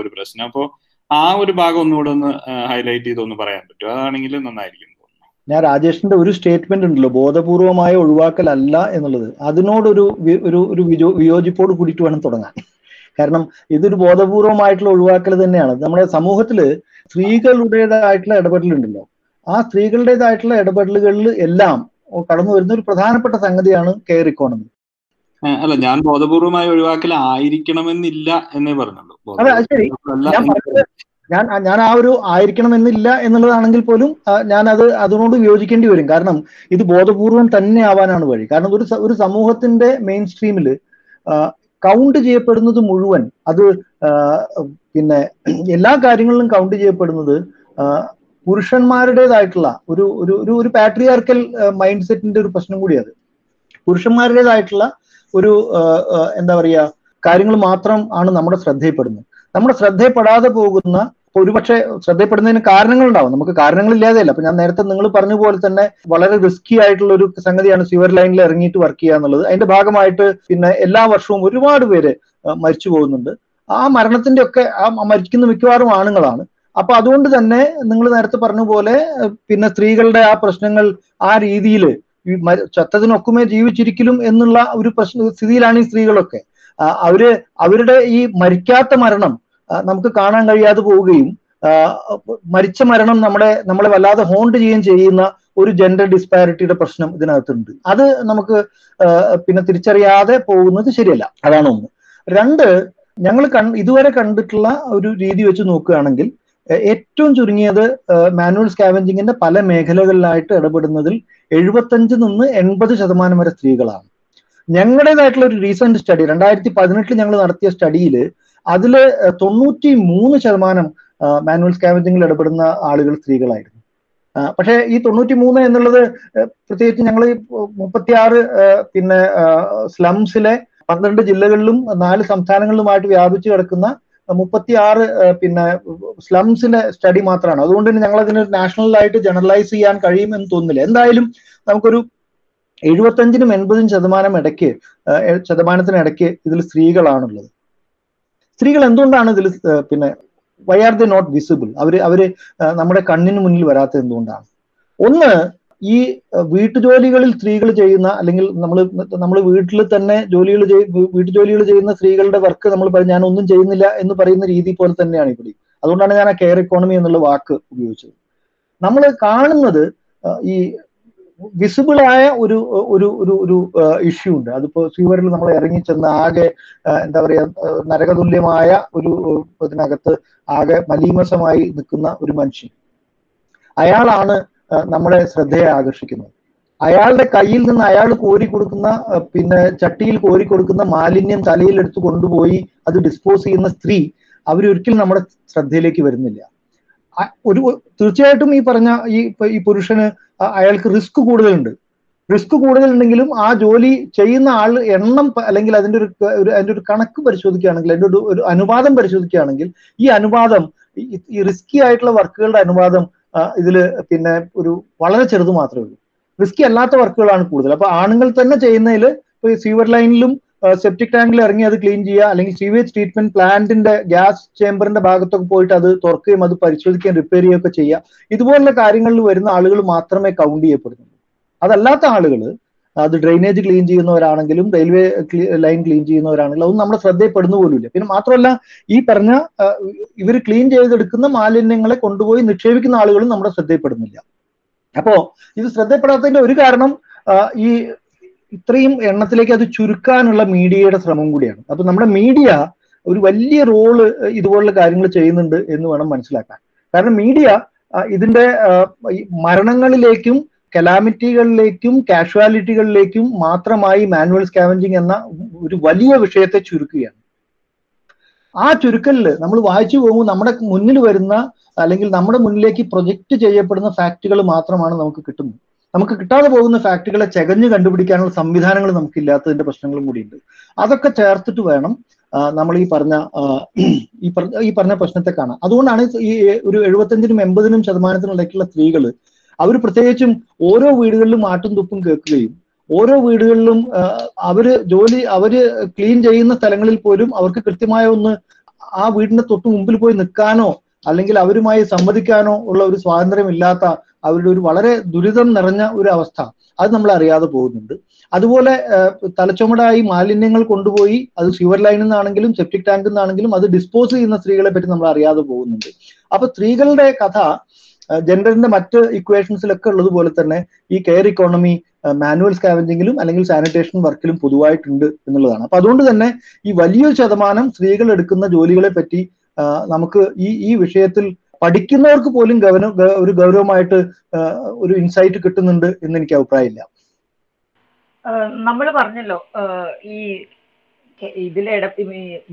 ഒരു പ്രശ്നം. അപ്പോ ആ ഒരു ഭാഗം ഒന്നുകൂടെ ഒന്ന് ഹൈലൈറ്റ് ചെയ്തൊന്ന് പറയാൻ പറ്റും അതാണെങ്കിൽ നന്നായിരിക്കും ഞാൻ രാജേഷിന്റെ ഒരു സ്റ്റേറ്റ്മെന്റ് ഉണ്ടല്ലോ ബോധപൂർവമായ ഒഴിവാക്കലല്ല എന്നുള്ളത്. അതിനോടൊരു ഒരു ഒരു വിയോജിപ്പോട് കൂടിയിട്ട് വേണം തുടങ്ങാൻ. കാരണം ഇതൊരു ബോധപൂർവമായിട്ടുള്ള ഒഴിവാക്കൽ തന്നെയാണ്. നമ്മുടെ സമൂഹത്തിൽ സ്ത്രീകളുടേതായിട്ടുള്ള ഇടപെടലുണ്ടല്ലോ. ആ സ്ത്രീകളുടേതായിട്ടുള്ള ഇടപെടലുകളിൽ എല്ലാം കടന്നു വരുന്ന ഒരു പ്രധാനപ്പെട്ട സംഗതിയാണ് കെയർ ഇക്കോണമി അല്ല ഞാൻ ബോധപൂർവമായി ഒഴിവാക്കൽ ആയിരിക്കണമെന്നില്ല എന്നേ പറഞ്ഞുള്ളൂ. ശരി. ഞാൻ ഞാൻ ആ ഒരു ആയിരിക്കണമെന്നില്ല എന്നുള്ളതാണെങ്കിൽ പോലും ഞാൻ അത് അതിനോട് വിയോജിക്കേണ്ടി വരും. കാരണം ഇത് ബോധപൂർവം തന്നെ ആവാനാണ് വഴി. കാരണം ഒരു ഒരു സമൂഹത്തിന്റെ മെയിൻ സ്ട്രീമിൽ കൗണ്ട് ചെയ്യപ്പെടുന്നത് മുഴുവൻ അത് പിന്നെ എല്ലാ കാര്യങ്ങളിലും കൗണ്ട് ചെയ്യപ്പെടുന്നത് പുരുഷന്മാരുടേതായിട്ടുള്ള ഒരു ഒരു ഒരു ഒരു പാട്രിയാർക്കൽ മൈൻഡ് സെറ്റിന്റെ ഒരു പ്രശ്നം കൂടിയത് പുരുഷന്മാരുടേതായിട്ടുള്ള ഒരു എന്താ പറയുക കാര്യങ്ങൾ മാത്രം ആണ് നമ്മുടെ ശ്രദ്ധയിൽപ്പെടുന്നത്. നമ്മുടെ ശ്രദ്ധയിൽപ്പെടാതെ പോകുന്ന ഒരുപക്ഷെ ശ്രദ്ധയിൽപ്പെടുന്നതിന് കാരണങ്ങളുണ്ടാവും. നമുക്ക് കാരണങ്ങൾ കാരണങ്ങളില്ലാതെയല്ല. അപ്പൊ ഞാൻ നേരത്തെ നിങ്ങൾ പറഞ്ഞ പോലെ തന്നെ വളരെ റിസ്കി ആയിട്ടുള്ള ഒരു സംഗതിയാണ് സിവർ ലൈനിൽ ഇറങ്ങിയിട്ട് വർക്ക് ചെയ്യുക എന്നുള്ളത്. അതിന്റെ ഭാഗമായിട്ട് പിന്നെ എല്ലാ വർഷവും ഒരുപാട് പേര് മരിച്ചു പോകുന്നുണ്ട്. ആ മരണത്തിന്റെ ഒക്കെ ആ മരിക്കുന്ന മിക്കവാറും ആണുങ്ങളാണ്. അപ്പൊ അതുകൊണ്ട് തന്നെ നിങ്ങൾ നേരത്തെ പറഞ്ഞ പോലെ പിന്നെ സ്ത്രീകളുടെ ആ പ്രശ്നങ്ങൾ ആ രീതിയിൽ ചത്തതിനൊക്കുമേ ജീവിച്ചിരിക്കലും എന്നുള്ള ഒരു പ്രശ്ന സ്ഥിതിയിലാണ് ഈ സ്ത്രീകളൊക്കെ. അവർ അവരുടെ ഈ മരിക്കാത്ത മരണം നമുക്ക് കാണാൻ കഴിയാതെ പോവുകയും മരിച്ച മരണം നമ്മളെ നമ്മളെ വല്ലാതെ ഹോണ്ട് ചെയ്യുകയും ചെയ്യുന്ന ഒരു ജെൻഡർ ഡിസ്പാരിറ്റിയുടെ പ്രശ്നം ഇതിനകത്തുണ്ട്. അത് നമുക്ക് പിന്നെ തിരിച്ചറിയാതെ പോകുന്നത് ശരിയല്ല. അതാണ് ഒന്ന്. രണ്ട് ഞങ്ങൾ ഇതുവരെ കണ്ടിട്ടുള്ള ഒരു രീതി വെച്ച് നോക്കുകയാണെങ്കിൽ ഏറ്റവും ചുരുങ്ങിയത് മാനുവൽ സ്കാവഞ്ചിങ്ങിന്റെ പല മേഖലകളിലായിട്ട് ഇടപെടുന്നതിൽ എഴുപത്തഞ്ച് നിന്ന് എൺപത് ശതമാനം വരെ സ്ത്രീകളാണ്. ഞങ്ങളുടേതായിട്ടുള്ള ഒരു റീസെന്റ് സ്റ്റഡി രണ്ടായിരത്തി പതിനെട്ടിൽ ഞങ്ങൾ നടത്തിയ സ്റ്റഡിയിൽ അതിൽ തൊണ്ണൂറ്റി മൂന്ന് ശതമാനം മാനുവൽ സ്കാവഞ്ചിങ്ങിൽ ഇടപെടുന്ന ആളുകൾ സ്ത്രീകളായിരുന്നു. പക്ഷേ ഈ തൊണ്ണൂറ്റി മൂന്ന് എന്നുള്ളത് പ്രത്യേകിച്ച് ഞങ്ങൾ മുപ്പത്തിയാറ് പിന്നെ സ്ലംസിലെ പന്ത്രണ്ട് ജില്ലകളിലും നാല് സംസ്ഥാനങ്ങളിലുമായിട്ട് വ്യാപിച്ചു കിടക്കുന്ന മുപ്പത്തിയാറ് പിന്നെ സ്ലംസിന്റെ സ്റ്റഡി മാത്രമാണ്. അതുകൊണ്ട് തന്നെ ഞങ്ങൾ അതിന് നാഷണലായിട്ട് ജനറലൈസ് ചെയ്യാൻ കഴിയുമെന്ന് തോന്നുന്നില്ല. എന്തായാലും നമുക്കൊരു എഴുപത്തഞ്ചിനും എൺപതിനും ശതമാനം ഇടയ്ക്ക് ശതമാനത്തിനിടയ്ക്ക് ഇതിൽ സ്ത്രീകളാണുള്ളത്. സ്ത്രീകൾ എന്തുകൊണ്ടാണ് ഇതിൽ പിന്നെ why are they not visible അവർ അവർ നമ്മുടെ കണ്ണിന് മുന്നിൽ വരാത്തത് എന്തുകൊണ്ടാണ്? ഒന്ന് ഈ വീട്ടുജോലികളിൽ സ്ത്രീകൾ ചെയ്യുന്ന അല്ലെങ്കിൽ നമ്മൾ നമ്മൾ വീട്ടിൽ തന്നെ ജോലികൾ വീട്ടുജോലികൾ ചെയ്യുന്ന സ്ത്രീകളുടെ വർക്ക് നമ്മൾ ഞാൻ ഒന്നും ചെയ്യുന്നില്ല എന്ന് പറയുന്ന രീതി പോലെ തന്നെയാണ് ഇവിടെ അതുകൊണ്ടാണ് ഞാൻ ആ കെയർ എക്കോണമി എന്നുള്ള വാക്ക് ഉപയോഗിച്ചത്. നമ്മൾ കാണുന്നത് ഈ വിസിബിൾ ആയ ഒരു ഒരു ഒരു ഒരു ഇഷ്യൂ ഉണ്ട്. അതിപ്പോ സ്വീവറിൽ നമ്മൾ ഇറങ്ങി ചെന്ന് ആകെ എന്താ പറയാ നരകതുല്യമായ ഒരു ഇതിനകത്ത് ആകെ മലീമസമായി നിൽക്കുന്ന ഒരു മനുഷ്യൻ. അയാളാണ് നമ്മുടെ ശ്രദ്ധയെ ആകർഷിക്കുന്നത് അയാളുടെ കയ്യിൽ നിന്ന് അയാൾ കോരി കൊടുക്കുന്ന പിന്നെ ചട്ടിയിൽ കോരി കൊടുക്കുന്ന മാലിന്യം എടുത്തു കൊണ്ടുപോയി അത് ഡിസ്പോസ് ചെയ്യുന്ന സ്ത്രീ അവരൊരിക്കലും നമ്മുടെ ശ്രദ്ധയിലേക്ക് വരുന്നില്ല. ഒരു തീർച്ചയായിട്ടും ഈ പറഞ്ഞ ഈ ഈ പുരുഷന് അയാൾക്ക് റിസ്ക് കൂടുതലുണ്ട്. റിസ്ക് കൂടുതലുണ്ടെങ്കിലും ആ ജോലി ചെയ്യുന്ന ആൾ എണ്ണം അല്ലെങ്കിൽ അതിന്റെ ഒരു അതിന്റെ ഒരു കണക്ക് പരിശോധിക്കുകയാണെങ്കിൽ അതിന്റെ ഒരു ഒരു അനുപാതം പരിശോധിക്കുകയാണെങ്കിൽ ഈ അനുപാതം ഈ റിസ്കി ആയിട്ടുള്ള വർക്കുകളുടെ അനുപാതം ആ, ഇതിൽ പിന്നെ ഒരു വളരെ ചെറുത് മാത്രമേ ഉള്ളൂ. റിസ്കി അല്ലാത്ത വർക്കുകളാണ് കൂടുതൽ. അപ്പൊ ആണുങ്ങൾ തന്നെ ചെയ്യുന്നതിൽ ഇപ്പൊ സീവർ ലൈനിലും സെപ്റ്റിക് ടാങ്കിൽ ഇറങ്ങി അത് ക്ലീൻ ചെയ്യുക അല്ലെങ്കിൽ സീവേജ് ട്രീറ്റ്മെന്റ് പ്ലാന്റിന്റെ ഗ്യാസ് ചേമ്പറിന്റെ ഭാഗത്തൊക്കെ പോയിട്ട് അത് തുറക്കുകയും അത് പരിശോധിക്കുകയും റിപ്പയർ ചെയ്യുകയൊക്കെ ചെയ്യുക. ഇതുപോലുള്ള കാര്യങ്ങളിൽ വരുന്ന ആളുകൾ മാത്രമേ കൗണ്ട് ചെയ്യപ്പെടുന്നുള്ളൂ. അതല്ലാത്ത ആളുകൾ അത് ഡ്രെയിനേജ് ക്ലീൻ ചെയ്യുന്നവരാണെങ്കിലും റെയിൽവേ ലൈൻ ക്ലീൻ ചെയ്യുന്നവരാണെങ്കിലും അതൊന്നും നമ്മുടെ ശ്രദ്ധയിൽപ്പെടുന്ന പോലുമില്ല. പിന്നെ മാത്രമല്ല ഈ പറഞ്ഞ ഇവർ ക്ലീൻ ചെയ്തെടുക്കുന്ന മാലിന്യങ്ങളെ കൊണ്ടുപോയി നിക്ഷേപിക്കുന്ന ആളുകളും നമ്മുടെ ശ്രദ്ധയിൽപ്പെടുന്നില്ല. അപ്പോ ഇത് ശ്രദ്ധപ്പെടാത്തതിന്റെ ഒരു കാരണം ഈ ഇത്രയും എണ്ണത്തിലേക്ക് അത് ചുരുക്കാനുള്ള മീഡിയയുടെ ശ്രമം കൂടിയാണ്. അപ്പൊ നമ്മുടെ മീഡിയ ഒരു വലിയ റോൾ ഇതുപോലുള്ള കാര്യങ്ങൾ ചെയ്യുന്നുണ്ട് എന്ന് വേണം മനസ്സിലാക്കാൻ. കാരണം മീഡിയ ഇതിന്റെ മരണങ്ങളിലേക്കും കലാമിറ്റികളിലേക്കും കാഷ്വാലിറ്റികളിലേക്കും മാത്രമായി മാനുവൽ സ്കാവഞ്ചിങ് എന്ന ഒരു വലിയ വിഷയത്തെ ചുരുക്കുകയാണ്. ആ ചുരുക്കലിൽ നമ്മൾ വായിച്ചു പോകുമ്പോൾ നമ്മുടെ മുന്നിൽ വരുന്ന അല്ലെങ്കിൽ നമ്മുടെ മുന്നിലേക്ക് പ്രൊജക്റ്റ് ചെയ്യപ്പെടുന്ന ഫാക്റ്റുകൾ മാത്രമാണ് നമുക്ക് കിട്ടുന്നത്. നമുക്ക് കിട്ടാതെ പോകുന്ന ഫാക്റ്റുകളെ ചകഞ്ഞു കണ്ടുപിടിക്കാനുള്ള സംവിധാനങ്ങൾ നമുക്കില്ലാത്തതിന്റെ പ്രശ്നങ്ങളും കൂടിയുണ്ട്. അതൊക്കെ ചേർത്തിട്ട് വേണം നമ്മൾ ഈ പറഞ്ഞ ഈ പറഞ്ഞ പ്രശ്നത്തെ കാണാം അതുകൊണ്ടാണ് ഈ ഒരു എഴുപത്തഞ്ചിനും എൺപതിനും ശതമാനത്തിനും ഇടയ്ക്കുള്ള സ്ത്രീകൾ അവർ പ്രത്യേകിച്ചും ഓരോ വീടുകളിലും ആട്ടും തുപ്പും കേൾക്കുകയും ഓരോ വീടുകളിലും അവർ ജോലി അവർ ക്ലീൻ ചെയ്യുന്ന സ്ഥലങ്ങളിൽ പോലും അവർക്ക് കൃത്യമായ ഒന്ന് ആ വീടിന്റെ തൊട്ട് മുമ്പിൽ പോയി നിൽക്കാനോ അല്ലെങ്കിൽ അവരുമായി സംവദിക്കാനോ ഉള്ള ഒരു സ്വാതന്ത്ര്യമില്ലാത്ത അവരുടെ ഒരു വളരെ ദുരിതം നിറഞ്ഞ ഒരു അവസ്ഥ അത് നമ്മൾ അറിയാതെ പോകുന്നുണ്ട്. അതുപോലെ തലച്ചുമടായി മാലിന്യങ്ങൾ കൊണ്ടുപോയി അത് സ്യൂവർ ലൈനിൽ നിന്നാണെങ്കിലും സെപ്റ്റിക് ടാങ്കിൽ നിന്നാണെങ്കിലും അത് ഡിസ്പോസ് ചെയ്യുന്ന സ്ത്രീകളെ പറ്റി നമ്മൾ അറിയാതെ പോകുന്നുണ്ട്. അപ്പൊ സ്ത്രീകളുടെ കഥ ജെൻഡറിന്റെ മറ്റ് ഇക്വേഷൻസിലൊക്കെ ഉള്ളതുപോലെ തന്നെ ഈ കെയർ ഇക്കോണമി മാനുവൽ സ്കാവഞ്ചിങ്ങിലും അല്ലെങ്കിൽ സാനിറ്റേഷൻ വർക്കിലും പൊതുവായിട്ടുണ്ട് എന്നുള്ളതാണ്. അപ്പൊ അതുകൊണ്ട് തന്നെ ഈ വലിയൊരു ശതമാനം സ്ത്രീകൾ എടുക്കുന്ന ജോലികളെ പറ്റി നമുക്ക് ഈ ഈ വിഷയത്തിൽ പഠിക്കുന്നവർക്ക് പോലും ഗവന ഒരു ഗൗരവമായിട്ട് ഒരു ഇൻസൈറ്റ് കിട്ടുന്നുണ്ട് എന്ന് എനിക്ക് അഭിപ്രായമില്ല. നമ്മൾ പറഞ്ഞല്ലോ ഈ ഇതിൽ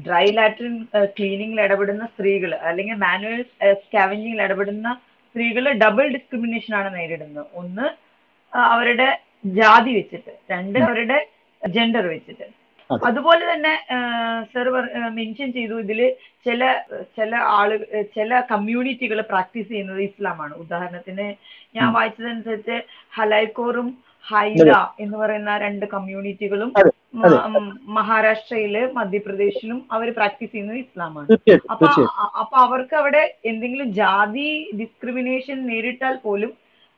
ഡ്രൈ ലാട്രിൻ ക്ലീനിങ്ങിൽ ഇടപെടുന്ന സ്ത്രീകൾ അല്ലെങ്കിൽ മാനുവൽ സ്കാവഞ്ചിങ്ങിൽ ഇടപെടുന്ന സ്ത്രീകൾ ഡബിൾ ഡിസ്ക്രിമിനേഷൻ ആണ് നേരിടുന്നത്. ഒന്ന് അവരുടെ ജാതി വെച്ചിട്ട് രണ്ട് അവരുടെ ജെൻഡർ വെച്ചിട്ട്. അതുപോലെ തന്നെ സർ മെൻഷൻ ചെയ്തു. ഇതിൽ ചില ചില ആളുകൾ ചില കമ്മ്യൂണിറ്റികൾ പ്രാക്ടീസ് ചെയ്യുന്നത് ഇസ്ലാമാണ്. ഉദാഹരണത്തിന് ഞാൻ വായിച്ചതനുസരിച്ച് ഹലൈക്കോറും ഹൈദ എന്ന് പറയുന്ന രണ്ട് കമ്മ്യൂണിറ്റികളും. മഹാരാഷ്ട്രയിൽ മധ്യപ്രദേശിലും അവർ പ്രാക്ടീസ് ചെയ്യുന്നത് ഇസ്ലാമാണ്. അപ്പൊ അപ്പൊ അവർക്ക് അവിടെ എന്തെങ്കിലും ജാതി ഡിസ്ക്രിമിനേഷൻ നേരിട്ടാൽ പോലും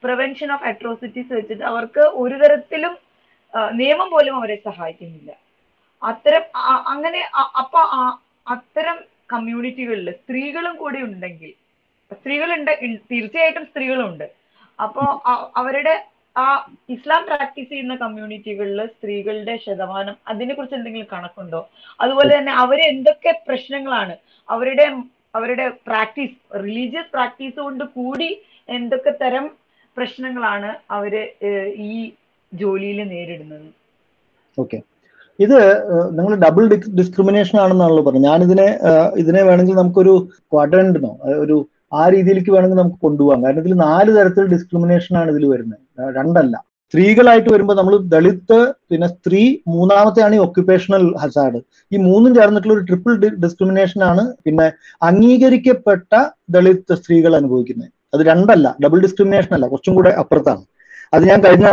പ്രിവെൻഷൻ ഓഫ് അട്രോസിറ്റീസ് വെച്ചിട്ട് അവർക്ക് ഒരു തരത്തിലും നിയമം പോലും അവരെ സഹായിക്കുന്നില്ല. അത്തരം അങ്ങനെ അപ്പൊ അത്തരം കമ്മ്യൂണിറ്റികളിൽ സ്ത്രീകളും കൂടി ഉണ്ടെങ്കിൽ സ്ത്രീകളുണ്ട് തീർച്ചയായിട്ടും സ്ത്രീകളുണ്ട്. അപ്പോ അവരുടെ ആ ഇസ്ലാം പ്രാക്ടീസ് ചെയ്യുന്ന കമ്മ്യൂണിറ്റികളിൽ സ്ത്രീകളുടെ ശതമാനം അതിനെ കുറിച്ച് എന്തെങ്കിലും കണക്കുണ്ടോ? അതുപോലെ തന്നെ അവർ എന്തൊക്കെ പ്രശ്നങ്ങളാണ്? അവരുടെ അവരുടെ പ്രാക്ടീസ് റിലീജിയസ് പ്രാക്ടീസ് കൊണ്ട് കൂടി എന്തൊക്കെ തരം പ്രശ്നങ്ങളാണ് അവർ ഈ ജോലിയിൽ നേരിടുന്നത്? ഓക്കെ. ഇത് നിങ്ങൾ ഡബിൾ ഡിസ്ക്രിമിനേഷൻ ആണെന്നാണല്ലോ പറഞ്ഞത്. ഞാനിതിനെ ഇതിനെ വേണമെങ്കിൽ നമുക്കൊരു ക്വാഡ്രന്റിനോ ഒരു ആ രീതിയിലേക്ക് വേണമെങ്കിൽ നമുക്ക് കൊണ്ടുപോകാം. കാരണം ഇതിൽ നാല് തരത്തിൽ ഡിസ്ക്രിമിനേഷൻ ആണ് ഇതിൽ വരുന്നത്. രണ്ടല്ല. സ്ത്രീകളായിട്ട് വരുമ്പോൾ നമ്മൾ ദളിത് പിന്നെ സ്ത്രീ മൂന്നാമത്തെയാണ് ഈ ഒക്യുപേഷണൽ ഹസാഡ് ഈ മൂന്നും ചേർന്നിട്ടുള്ള ഒരു ട്രിപ്പിൾ ഡിസ്ക്രിമിനേഷൻ ആണ് പിന്നെ അംഗീകരിക്കപ്പെട്ട ദളിത് സ്ത്രീകൾ അനുഭവിക്കുന്നത്. അത് രണ്ടല്ല ഡബിൾ ഡിസ്ക്രിമിനേഷൻ അല്ല കുറച്ചും കൂടെ അപ്പുറത്താണ്. അത് ഞാൻ കഴിഞ്ഞ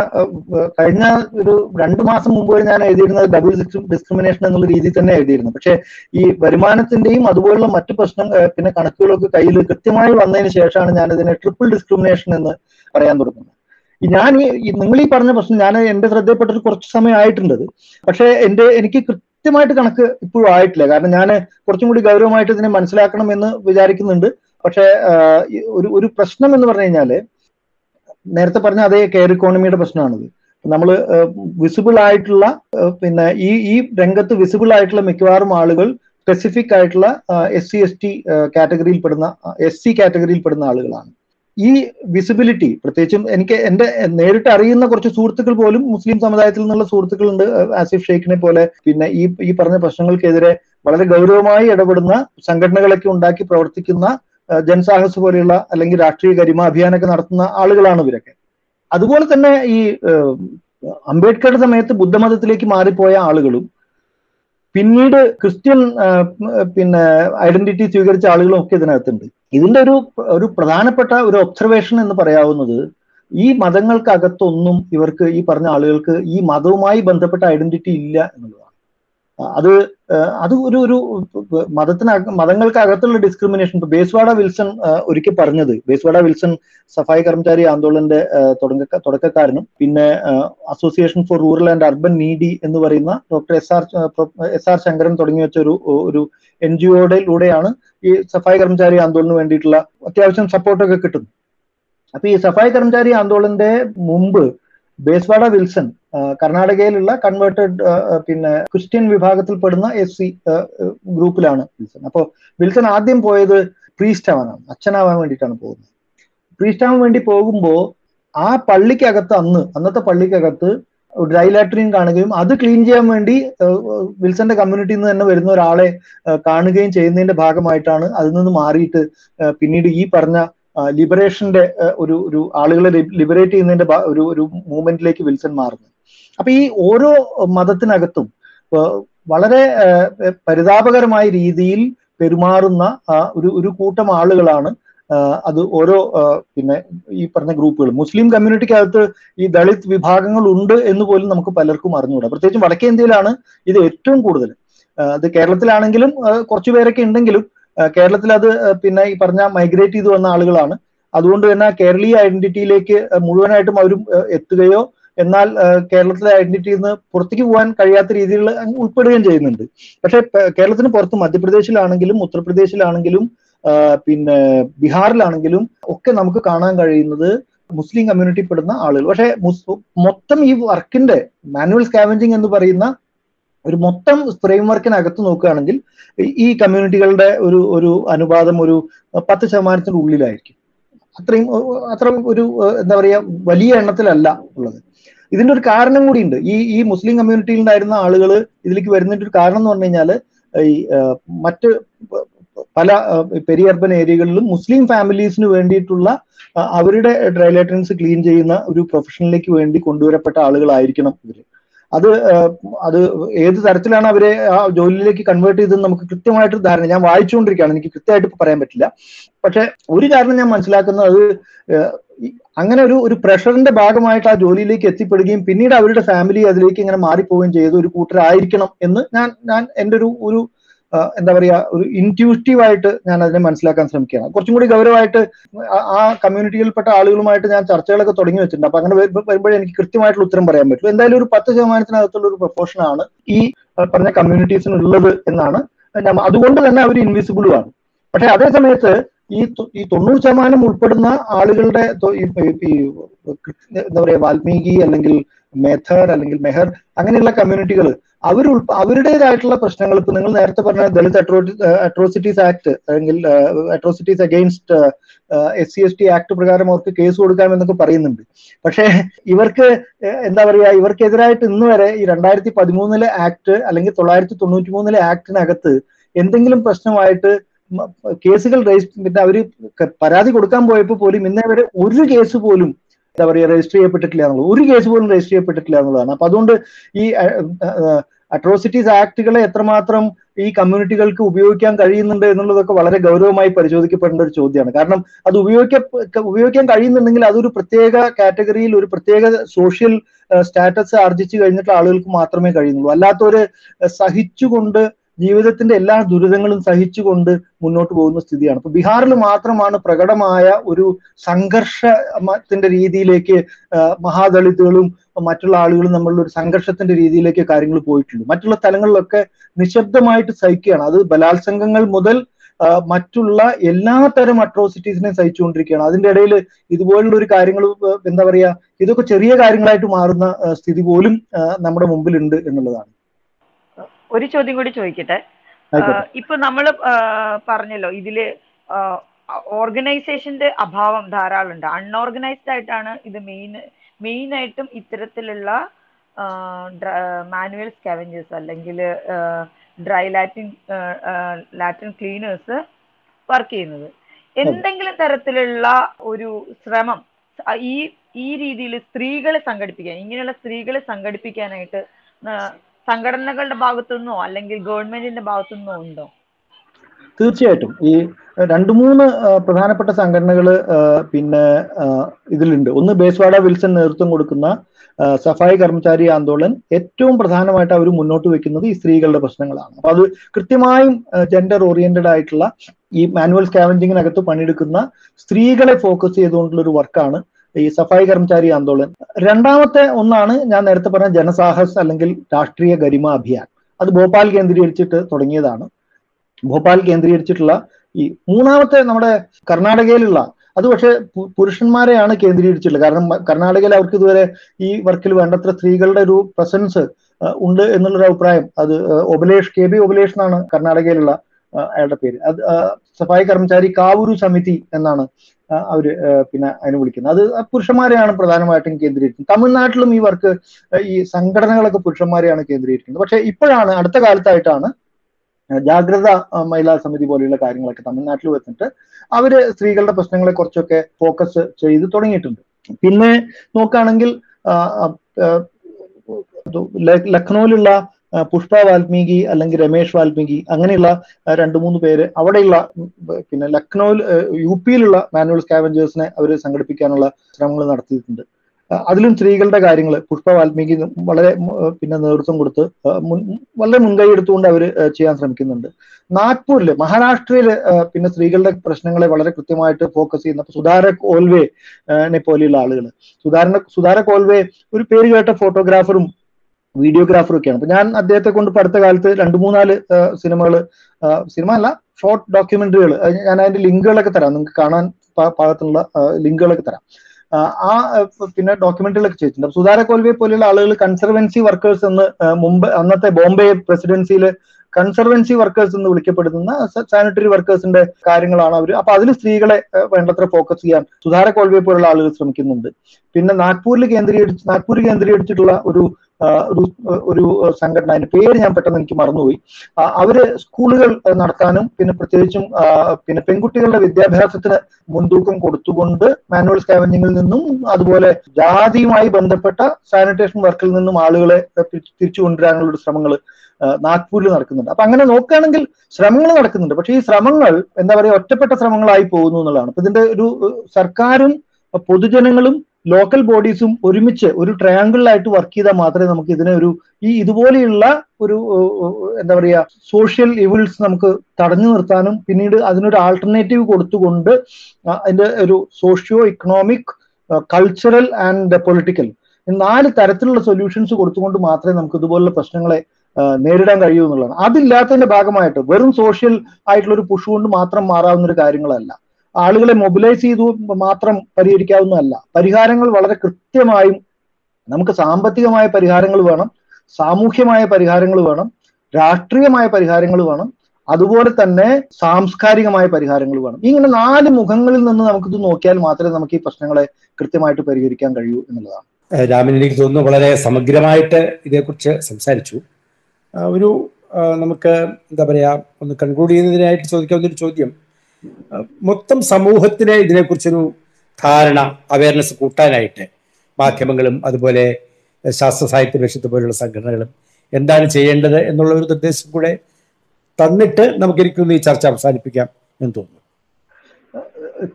കഴിഞ്ഞ ഒരു രണ്ട് മാസം മുമ്പ് വരെ ഞാൻ എഴുതിയിരുന്നത് ഡബിൾ ഡിസ്ക്രിമിനേഷൻ എന്നുള്ള രീതിയിൽ തന്നെ എഴുതിയിരുന്നു. പക്ഷേ ഈ വരുമാനത്തിന്റെയും അതുപോലുള്ള മറ്റു പ്രശ്നം പിന്നെ കണക്കുകളൊക്കെ കയ്യിൽ കൃത്യമായി വന്നതിന് ശേഷമാണ് ഞാൻ ഇതിനെ ട്രിപ്പിൾ ഡിസ്ക്രിമിനേഷൻ എന്ന് പറയാൻ തുടങ്ങുന്നത്. ഞാൻ ഈ നിങ്ങൾ ഈ പറഞ്ഞ പ്രശ്നം ഞാൻ എന്റെ ശ്രദ്ധയിൽപ്പെട്ടിട്ട് കുറച്ച് സമയം അത്. പക്ഷേ എന്റെ എനിക്ക് കൃത്യമായിട്ട് കണക്ക് ഇപ്പോഴും ആയിട്ടില്ല. കാരണം ഞാൻ കുറച്ചും കൂടി ഗൗരവമായിട്ട് ഇതിനെ മനസ്സിലാക്കണം എന്ന് വിചാരിക്കുന്നുണ്ട്. പക്ഷേ ഒരു ഒരു പ്രശ്നം എന്ന് പറഞ്ഞു കഴിഞ്ഞാൽ നേരത്തെ പറഞ്ഞ അതേ കെയർ ഇക്കോണമിയുടെ പ്രശ്നമാണിത്. നമ്മൾ വിസിബിൾ ആയിട്ടുള്ള പിന്നെ ഈ ഈ രംഗത്ത് വിസിബിൾ ആയിട്ടുള്ള മിക്കവാറും ആളുകൾ സ്പെസിഫിക് ആയിട്ടുള്ള എസ് സി എസ് ടി കാറ്റഗറിയിൽ പെടുന്ന എസ് സി കാറ്റഗറിയിൽ പെടുന്ന ആളുകളാണ്. ഈ വിസിബിലിറ്റി പ്രത്യേകിച്ചും എനിക്ക് എന്റെ നേരിട്ട് അറിയുന്ന കുറച്ച് സുഹൃത്തുക്കൾ പോലും മുസ്ലിം സമുദായത്തിൽ നിന്നുള്ള സുഹൃത്തുക്കളുണ്ട് ആസിഫ് ഷെയ്ഖിനെ പോലെ. പിന്നെ ഈ ഈ പറഞ്ഞ പ്രശ്നങ്ങൾക്കെതിരെ വളരെ ഗൗരവമായി ഇടപെടുന്ന സംഘടനകളൊക്കെ ഉണ്ടാക്കി പ്രവർത്തിക്കുന്ന ജൻസാഹസ് പോലെയുള്ള അല്ലെങ്കിൽ രാഷ്ട്രീയ ഗരിമ അഭിയാനൊക്കെ നടത്തുന്ന ആളുകളാണ് ഇവരൊക്കെ. അതുപോലെ തന്നെ ഈ അംബേദ്കറുടെ സമയത്ത് ബുദ്ധമതത്തിലേക്ക് മാറിപ്പോയ ആളുകളും പിന്നീട് ക്രിസ്ത്യൻ പിന്നെ ഐഡന്റിറ്റി സ്വീകരിച്ച ആളുകളും ഒക്കെ ഇതിനകത്തുണ്ട്. ഇതിന്റെ ഒരു ഒരു പ്രധാനപ്പെട്ട ഒരു ഒബ്സർവേഷൻ എന്ന് പറയാവുന്നത് ഈ മതങ്ങൾക്കകത്തൊന്നും ഇവർക്ക് ഈ പറഞ്ഞ ആളുകൾക്ക് ഈ മതവുമായി ബന്ധപ്പെട്ട ഐഡന്റിറ്റി ഇല്ല എന്നുള്ളതാണ്. അത് അത് ഒരു ഒരു മതത്തിന് മതങ്ങൾക്കകത്തുള്ള ഡിസ്ക്രിമിനേഷൻ ഇപ്പൊ ബേസ്വാഡ വിൽസൺ ഒരിക്കൽ പറഞ്ഞത് ബേസ്വാഡ വിൽസൺ സഫായി കർമ്മചാരി ആന്തോളന്റെ തുടക്ക തുടക്കക്കാരനും പിന്നെ association for rural and urban needy എന്ന് പറയുന്ന doctor S R S R Sankaran തുടങ്ങി വെച്ച ഒരു ഒരു എൻ ജി ഒയിലൂടെയാണ് ഈ സഫായി കർമ്മചാരി ആന്തോളന് വേണ്ടിയിട്ടുള്ള അത്യാവശ്യം സപ്പോർട്ടൊക്കെ കിട്ടുന്നു അപ്പൊ ഈ സഫായി കർമ്മചാരി ആന്തോളന്റെ മുമ്പ് ബേസ്വാഡ വിൽസൺ കർണാടകയിലുള്ള കൺവേർട്ടഡ് പിന്നെ ക്രിസ്ത്യൻ വിഭാഗത്തിൽപ്പെടുന്ന എസ് സി ഗ്രൂപ്പിലാണ് വിൽസൺ. അപ്പോൾ വിൽസൺ ആദ്യം പോയത് പ്രീസ്റ്റ് ആവാനാണ് അച്ഛനാവാൻ വേണ്ടിയിട്ടാണ് പോകുന്നത്. പ്രീസ്റ്റ് ആവാൻ വേണ്ടി പോകുമ്പോൾ ആ പള്ളിക്കകത്ത് അന്ന് അന്നത്തെ പള്ളിക്കകത്ത് ഡ്രൈ ലാട്രിൻ കാണുകയും അത് ക്ലീൻ ചെയ്യാൻ വേണ്ടി വിൽസന്റെ കമ്മ്യൂണിറ്റിയിൽ നിന്ന് തന്നെ വരുന്ന ഒരാളെ കാണുകയും ചെയ്യുന്നതിന്റെ ഭാഗമായിട്ടാണ് അതിൽ നിന്ന് മാറിയിട്ട് പിന്നീട് ഈ പറഞ്ഞ ലിബറേഷന്റെ ഒരു ഒരു ആളുകളെ ലിബറേറ്റ് ചെയ്യുന്നതിന്റെ ഒരു ഒരു മൂവ്മെന്റിലേക്ക് വിൽസൺ മാറുന്നത്. അപ്പൊ ഈ ഓരോ മതത്തിനകത്തും വളരെ പരിതാപകരമായ രീതിയിൽ പെരുമാറുന്ന ഒരു ഒരു കൂട്ടം ആളുകളാണ് അത് ഓരോ പിന്നെ ഈ പറഞ്ഞ ഗ്രൂപ്പുകൾ. മുസ്ലിം കമ്മ്യൂണിറ്റിക്കകത്ത് ഈ ദളിത് വിഭാഗങ്ങൾ ഉണ്ട് എന്ന് പോലും നമുക്ക് പലർക്കും അറിഞ്ഞുകൂടാ. പ്രത്യേകിച്ചും വടക്കേ ഇന്ത്യയിലാണ് ഇത് ഏറ്റവും കൂടുതൽ. അത് കേരളത്തിലാണെങ്കിലും കുറച്ചു പേരൊക്കെ ഉണ്ടെങ്കിലും കേരളത്തിൽ അത് പിന്നെ ഈ പറഞ്ഞ മൈഗ്രേറ്റ് ചെയ്തു വന്ന ആളുകളാണ്. അതുകൊണ്ട് തന്നെ കേരളീയ ഐഡന്റിറ്റിയിലേക്ക് മുഴുവനായിട്ടും അവരും എത്തുകയോ എന്നാൽ കേരളത്തിലെ ഐഡന്റിറ്റിയിൽ നിന്ന് പുറത്തേക്ക് പോകാൻ കഴിയാത്ത രീതിയിൽ ഉൾപ്പെടുകയും ചെയ്യുന്നുണ്ട്. പക്ഷെ കേരളത്തിന് പുറത്ത് മധ്യപ്രദേശിലാണെങ്കിലും ഉത്തർപ്രദേശിലാണെങ്കിലും പിന്നെ ബീഹാറിലാണെങ്കിലും ഒക്കെ നമുക്ക് കാണാൻ കഴിയുന്നത് മുസ്ലിം കമ്മ്യൂണിറ്റി പെടുന്ന ആളുകൾ. പക്ഷെ മൊത്തം ഈ വർക്കിന്റെ മാനുവൽ സ്കാവഞ്ചിങ് എന്ന് പറയുന്ന ഒരു മൊത്തം ഫ്രെയിം വർക്കിനകത്ത് നോക്കുകയാണെങ്കിൽ ഈ കമ്മ്യൂണിറ്റികളുടെ ഒരു ഒരു അനുപാതം ഒരു പത്ത് ശതമാനത്തിന്റെ ഉള്ളിലായിരിക്കും അത്രയും അത്ര ഒരു എന്താ പറയുക വലിയ എണ്ണത്തിലല്ല ഉള്ളത്. ഇതിന്റെ ഒരു കാരണം കൂടിയുണ്ട്. ഈ ഈ മുസ്ലിം കമ്മ്യൂണിറ്റിയിൽ ഉണ്ടായിരുന്ന ആളുകൾ ഇതിലേക്ക് വരുന്നതിന്റെ ഒരു കാരണം എന്ന് പറഞ്ഞു കഴിഞ്ഞാൽ ഈ മറ്റ് പല പെരി അർബൻ ഏരിയകളിലും മുസ്ലിം ഫാമിലീസിന് വേണ്ടിയിട്ടുള്ള അവരുടെ ഡ്രൈ ലൈറ്റൻസ് ക്ലീൻ ചെയ്യുന്ന ഒരു പ്രൊഫഷനിലേക്ക് വേണ്ടി കൊണ്ടുവരപ്പെട്ട ആളുകളായിരിക്കണം ഇവർ. അത് അത് ഏത് തരത്തിലാണ് അവരെ ആ ജോലിയിലേക്ക് കൺവേർട്ട് ചെയ്തതെന്ന് നമുക്ക് കൃത്യമായിട്ട് ധാരണ. ഞാൻ വായിച്ചുകൊണ്ടിരിക്കുകയാണ്. എനിക്ക് കൃത്യമായിട്ട് പറയാൻ പറ്റില്ല. പക്ഷെ ഒരു കാരണം ഞാൻ മനസ്സിലാക്കുന്നത് അത് അങ്ങനെ ഒരു ഒരു പ്രഷറിന്റെ ഭാഗമായിട്ട് ആ ജോലിയിലേക്ക് എത്തിപ്പെടുകയും പിന്നീട് അവരുടെ ഫാമിലി അതിലേക്ക് ഇങ്ങനെ മാറിപ്പോവുകയും ചെയ്ത ഒരു കൂട്ടരായിരിക്കണം എന്ന് ഞാൻ ഞാൻ എന്റെ ഒരു ഒരു എന്താ പറയുക ഒരു ഇന്റ്യൂറ്റീവായിട്ട് ഞാൻ അതിനെ മനസ്സിലാക്കാൻ ശ്രമിക്കുകയാണ്. കുറച്ചും കൂടി ഗൗരവമായിട്ട് ആ കമ്മ്യൂണിറ്റിയിൽപ്പെട്ട ആളുകളുമായിട്ട് ഞാൻ ചർച്ചകളൊക്കെ തുടങ്ങി വെച്ചിട്ടുണ്ട്. അപ്പൊ അങ്ങനെ വരുമ്പോഴേ എനിക്ക് കൃത്യമായിട്ടുള്ള ഉത്തരം പറയാൻ പറ്റും. എന്തായാലും ഒരു പത്ത് ശതമാനത്തിനകത്തുള്ള ഒരു പ്രൊപ്പോർഷൻ ആണ് ഈ പറഞ്ഞ കമ്മ്യൂണിറ്റീസിനുള്ളത് എന്നാണ് അതുകൊണ്ട് തന്നെ അവർ ഇൻവിസിബിളും ആണ്. പക്ഷെ അതേ സമയത്ത് ഈ ഈ തൊണ്ണൂറ് ശതമാനം ഉൾപ്പെടുന്ന ആളുകളുടെ എന്താ പറയാ വാൽമീകി അല്ലെങ്കിൽ മെഥർ അല്ലെങ്കിൽ മെഹർ അങ്ങനെയുള്ള കമ്മ്യൂണിറ്റികൾ അവർ അവരുടേതായിട്ടുള്ള പ്രശ്നങ്ങൾ ഇപ്പൊ നിങ്ങൾ നേരത്തെ പറഞ്ഞ ദളിത് അട്രോസിറ്റീസ് ആക്ട് അല്ലെങ്കിൽ atrocities against S C S T act പ്രകാരം അവർക്ക് കേസ് കൊടുക്കാമെന്നൊക്കെ പറയുന്നുണ്ട്. പക്ഷേ ഇവർക്ക് എന്താ പറയുക ഇവർക്കെതിരായിട്ട് ഇന്ന് വരെ ഈ രണ്ടായിരത്തി പതിമൂന്നിലെ ആക്ട് അല്ലെങ്കിൽ തൊള്ളായിരത്തി തൊണ്ണൂറ്റി മൂന്നിലെ ആക്ടിനകത്ത് എന്തെങ്കിലും പ്രശ്നമായിട്ട് കേസുകൾ രജിസ്റ്റർ പിന്നെ അവർ പരാതി കൊടുക്കാൻ പോയപ്പോൾ പോലും ഇന്നേ വരെ ഒരു കേസ് പോലും എന്താ പറയുക രജിസ്റ്റർ ചെയ്യപ്പെട്ടിട്ടില്ല എന്നുള്ളത് ഒരു കേസ് പോലും രജിസ്റ്റർ ചെയ്യപ്പെട്ടിട്ടില്ല എന്നുള്ളതാണ്. അപ്പൊ അതുകൊണ്ട് ഈ അട്രോസിറ്റീസ് ആക്ടുകളെ എത്രമാത്രം ഈ കമ്മ്യൂണിറ്റികൾക്ക് ഉപയോഗിക്കാൻ കഴിയുന്നുണ്ട് എന്നുള്ളതൊക്കെ വളരെ ഗൗരവമായി പരിശോധിക്കപ്പെടേണ്ട ഒരു ചോദ്യമാണ്. കാരണം അത് ഉപയോഗിക്ക ഉപയോഗിക്കാൻ കഴിയുന്നുണ്ടെങ്കിൽ അതൊരു പ്രത്യേക കാറ്റഗറിയിൽ ഒരു പ്രത്യേക സോഷ്യൽ സ്റ്റാറ്റസ് ആർജിച്ചു കഴിഞ്ഞിട്ടുള്ള ആളുകൾക്ക് മാത്രമേ കഴിയുന്നുള്ളൂ. അല്ലാത്തവര് സഹിച്ചുകൊണ്ട് ജീവിതത്തിന്റെ എല്ലാ ദുരിതങ്ങളും സഹിച്ചുകൊണ്ട് മുന്നോട്ട് പോകുന്ന സ്ഥിതിയാണ്. അപ്പൊ ബീഹാറിൽ മാത്രമാണ് പ്രകടമായ ഒരു സംഘർഷത്തിന്റെ രീതിയിലേക്ക് മഹാദളിതുകളും മറ്റുള്ള ആളുകളും നമ്മളുടെ ഒരു സംഘർഷത്തിന്റെ രീതിയിലേക്ക് കാര്യങ്ങൾ പോയിട്ടുള്ളൂ മറ്റുള്ള സ്ഥലങ്ങളിലൊക്കെ നിശബ്ദമായിട്ട് സഹിക്കുകയാണ്. അത് ബലാത്സംഗങ്ങൾ മുതൽ മറ്റുള്ള എല്ലാ തരം അട്രോസിറ്റീസിനെയും സഹിച്ചുകൊണ്ടിരിക്കുകയാണ്. അതിന്റെ ഇടയിൽ ഇതുപോലുള്ള ഒരു കാര്യങ്ങൾ എന്താ പറയാ ഇതൊക്കെ ചെറിയ കാര്യങ്ങളായിട്ട് മാറുന്ന സ്ഥിതി പോലും നമ്മുടെ മുമ്പിലുണ്ട് എന്നുള്ളതാണ്. ഒരു ചോദ്യം കൂടി ചോദിക്കട്ടെ. ഇപ്പൊ നമ്മൾ പറഞ്ഞല്ലോ ഇതിൽ ഓർഗനൈസേഷന്റെ അഭാവം ധാരാളം ഉണ്ട് അൺഓർഗനൈസ്ഡ് ആയിട്ടാണ് ഇത് മെയിൻ മെയിൻ ആയിട്ടും ഇത്തരത്തിലുള്ള മാനുവൽ സ്കാവഞ്ചേഴ്സ് അല്ലെങ്കിൽ dry latrine latrine cleaners work ചെയ്യുന്നത്. എന്തെങ്കിലും തരത്തിലുള്ള ഒരു ശ്രമം ഈ ഈ രീതിയിൽ സ്ത്രീകളെ സംഘടിപ്പിക്കാൻ ഇങ്ങനെയുള്ള സ്ത്രീകളെ സംഘടിപ്പിക്കാനായിട്ട് സംഘടനകളുടെ ഭാഗത്തുനിന്നോ അല്ലെങ്കിൽ ഗവൺമെന്റിന്റെ ഭാഗത്തുനിന്നോ ഉണ്ടോ? തീർച്ചയായിട്ടും. ഈ രണ്ട് മൂന്ന് പ്രധാനപ്പെട്ട സംഘടനകൾ പിന്നെ ഇതിലുണ്ട്. ഒന്ന് ബേസ്വാഡ വിൽസൺ നേതൃത്വം കൊടുക്കുന്ന സഫായി കർമ്മചാരി ആന്തോളൻ ഏറ്റവും പ്രധാനമായിട്ട് അവർ മുന്നോട്ട് വെക്കുന്നത് ഈ സ്ത്രീകളുടെ പ്രശ്നങ്ങളാണ്. അപ്പൊ അത് കൃത്യമായും ജെൻഡർ ഓറിയന്റഡ് ആയിട്ടുള്ള ഈ മാനുവൽ സ്കാവഞ്ചിങ്ങിനകത്ത് പണിയെടുക്കുന്ന സ്ത്രീകളെ ഫോക്കസ് ചെയ്തുകൊണ്ടുള്ള ഒരു വർക്കാണ് ഈ സഫായി കർമ്മചാരി ആന്തോളൻ രണ്ടാമത്തെ ഒന്നാണ് ഞാൻ നേരത്തെ പറഞ്ഞ ജനസാഹസ് അല്ലെങ്കിൽ രാഷ്ട്രീയ ഗരിമ അഭിയാൻ. അത് ഭോപ്പാൽ കേന്ദ്രീകരിച്ചിട്ട് തുടങ്ങിയതാണ്. ഭോപ്പാൽ കേന്ദ്രീകരിച്ചിട്ടുള്ള ഈ മൂന്നാമത്തെ നമ്മുടെ കർണാടകയിലുള്ള അത് പക്ഷേ പുരുഷന്മാരെയാണ് കേന്ദ്രീകരിച്ചിട്ടുള്ളത്. കാരണം കർണാടകയിൽ അവർക്ക് ഇതുവരെ ഈ വർക്കിൽ വേണ്ടത്ര സ്ത്രീകളുടെ ഒരു പ്രസൻസ് ഉണ്ട് എന്നുള്ളൊരു അഭിപ്രായം. അത് ഒബലേഷ് കെ ബി ഒബലേഷ് എന്നാണ് കർണാടകയിലുള്ള അയാളുടെ പേര്. അത് സഫായി കർമ്മചാരി കാവൂരു സമിതി എന്നാണ് ആ, അവർ പിന്നെ അതിന് വിളിക്കുന്നത്. അത് പുരുഷന്മാരെയാണ് പ്രധാനമായിട്ടും കേന്ദ്രീകരിക്കുന്നത്. തമിഴ്നാട്ടിലും ഈ വർക്ക് ഈ സംഘടനകളൊക്കെ പുരുഷന്മാരെയാണ് കേന്ദ്രീകരിക്കുന്നത്. പക്ഷെ ഇപ്പോഴാണ് അടുത്ത കാലത്തായിട്ടാണ് ജാഗ്രത മഹിളാ സമിതി പോലെയുള്ള കാര്യങ്ങളൊക്കെ തമിഴ്നാട്ടിൽ വന്നിട്ട് അവർ സ്ത്രീകളുടെ പ്രശ്നങ്ങളെ കുറച്ചൊക്കെ ഫോക്കസ് ചെയ്ത് തുടങ്ങിയിട്ടുണ്ട്. പിന്നെ നോക്കുകയാണെങ്കിൽ ലക്നൌവിലുള്ള പുഷ്പ വാൽമീകി അല്ലെങ്കിൽ രമേഷ് വാൽമീകി അങ്ങനെയുള്ള രണ്ടു മൂന്ന് പേര് അവിടെയുള്ള പിന്നെ ലക്നൌവിൽ യു പിയിലുള്ള മാനുവൽ സ്കാവഞ്ചേഴ്സിനെ അവർ സംഘടിപ്പിക്കാനുള്ള ശ്രമങ്ങൾ നടത്തിയിട്ടുണ്ട്. അതിലും സ്ത്രീകളുടെ കാര്യങ്ങൾ പുഷ്പ വാൽമീകി വളരെ പിന്നെ നേതൃത്വം കൊടുത്ത് വളരെ മുൻകൈ എടുത്തുകൊണ്ട് അവർ ചെയ്യാൻ ശ്രമിക്കുന്നുണ്ട്. നാഗ്പൂരിൽ മഹാരാഷ്ട്രയിൽ പിന്നെ സ്ത്രീകളുടെ പ്രശ്നങ്ങളെ വളരെ കൃത്യമായിട്ട് ഫോക്കസ് ചെയ്യുന്ന സുധാര സുധാരക് ഓൽവേ ആ, നെ പോലെയുള്ള ആളുകൾ സുധാരണ സുധാര കോൽവേ ഒരു പേര് കേട്ട ഫോട്ടോഗ്രാഫറും വീഡിയോഗ്രാഫറും ഒക്കെയാണ് അപ്പൊ ഞാൻ അദ്ദേഹത്തെ കൊണ്ട് അടുത്ത കാലത്ത് രണ്ട് മൂന്നാൽ സിനിമകൾ സിനിമ അല്ല ഷോർട്ട് ഡോക്യുമെന്ററികൾ ഞാൻ അതിന്റെ ലിങ്കുകളൊക്കെ തരാം. നിങ്ങൾക്ക് കാണാൻ പാകത്തിനുള്ള ലിങ്കുകളൊക്കെ തരാം. ആ, പിന്നെ ഡോക്യുമെന്ററികളൊക്കെ ചെയ്തിട്ടുണ്ട്. സുധാര കോൽവെ പോലെയുള്ള ആളുകൾ കൺസർവൻസി വർക്കേഴ്സ് എന്ന് മുമ്പ് അന്നത്തെ ബോംബെ പ്രസിഡൻസിയിൽ കൺസർവൻസി വർക്കേഴ്സ് എന്ന് വിളിക്കപ്പെടുന്ന സാനിറ്ററി വർക്കേഴ്സിന്റെ കാര്യങ്ങളാണ് അവർ അപ്പൊ അതിൽ സ്ത്രീകളെ വേണ്ടത്ര ഫോക്കസ് ചെയ്യാൻ സുധാര കോൽവെ പോലുള്ള ആളുകൾ ശ്രമിക്കുന്നുണ്ട്. പിന്നെ നാഗ്പൂരിൽ കേന്ദ്രീകരിച്ച് നാഗ്പൂർ കേന്ദ്രീകരിച്ചിട്ടുള്ള ഒരു ഒരു സംഘടന. അതിന്റെ പേര് ഞാൻ പെട്ടെന്ന് എനിക്ക് മറന്നുപോയി. അവർ സ്കൂളുകൾ നടത്താനും പിന്നെ പ്രത്യേകിച്ചും പിന്നെ പെൺകുട്ടികളുടെ വിദ്യാഭ്യാസത്തിന് മുൻതൂക്കം കൊടുത്തുകൊണ്ട് മാനുവൽ സ്കാവഞ്ചിങ്ങിൽ നിന്നും അതുപോലെ ജാതിയുമായി ബന്ധപ്പെട്ട സാനിറ്റേഷൻ വർക്കിൽ നിന്നും ആളുകളെ തിരിച്ചു കൊണ്ടുവരാനുള്ള ശ്രമങ്ങൾ നാഗ്പൂരിൽ നടക്കുന്നുണ്ട്. അപ്പൊ അങ്ങനെ നോക്കുകയാണെങ്കിൽ ശ്രമങ്ങൾ നടക്കുന്നുണ്ട്. പക്ഷേ ഈ ശ്രമങ്ങൾ എന്താ പറയുക ഒറ്റപ്പെട്ട ശ്രമങ്ങളായി പോകുന്നു എന്നുള്ളതാണ്. അപ്പൊ ഇതിന്റെ ഒരു സർക്കാരും പൊതുജനങ്ങളും ലോക്കൽ ബോഡീസും ഒരുമിച്ച് ഒരു ട്രയാങ്കിളിലായിട്ട് വർക്ക് ചെയ്താൽ മാത്രമേ നമുക്ക് ഇതിനെ ഒരു ഈ ഇതുപോലെയുള്ള ഒരു എന്താ പറയുക സോഷ്യൽ ഇവിൾസ് നമുക്ക് തടഞ്ഞു നിർത്താനും പിന്നീട് അതിനൊരു ആൾട്ടർനേറ്റീവ് കൊടുത്തുകൊണ്ട് അതിന്റെ ഒരു socio economic cultural and political നാല് തരത്തിലുള്ള സൊല്യൂഷൻസ് കൊടുത്തുകൊണ്ട് മാത്രമേ നമുക്ക് ഇതുപോലുള്ള പ്രശ്നങ്ങളെ നേരിടാൻ കഴിയൂ എന്നുള്ളതാണ്. അതില്ലാത്തതിന്റെ ഭാഗമായിട്ട് വെറും സോഷ്യൽ ആയിട്ടുള്ള ഒരു പുഷ് കൊണ്ട് മാത്രം മാറാവുന്ന ഒരു കാര്യങ്ങളല്ല. ആളുകളെ മൊബിലൈസ് ചെയ്തു മാത്രം പരിഹരിക്കാവുന്നതല്ല. പരിഹാരങ്ങൾ വളരെ കൃത്യമായും നമുക്ക് സാമ്പത്തികമായ പരിഹാരങ്ങൾ വേണം സാമൂഹ്യമായ പരിഹാരങ്ങൾ വേണം രാഷ്ട്രീയമായ പരിഹാരങ്ങൾ വേണം അതുപോലെ തന്നെ സാംസ്കാരികമായ പരിഹാരങ്ങൾ വേണം. ഇങ്ങനെ നാല് മുഖങ്ങളിൽ നിന്ന് നമുക്കിത് നോക്കിയാൽ മാത്രമേ നമുക്ക് ഈ പ്രശ്നങ്ങളെ കൃത്യമായിട്ട് പരിഹരിക്കാൻ കഴിയൂ എന്നുള്ളതാണ്. രാമൻ എനിക്ക് തോന്നുന്നു വളരെ സമഗ്രമായിട്ട് ഇതേക്കുറിച്ച് സംസാരിച്ചു. ഒരു നമുക്ക് എന്താ പറയാ ഒന്ന് കൺക്ലൂഡ് ചെയ്യുന്നതിനായിട്ട് ചോദിക്കാവുന്ന ഒരു ചോദ്യം. മൊത്തം സമൂഹത്തിന് ഇതിനെക്കുറിച്ചൊരു ധാരണ അവയർനെസ് കൂട്ടാനായിട്ട് മാധ്യമങ്ങളും അതുപോലെ ശാസ്ത്ര സാഹിത്യ പരിഷത്ത് പോലുള്ള സംഘടനകളും എന്താണ് ചെയ്യേണ്ടത് എന്നുള്ള ഒരു നിർദ്ദേശം കൂടെ തന്നിട്ട് നമുക്ക് എനിക്കൊന്ന് ഈ ചർച്ച അവസാനിപ്പിക്കാം എന്ന് തോന്നുന്നു.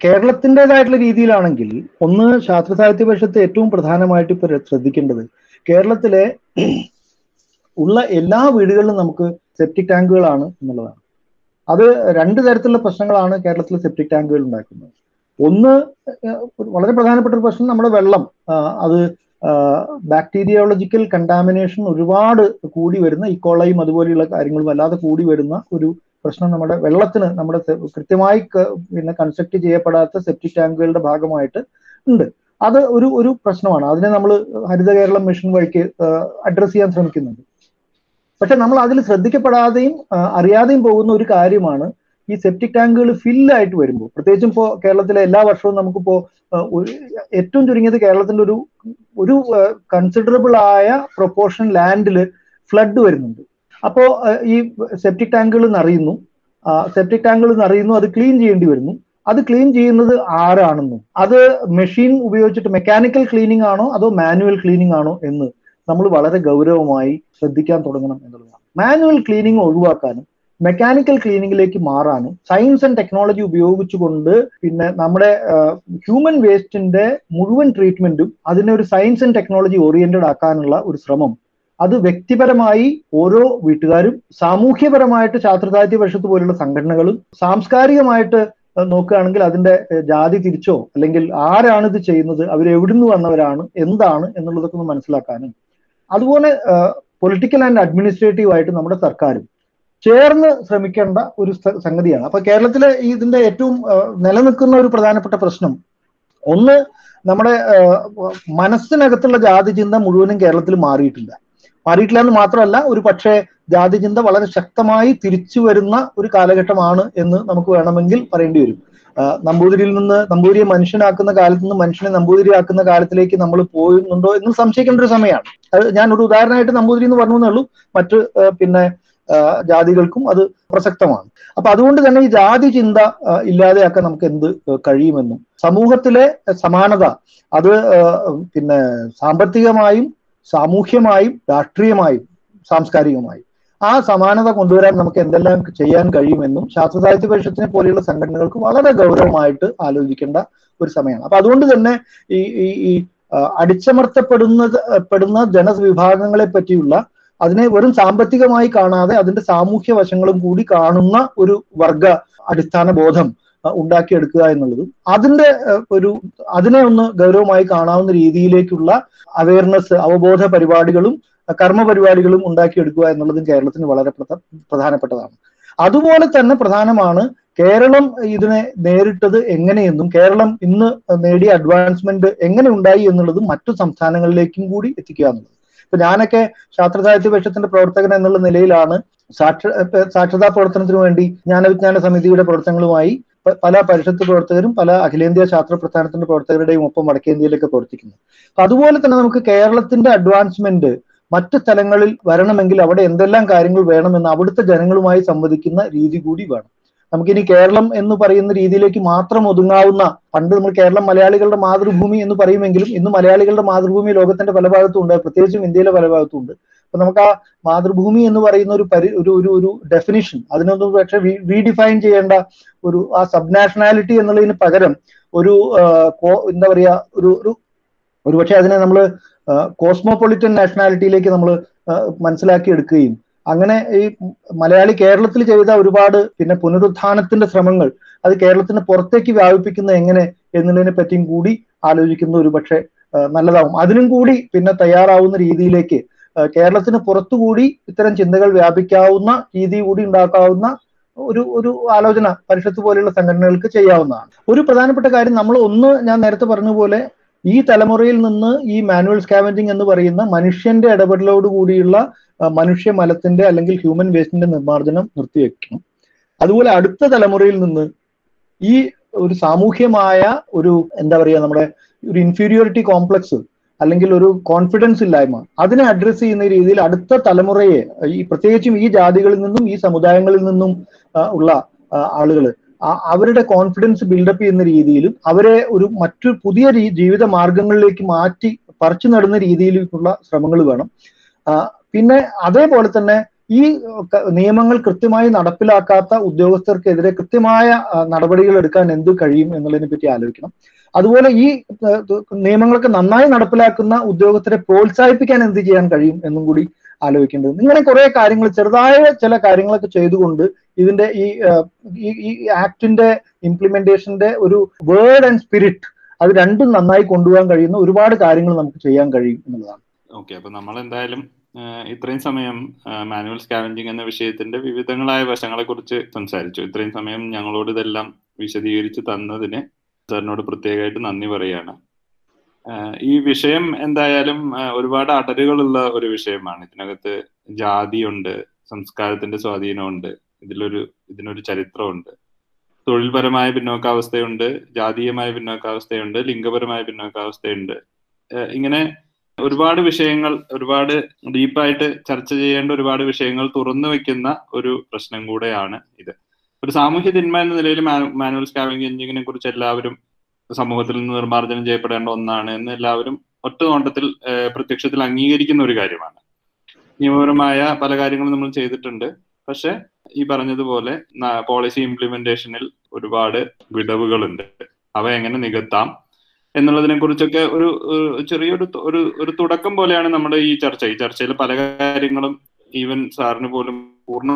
കേരളത്തിന്റെതായിട്ടുള്ള രീതിയിലാണെങ്കിൽ ഒന്ന് ശാസ്ത്ര സാഹിത്യ പരിഷത്ത് ഏറ്റവും പ്രധാനമായിട്ട് ഇപ്പൊ ശ്രദ്ധിക്കേണ്ടത് കേരളത്തിലെ ഉള്ള എല്ലാ വീടുകളിലും നമുക്ക് സെപ്റ്റിക് ടാങ്കുകളാണ് എന്നുള്ളതാണ്. അത് രണ്ട് തരത്തിലുള്ള പ്രശ്നങ്ങളാണ് കേരളത്തിൽ സെപ്റ്റിക് ടാങ്കുകൾ ഉണ്ടാക്കുന്നത്. ഒന്ന് വളരെ പ്രധാനപ്പെട്ട ഒരു പ്രശ്നം നമ്മുടെ വെള്ളം. അത് ബാക്ടീരിയോളജിക്കൽ കണ്ടാമിനേഷൻ ഒരുപാട് കൂടി വരുന്ന ഇക്കോളയും അതുപോലെയുള്ള കാര്യങ്ങളും അല്ലാതെ കൂടി വരുന്ന ഒരു പ്രശ്നം നമ്മുടെ വെള്ളത്തിന് നമ്മുടെ കൃത്യമായി പിന്നെ കൺസ്ട്രക്ട് ചെയ്യപ്പെടാത്ത സെപ്റ്റിക് ടാങ്കുകളുടെ ഭാഗമായിട്ട് ഉണ്ട്. അത് ഒരു ഒരു പ്രശ്നമാണ്. അതിനെ നമ്മൾ ഹരിത കേരളം മിഷൻ വഴിക്ക് അഡ്രസ് ചെയ്യാൻ ശ്രമിക്കുന്നുണ്ട്. പക്ഷെ നമ്മൾ അതിൽ ശ്രദ്ധിക്കപ്പെടാതെയും അറിയാതെയും പോകുന്ന ഒരു കാര്യമാണ് ഈ സെപ്റ്റിക് ടാങ്കുകൾ ഫില്ലായിട്ട് വരുമ്പോൾ. പ്രത്യേകിച്ചും ഇപ്പോൾ കേരളത്തിലെ എല്ലാ വർഷവും നമുക്കിപ്പോ ആ, ഒരു ഏറ്റവും ചുരുങ്ങിയത് കേരളത്തിന്റെ ഒരു ഒരു കൺസിഡറബിൾ ആയ പ്രൊപ്പോർഷൻ ലാൻഡിൽ ഫ്ലഡ് വരുന്നുണ്ട്. അപ്പോൾ ഈ സെപ്റ്റിക് ടാങ്കുകൾ നിറയുന്നു. സെപ്റ്റിക് ടാങ്കുകൾ നിറയുന്നു അത് ക്ലീൻ ചെയ്യേണ്ടി വരുന്നു. അത് ക്ലീൻ ചെയ്യുന്നത് ആരാണെന്നും? അത് മെഷീൻ ഉപയോഗിച്ചിട്ട് മെക്കാനിക്കൽ ക്ലീനിങ് ആണോ അതോ മാനുവൽ ക്ലീനിങ് ആണോ എന്ന് നമ്മൾ വളരെ ഗൗരവമായി ശ്രദ്ധിക്കാൻ തുടങ്ങണം എന്നുള്ളതാണ്. മാനുവൽ ക്ലീനിങ് ഒഴിവാക്കാനും മെക്കാനിക്കൽ ക്ലീനിങ്ങിലേക്ക് മാറാനും സയൻസ് ആൻഡ് ടെക്നോളജി ഉപയോഗിച്ചുകൊണ്ട് പിന്നെ നമ്മുടെ ഹ്യൂമൻ വേസ്റ്റിന്റെ മുഴുവൻ ട്രീറ്റ്മെന്റും അതിനെ ഒരു സയൻസ് ആൻഡ് ടെക്നോളജി ഓറിയന്റഡ് ആക്കാനുള്ള ഒരു ശ്രമം. അത് വ്യക്തിപരമായി ഓരോ വീട്ടുകാരും സാമൂഹ്യപരമായിട്ട് ശാസ്ത്രസാഹിത്യ പരിഷത്ത് പോലുള്ള സംഘടനകളും സാംസ്കാരികമായിട്ട് നോക്കുകയാണെങ്കിൽ അതിന്റെ ജാതി തിരിച്ചോ അല്ലെങ്കിൽ ആരാണ് ഇത് ചെയ്യുന്നത് അവരെവിടുന്ന് വന്നവരാണ് എന്താണ് എന്നുള്ളതൊക്കെ ഒന്ന് മനസ്സിലാക്കാനും അതുപോലെ പൊളിറ്റിക്കൽ ആൻഡ് അഡ്മിനിസ്ട്രേറ്റീവ് ആയിട്ട് നമ്മുടെ സർക്കാരും ചേർന്ന് ശ്രമിക്കേണ്ട ഒരു സംഗതിയാണ്. അപ്പൊ കേരളത്തിലെ ഇതിന്റെ ഏറ്റവും നിലനിൽക്കുന്ന ഒരു പ്രധാനപ്പെട്ട പ്രശ്നം ഒന്ന് നമ്മുടെ മനസ്സിനകത്തുള്ള ജാതി ചിന്ത മുഴുവനും കേരളത്തിൽ മാറിയിട്ടില്ല. മാറിയിട്ടില്ല എന്ന് മാത്രമല്ല ഒരു പക്ഷേ ജാതി ചിന്ത വളരെ ശക്തമായി തിരിച്ചു വരുന്ന ഒരു കാലഘട്ടമാണ് എന്ന് നമുക്ക് വേണമെങ്കിൽ പറയേണ്ടി വരും. നമ്പൂതിരിയിൽ നിന്ന് നമ്പൂതിരിയെ മനുഷ്യനാക്കുന്ന കാലത്ത് നിന്ന് മനുഷ്യനെ നമ്പൂതിരിയാക്കുന്ന കാലത്തിലേക്ക് നമ്മൾ പോകുന്നുണ്ടോ എന്ന് സംശയിക്കേണ്ട ഒരു സമയമാണ്. അത് ഞാൻ ഒരു ഉദാഹരണമായിട്ട് നമ്പൂതിരി എന്ന് പറഞ്ഞു എന്നുള്ളൂ മറ്റ് പിന്നെ ജാതികൾക്കും അത് പ്രസക്തമാണ്. അപ്പൊ അതുകൊണ്ട് തന്നെ ഈ ജാതി ചിന്ത ഇല്ലാതെയാക്കാൻ നമുക്ക് എന്ത് കഴിയുമെന്നും സമൂഹത്തിലെ സമാനത അത് പിന്നെ സാമ്പത്തികമായും സാമൂഹ്യമായും രാഷ്ട്രീയമായും സാംസ്കാരികമായും ആ സമാനത കൊണ്ടുവരാൻ നമുക്ക് എന്തെല്ലാം ചെയ്യാൻ കഴിയുമെന്നും ശാസ്ത്ര സാഹിത്യ പരിഷത്തിനെ പോലെയുള്ള സംഘടനകൾക്ക് വളരെ ഗൗരവമായിട്ട് ആലോചിക്കേണ്ട ഒരു സമയമാണ്. അപ്പൊ അതുകൊണ്ട് തന്നെ ഈ ഈ അടിച്ചമർത്തപ്പെടുന്ന പെടുന്ന ജനവിഭാഗങ്ങളെ പറ്റിയുള്ള അതിനെ വെറും സാമ്പത്തികമായി കാണാതെ അതിന്റെ സാമൂഹ്യ വശങ്ങളും കൂടി കാണുന്ന ഒരു വർഗ അടിസ്ഥാന ബോധം ഉണ്ടാക്കിയെടുക്കുക എന്നുള്ളതും. അതിന്റെ ഒരു അതിനെ ഒന്ന് ഗൗരവമായി കാണാവുന്ന രീതിയിലേക്കുള്ള അവയർനെസ് അവബോധ പരിപാടികളും കർമ്മ പരിപാടികളും ഉണ്ടാക്കിയെടുക്കുക എന്നുള്ളതും കേരളത്തിന് വളരെ പ്രധാനപ്പെട്ടതാണ്. അതുപോലെ തന്നെ പ്രധാനമാണ് കേരളം ഇതിനെ നേരിട്ടത് എങ്ങനെയെന്നും കേരളം ഇന്ന് നേടിയ അഡ്വാൻസ്മെന്റ് എങ്ങനെ ഉണ്ടായി എന്നുള്ളതും മറ്റു സംസ്ഥാനങ്ങളിലേക്കും കൂടി എത്തിക്കുക എന്നുള്ളത്. ഇപ്പൊ ഞാനൊക്കെ ശാസ്ത്ര സാഹിത്യ പക്ഷത്തിന്റെ പ്രവർത്തകൻ എന്നുള്ള നിലയിലാണ് ഇപ്പൊ സാക്ഷരതാ പ്രവർത്തനത്തിന് വേണ്ടി ജ്ഞാനവിജ്ഞാന സമിതിയുടെ പ്രവർത്തനങ്ങളുമായി പല പരിഷത്ത് പ്രവർത്തകരും പല അഖിലേന്ത്യാ ശാസ്ത്ര പ്രസ്ഥാനത്തിന്റെ പ്രവർത്തകരുടെയും ഒപ്പം വടക്കേന്ത്യയിലൊക്കെ പ്രവർത്തിക്കുന്നത് അപ്പൊ അതുപോലെ തന്നെ നമുക്ക് കേരളത്തിന്റെ അഡ്വാൻസ്മെന്റ് മറ്റ് സ്ഥലങ്ങളിൽ വരണമെങ്കിൽ അവിടെ എന്തെല്ലാം കാര്യങ്ങൾ വേണമെന്ന് അവിടുത്തെ ജനങ്ങളുമായി സംവദിക്കുന്ന രീതി കൂടി വേണം. നമുക്കിനി കേരളം എന്ന് പറയുന്ന രീതിയിലേക്ക് മാത്രം ഒതുങ്ങാവുന്ന പണ്ട് നമ്മൾ കേരളം മലയാളികളുടെ മാതൃഭൂമി എന്ന് പറയുമെങ്കിലും ഇന്ന് മലയാളികളുടെ മാതൃഭൂമി ലോകത്തിന്റെ പല ഭാഗത്തും ഉണ്ട്. പ്രത്യേകിച്ചും ഇന്ത്യയിലെ പല ഭാഗത്തും ഉണ്ട്. അപ്പൊ നമുക്ക് ആ മാതൃഭൂമി എന്ന് പറയുന്ന ഒരു പരി ഒരു ഒരു ഒരു ഡെഫിനിഷൻ അതിനൊന്നും പക്ഷെ റീഡിഫൈൻ ചെയ്യേണ്ട ഒരു ആ സബ് നാഷണാലിറ്റി എന്നുള്ളതിന് പകരം ഒരു എന്താ പറയാ ഒരു ഒരു ഒരുപക്ഷെ അതിനെ നമ്മൾ കോസ്മോപൊളിറ്റൻ നാഷണാലിറ്റിയിലേക്ക് നമ്മൾ മനസ്സിലാക്കി എടുക്കുകയും അങ്ങനെ ഈ മലയാളി കേരളത്തിൽ ചെയ്ത ഒരുപാട് പിന്നെ പുനരുത്ഥാനത്തിന്റെ ശ്രമങ്ങൾ അത് കേരളത്തിന് പുറത്തേക്ക് വ്യാപിപ്പിക്കുന്ന എങ്ങനെ എന്നുള്ളതിനെ പറ്റിയും കൂടി ആലോചിക്കുന്ന ഒരു പക്ഷേ നല്ലതാവും. അതിനും കൂടി പിന്നെ തയ്യാറാവുന്ന രീതിയിലേക്ക് കേരളത്തിന് പുറത്തുകൂടി ഇത്തരം ചിന്തകൾ വ്യാപിക്കാവുന്ന രീതി കൂടി ഉണ്ടാക്കാവുന്ന ഒരു ഒരു ആലോചന പരിഷത്ത് പോലെയുള്ള സംഘടനകൾക്ക് ചെയ്യാവുന്നതാണ്. ഒരു പ്രധാനപ്പെട്ട കാര്യം നമ്മൾ ഒന്ന് ഞാൻ നേരത്തെ പറഞ്ഞ പോലെ ഈ തലമുറയിൽ നിന്ന് ഈ മാനുവൽ സ്കാവഞ്ചിങ് എന്ന് പറയുന്ന മനുഷ്യന്റെ ഇടപെടലോട് കൂടിയുള്ള മനുഷ്യ മലത്തിന്റെ അല്ലെങ്കിൽ ഹ്യൂമൻ വേസ്റ്റിന്റെ നിർമ്മാർജനം നിർത്തിവെക്കണം. അതുപോലെ അടുത്ത തലമുറയിൽ നിന്ന് ഈ ഒരു സാമൂഹ്യമായ ഒരു എന്താ പറയുക നമ്മുടെ ഒരു ഇൻഫീരിയോറിറ്റി കോംപ്ലക്സ് അല്ലെങ്കിൽ ഒരു കോൺഫിഡൻസ് ഇല്ലായ്മ. അതിനെ അഡ്രസ്സ് ചെയ്യുന്ന രീതിയിൽ അടുത്ത തലമുറയെ ഈ പ്രത്യേകിച്ചും ഈ ജാതികളിൽ നിന്നും ഈ സമുദായങ്ങളിൽ നിന്നും ഉള്ള ആളുകൾ അവരുടെ കോൺഫിഡൻസ് ബിൽഡപ്പ് ചെയ്യുന്ന രീതിയിലും അവരെ ഒരു മറ്റു പുതിയ ജീവിത മാർഗങ്ങളിലേക്ക് മാറ്റി പറിച്ചു നടുന്ന രീതിയിലേക്കുള്ള ശ്രമങ്ങൾ വേണം. പിന്നെ അതേപോലെ തന്നെ ഈ നിയമങ്ങൾ കൃത്യമായി നടപ്പിലാക്കാത്ത ഉദ്യോഗസ്ഥർക്കെതിരെ കൃത്യമായ നടപടികൾ എടുക്കാൻ എന്ത് കഴിയും എന്നുള്ളതിനെ പറ്റി ആലോചിക്കണം. അതുപോലെ ഈ നിയമങ്ങളൊക്കെ നന്നായി നടപ്പിലാക്കുന്ന ഉദ്യോഗസ്ഥരെ പ്രോത്സാഹിപ്പിക്കാൻ എന്ത് ചെയ്യാൻ കഴിയും എന്നും കൂടി ആലോചിക്കേണ്ടത് ഇങ്ങനെ കുറെ കാര്യങ്ങൾ ചെറുതായ ചില കാര്യങ്ങളൊക്കെ ചെയ്തുകൊണ്ട് ഇതിന്റെ ഈ ഈ ആക്ടിന്റെ ഇംപ്ലിമെന്റേഷന്റെ ഒരു വേർഡ് ആൻഡ് സ്പിരിറ്റ് അത് രണ്ടും നന്നായി കൊണ്ടുപോകാൻ കഴിയുന്ന ഒരുപാട് കാര്യങ്ങൾ നമുക്ക് ചെയ്യാൻ കഴിയും എന്നുള്ളതാണ്. ഓക്കെ അപ്പൊ നമ്മൾ എന്തായാലും ഇത്രയും സമയം മാനുവൽ സ്കാവഞ്ചിങ് എന്ന വിഷയത്തിന്റെ വിവിധങ്ങളായ വശങ്ങളെ കുറിച്ച് സംസാരിച്ചു. ഇത്രയും സമയം ഞങ്ങളോട് ഇതെല്ലാം വിശദീകരിച്ച് തന്നതിന് സാറിനോട് പ്രത്യേകമായിട്ട് നന്ദി പറയാണ് ഈ വിഷയം എന്തായാലും ഒരുപാട് അടരുകളുള്ള ഒരു വിഷയമാണ്. ഇതിനകത്ത് ജാതിയുണ്ട് സംസ്കാരത്തിന്റെ സ്വാധീനമുണ്ട് ഇതിലൊരു ഇതിനൊരു ചരിത്രമുണ്ട്. തൊഴിൽപരമായ പിന്നോക്കാവസ്ഥയുണ്ട് ജാതീയമായ പിന്നോക്കാവസ്ഥയുണ്ട് ലിംഗപരമായ പിന്നോക്കാവസ്ഥയുണ്ട് ഇങ്ങനെ ഒരുപാട് വിഷയങ്ങൾ ഒരുപാട് ഡീപ്പായിട്ട് ചർച്ച ചെയ്യേണ്ട ഒരുപാട് വിഷയങ്ങൾ തുറന്നു വെക്കുന്ന ഒരു പ്രശ്നം കൂടെയാണ് ഇത്. ഒരു സാമൂഹ്യ തിന്മ എന്ന നിലയിൽ മാനുവൽ സ്കാവിംഗ് എഞ്ചിങ്ങിനെ കുറിച്ച് എല്ലാവരും സമൂഹത്തിൽ നിന്ന് നിർമ്മാർജനം ചെയ്യപ്പെടേണ്ട ഒന്നാണ് എന്ന് എല്ലാവരും ഒറ്റ നോട്ടത്തിൽ പ്രത്യക്ഷത്തിൽ അംഗീകരിക്കുന്ന ഒരു കാര്യമാണ്. നിയമപരമായ പല കാര്യങ്ങളും നമ്മൾ ചെയ്തിട്ടുണ്ട്. പക്ഷെ ഈ പറഞ്ഞതുപോലെ പോളിസി ഇംപ്ലിമെന്റേഷനിൽ ഒരുപാട് വിടവുകളുണ്ട്. അവ എങ്ങനെ നികത്താം എന്നുള്ളതിനെ കുറിച്ചൊക്കെ ഒരു ചെറിയൊരു ഒരു ഒരു തുടക്കം പോലെയാണ് നമ്മുടെ ഈ ചർച്ച. ഈ ചർച്ചയിൽ പല കാര്യങ്ങളും ഈവൻ സാറിന് പോലും പൂർണ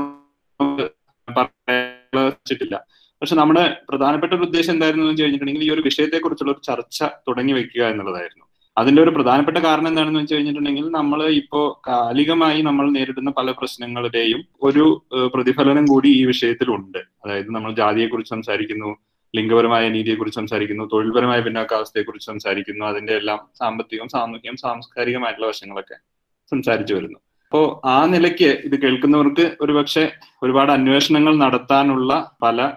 വെച്ചിട്ടില്ല. പക്ഷെ നമ്മുടെ പ്രധാനപ്പെട്ട ഒരു ഉദ്ദേശം എന്തായിരുന്നു എന്ന് കഴിഞ്ഞിട്ടുണ്ടെങ്കിൽ ഈ ഒരു വിഷയത്തെ കുറിച്ചുള്ള ഒരു ചർച്ച തുടങ്ങി വെക്കുക എന്നുള്ളതായിരുന്നു. അതിന്റെ ഒരു പ്രധാനപ്പെട്ട കാരണം എന്താണെന്ന് വെച്ച് കഴിഞ്ഞിട്ടുണ്ടെങ്കിൽ നമ്മൾ ഇപ്പോ കാലികമായി നമ്മൾ നേരിടുന്ന പല പ്രശ്നങ്ങളുടെയും ഒരു പ്രതിഫലനം കൂടി ഈ വിഷയത്തിലുണ്ട്. അതായത് നമ്മൾ ജാതിയെക്കുറിച്ച് സംസാരിക്കുന്നു ലിംഗപരമായ നീതിയെക്കുറിച്ച് സംസാരിക്കുന്നു തൊഴിൽപരമായ പിന്നാക്കാവസ്ഥയെക്കുറിച്ച് സംസാരിക്കുന്നു അതിന്റെ എല്ലാം സാമ്പത്തികവും സാമൂഹികവും സാംസ്കാരികമായിട്ടുള്ള വശങ്ങളൊക്കെ സംസാരിച്ചു വരുന്നു. അപ്പോ ആ നിലയ്ക്ക് ഇത് കേൾക്കുന്നവർക്ക് ഒരുപക്ഷെ ഒരുപാട് അന്വേഷണങ്ങൾ നടത്താനുള്ള പല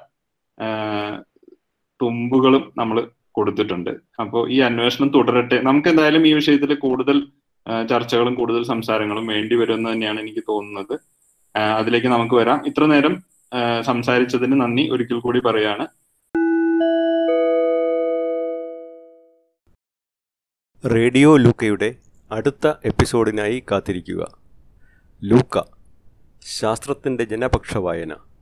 തുമ്പുകളും നമ്മൾ കൊടുത്തിട്ടുണ്ട്. അപ്പോൾ ഈ അന്വേഷണം തുടരട്ടെ. നമുക്ക് എന്തായാലും ഈ വിഷയത്തിൽ കൂടുതൽ ചർച്ചകളും കൂടുതൽ സംസാരങ്ങളും വേണ്ടി വരുമെന്ന് തന്നെയാണ് എനിക്ക് തോന്നുന്നത്. അതിലേക്ക് നമുക്ക് വരാം. ഇത്ര നേരം സംസാരിച്ചതിന് നന്ദി. ഒരിക്കൽ കൂടി പറയാണ്. റേഡിയോ ലൂക്കയുടെ അടുത്ത എപ്പിസോഡിനായി കാത്തിരിക്കുക. ലൂക്ക ശാസ്ത്രത്തിന്റെ ജനപക്ഷ വായന